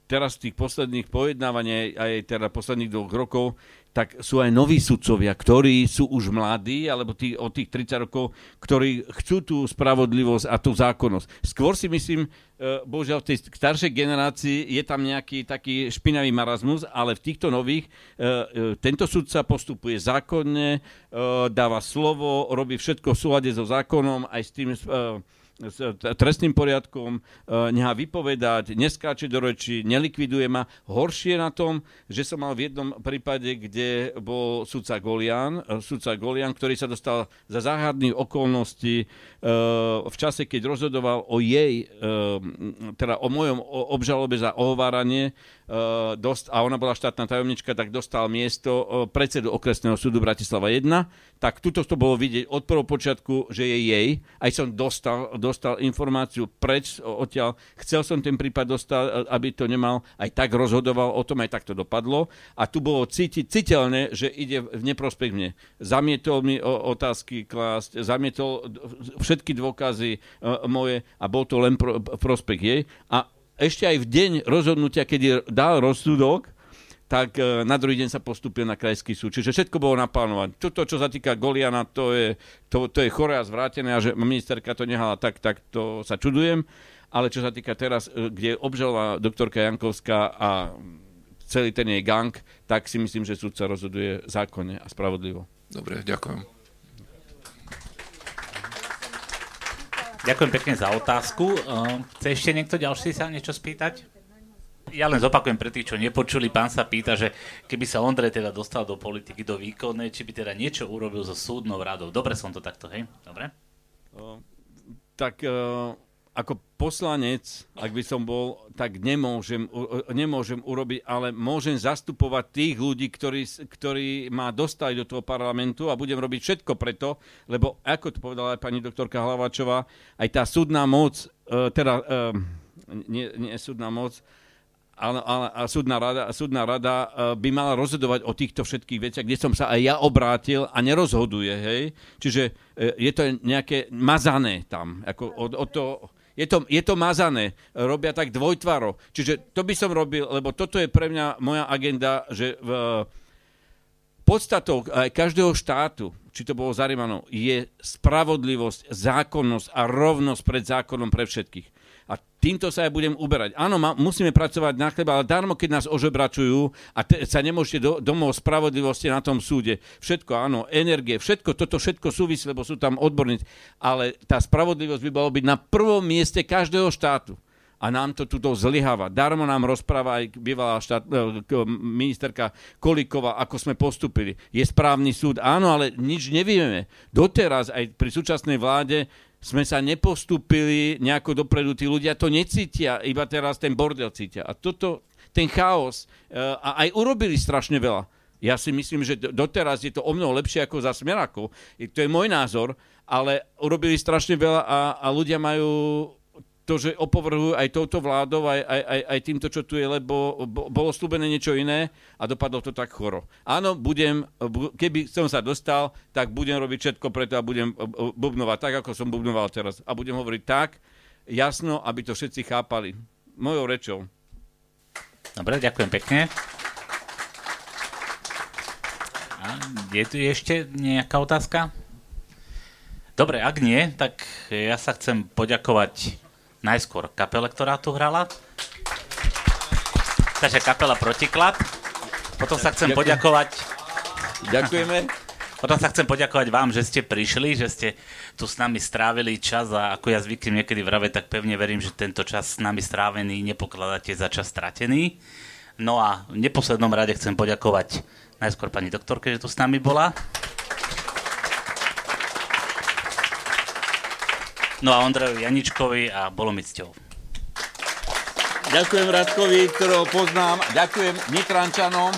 teraz v tých posledných pojednávaní, aj teda posledných dvoch rokov, tak sú aj noví sudcovia, ktorí sú už mladí, alebo tí, od tých 30 rokov, ktorí chcú tú spravodlivosť a tú zákonnosť. Skôr si myslím, e, bohužiaľ v tej staršej generácii je tam nejaký taký špinavý marazmus, ale v týchto nových e, e, tento sudca postupuje zákonne, dáva slovo, robí všetko v súlade so zákonom, aj s tým s trestným poriadkom, e, nechá vypovedať, neskáče do reči, nelikviduje ma. Horšie na tom, že som mal v jednom prípade, kde bol sudca Golian, e, sudca Golian, ktorý sa dostal za záhadných okolností e, v čase, keď rozhodoval o jej, teda o mojom obžalobe za ohováranie, dost, a ona bola štátna tajomnička, tak dostal miesto predsedu okresného súdu Bratislava 1, tak tuto to bolo vidieť od prvého počiatku, že je jej. Aj som dostal, dostal informáciu preč odtiaľ. Chcel som ten prípad dostať, aby to nemal, aj tak rozhodoval o tom, aj tak to dopadlo. A tu bolo cítiť, citeľné, že ide v neprospech mne. Zamietol mi otázky klásť, zamietol všetky dôkazy moje a bol to len pro, prospech jej. A ešte aj v deň rozhodnutia, keď dal rozsudok, tak e, na druhý deň sa postupil na krajský súd. Čiže všetko bolo naplánované. Toto, čo sa týka Goliana, to je, to, to je chore a zvrátené a že ministerka to nehala tak, tak to sa čudujem. Ale čo sa týka teraz, e, kde obžalovala doktorka Jankovská a celý ten jej gang, tak si myslím, že súd sa rozhoduje zákonne a spravodlivo. Dobre, ďakujem. Ďakujem pekne za otázku. E, chce ešte niekto ďalší sa niečo spýtať? ja len zopakujem pre tých, čo nepočuli, pán sa pýta, že keby sa Ondrej teda dostal do politiky, do výkonnej, či by teda niečo urobil so súdnou radou. Dobre som to takto, hej? Dobre? Uh, tak uh, ako poslanec, ak by som bol, tak nemôžem, nemôžem urobiť, ale môžem zastupovať tých ľudí, ktorí, ktorí ma dostali do toho parlamentu a budem robiť všetko preto, lebo ako to povedala aj pani doktorka Hlavačová, aj tá súdna moc, uh, teda uh, nie, nie súdna moc, ale, ale a súdna rada, súdna rada e, by mala rozhodovať o týchto všetkých veciach, kde som sa aj ja obrátil a nerozhoduje, hej. Čiže e, je to nejaké mazané tam, ako o, o to, je to, je to mazané, robia tak dvojtvaro. Čiže to by som robil, lebo toto je pre mňa moja agenda, že v podstatou každého štátu, či to bolo Zarimanov, je spravodlivosť, zákonnosť a rovnosť pred zákonom pre všetkých. A týmto sa aj budem uberať. Áno, ma, musíme pracovať na chleba, ale darmo, keď nás ožebračujú a te, sa nemôžete do, domov spravodlivosti na tom súde. Všetko, áno, energie, všetko, toto všetko súvisí, lebo sú tam odborníci. Ale tá spravodlivosť by mala byť na prvom mieste každého štátu a nám to tuto zlyháva. Darmo nám rozpráva aj bývalá štát, e, ministerka Kolíková, ako sme postupili. Je správny súd, áno, ale nič nevieme. Doteraz aj pri súčasnej vláde sme sa nepostupili nejako dopredu, tí ľudia to necítia, iba teraz ten bordel cítia. A toto, ten chaos, uh, a aj urobili strašne veľa. Ja si myslím, že doteraz je to o mnoho lepšie ako za Smerakov. To je môj názor, ale urobili strašne veľa a, a ľudia majú to, že opovrhujú aj touto vládou, aj, aj, aj, aj týmto, čo tu je, lebo bolo slúbené niečo iné a dopadlo to tak choro. Áno, budem, keby som sa dostal, tak budem robiť všetko preto a budem bubnovať tak, ako som bubnoval teraz. A budem hovoriť tak, jasno, aby to všetci chápali. Mojou rečou. Dobre, ďakujem pekne. A je tu ešte nejaká otázka? Dobre, ak nie, tak ja sa chcem poďakovať najskôr kapele, ktorá tu hrala. Takže kapela Protiklad. Potom sa chcem Ďakujem. poďakovať... Ďakujeme. Potom sa chcem poďakovať vám, že ste prišli, že ste tu s nami strávili čas a ako ja zvyknem niekedy vraveť, tak pevne verím, že tento čas s nami strávený nepokladáte za čas stratený. No a v neposlednom rade chcem poďakovať najskôr pani doktorke, že tu s nami bola. No a Ondrejovi Janičkovi a bolo mi cťou. Ďakujem Radkovi, ktorého poznám. Ďakujem Nitrančanom,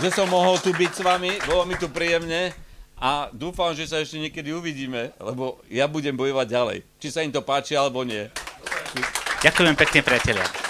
že som mohol tu byť s vami. Bolo mi tu príjemne a dúfam, že sa ešte niekedy uvidíme, lebo ja budem bojovať ďalej. Či sa im to páči, alebo nie. Ďakujem pekne, priatelia.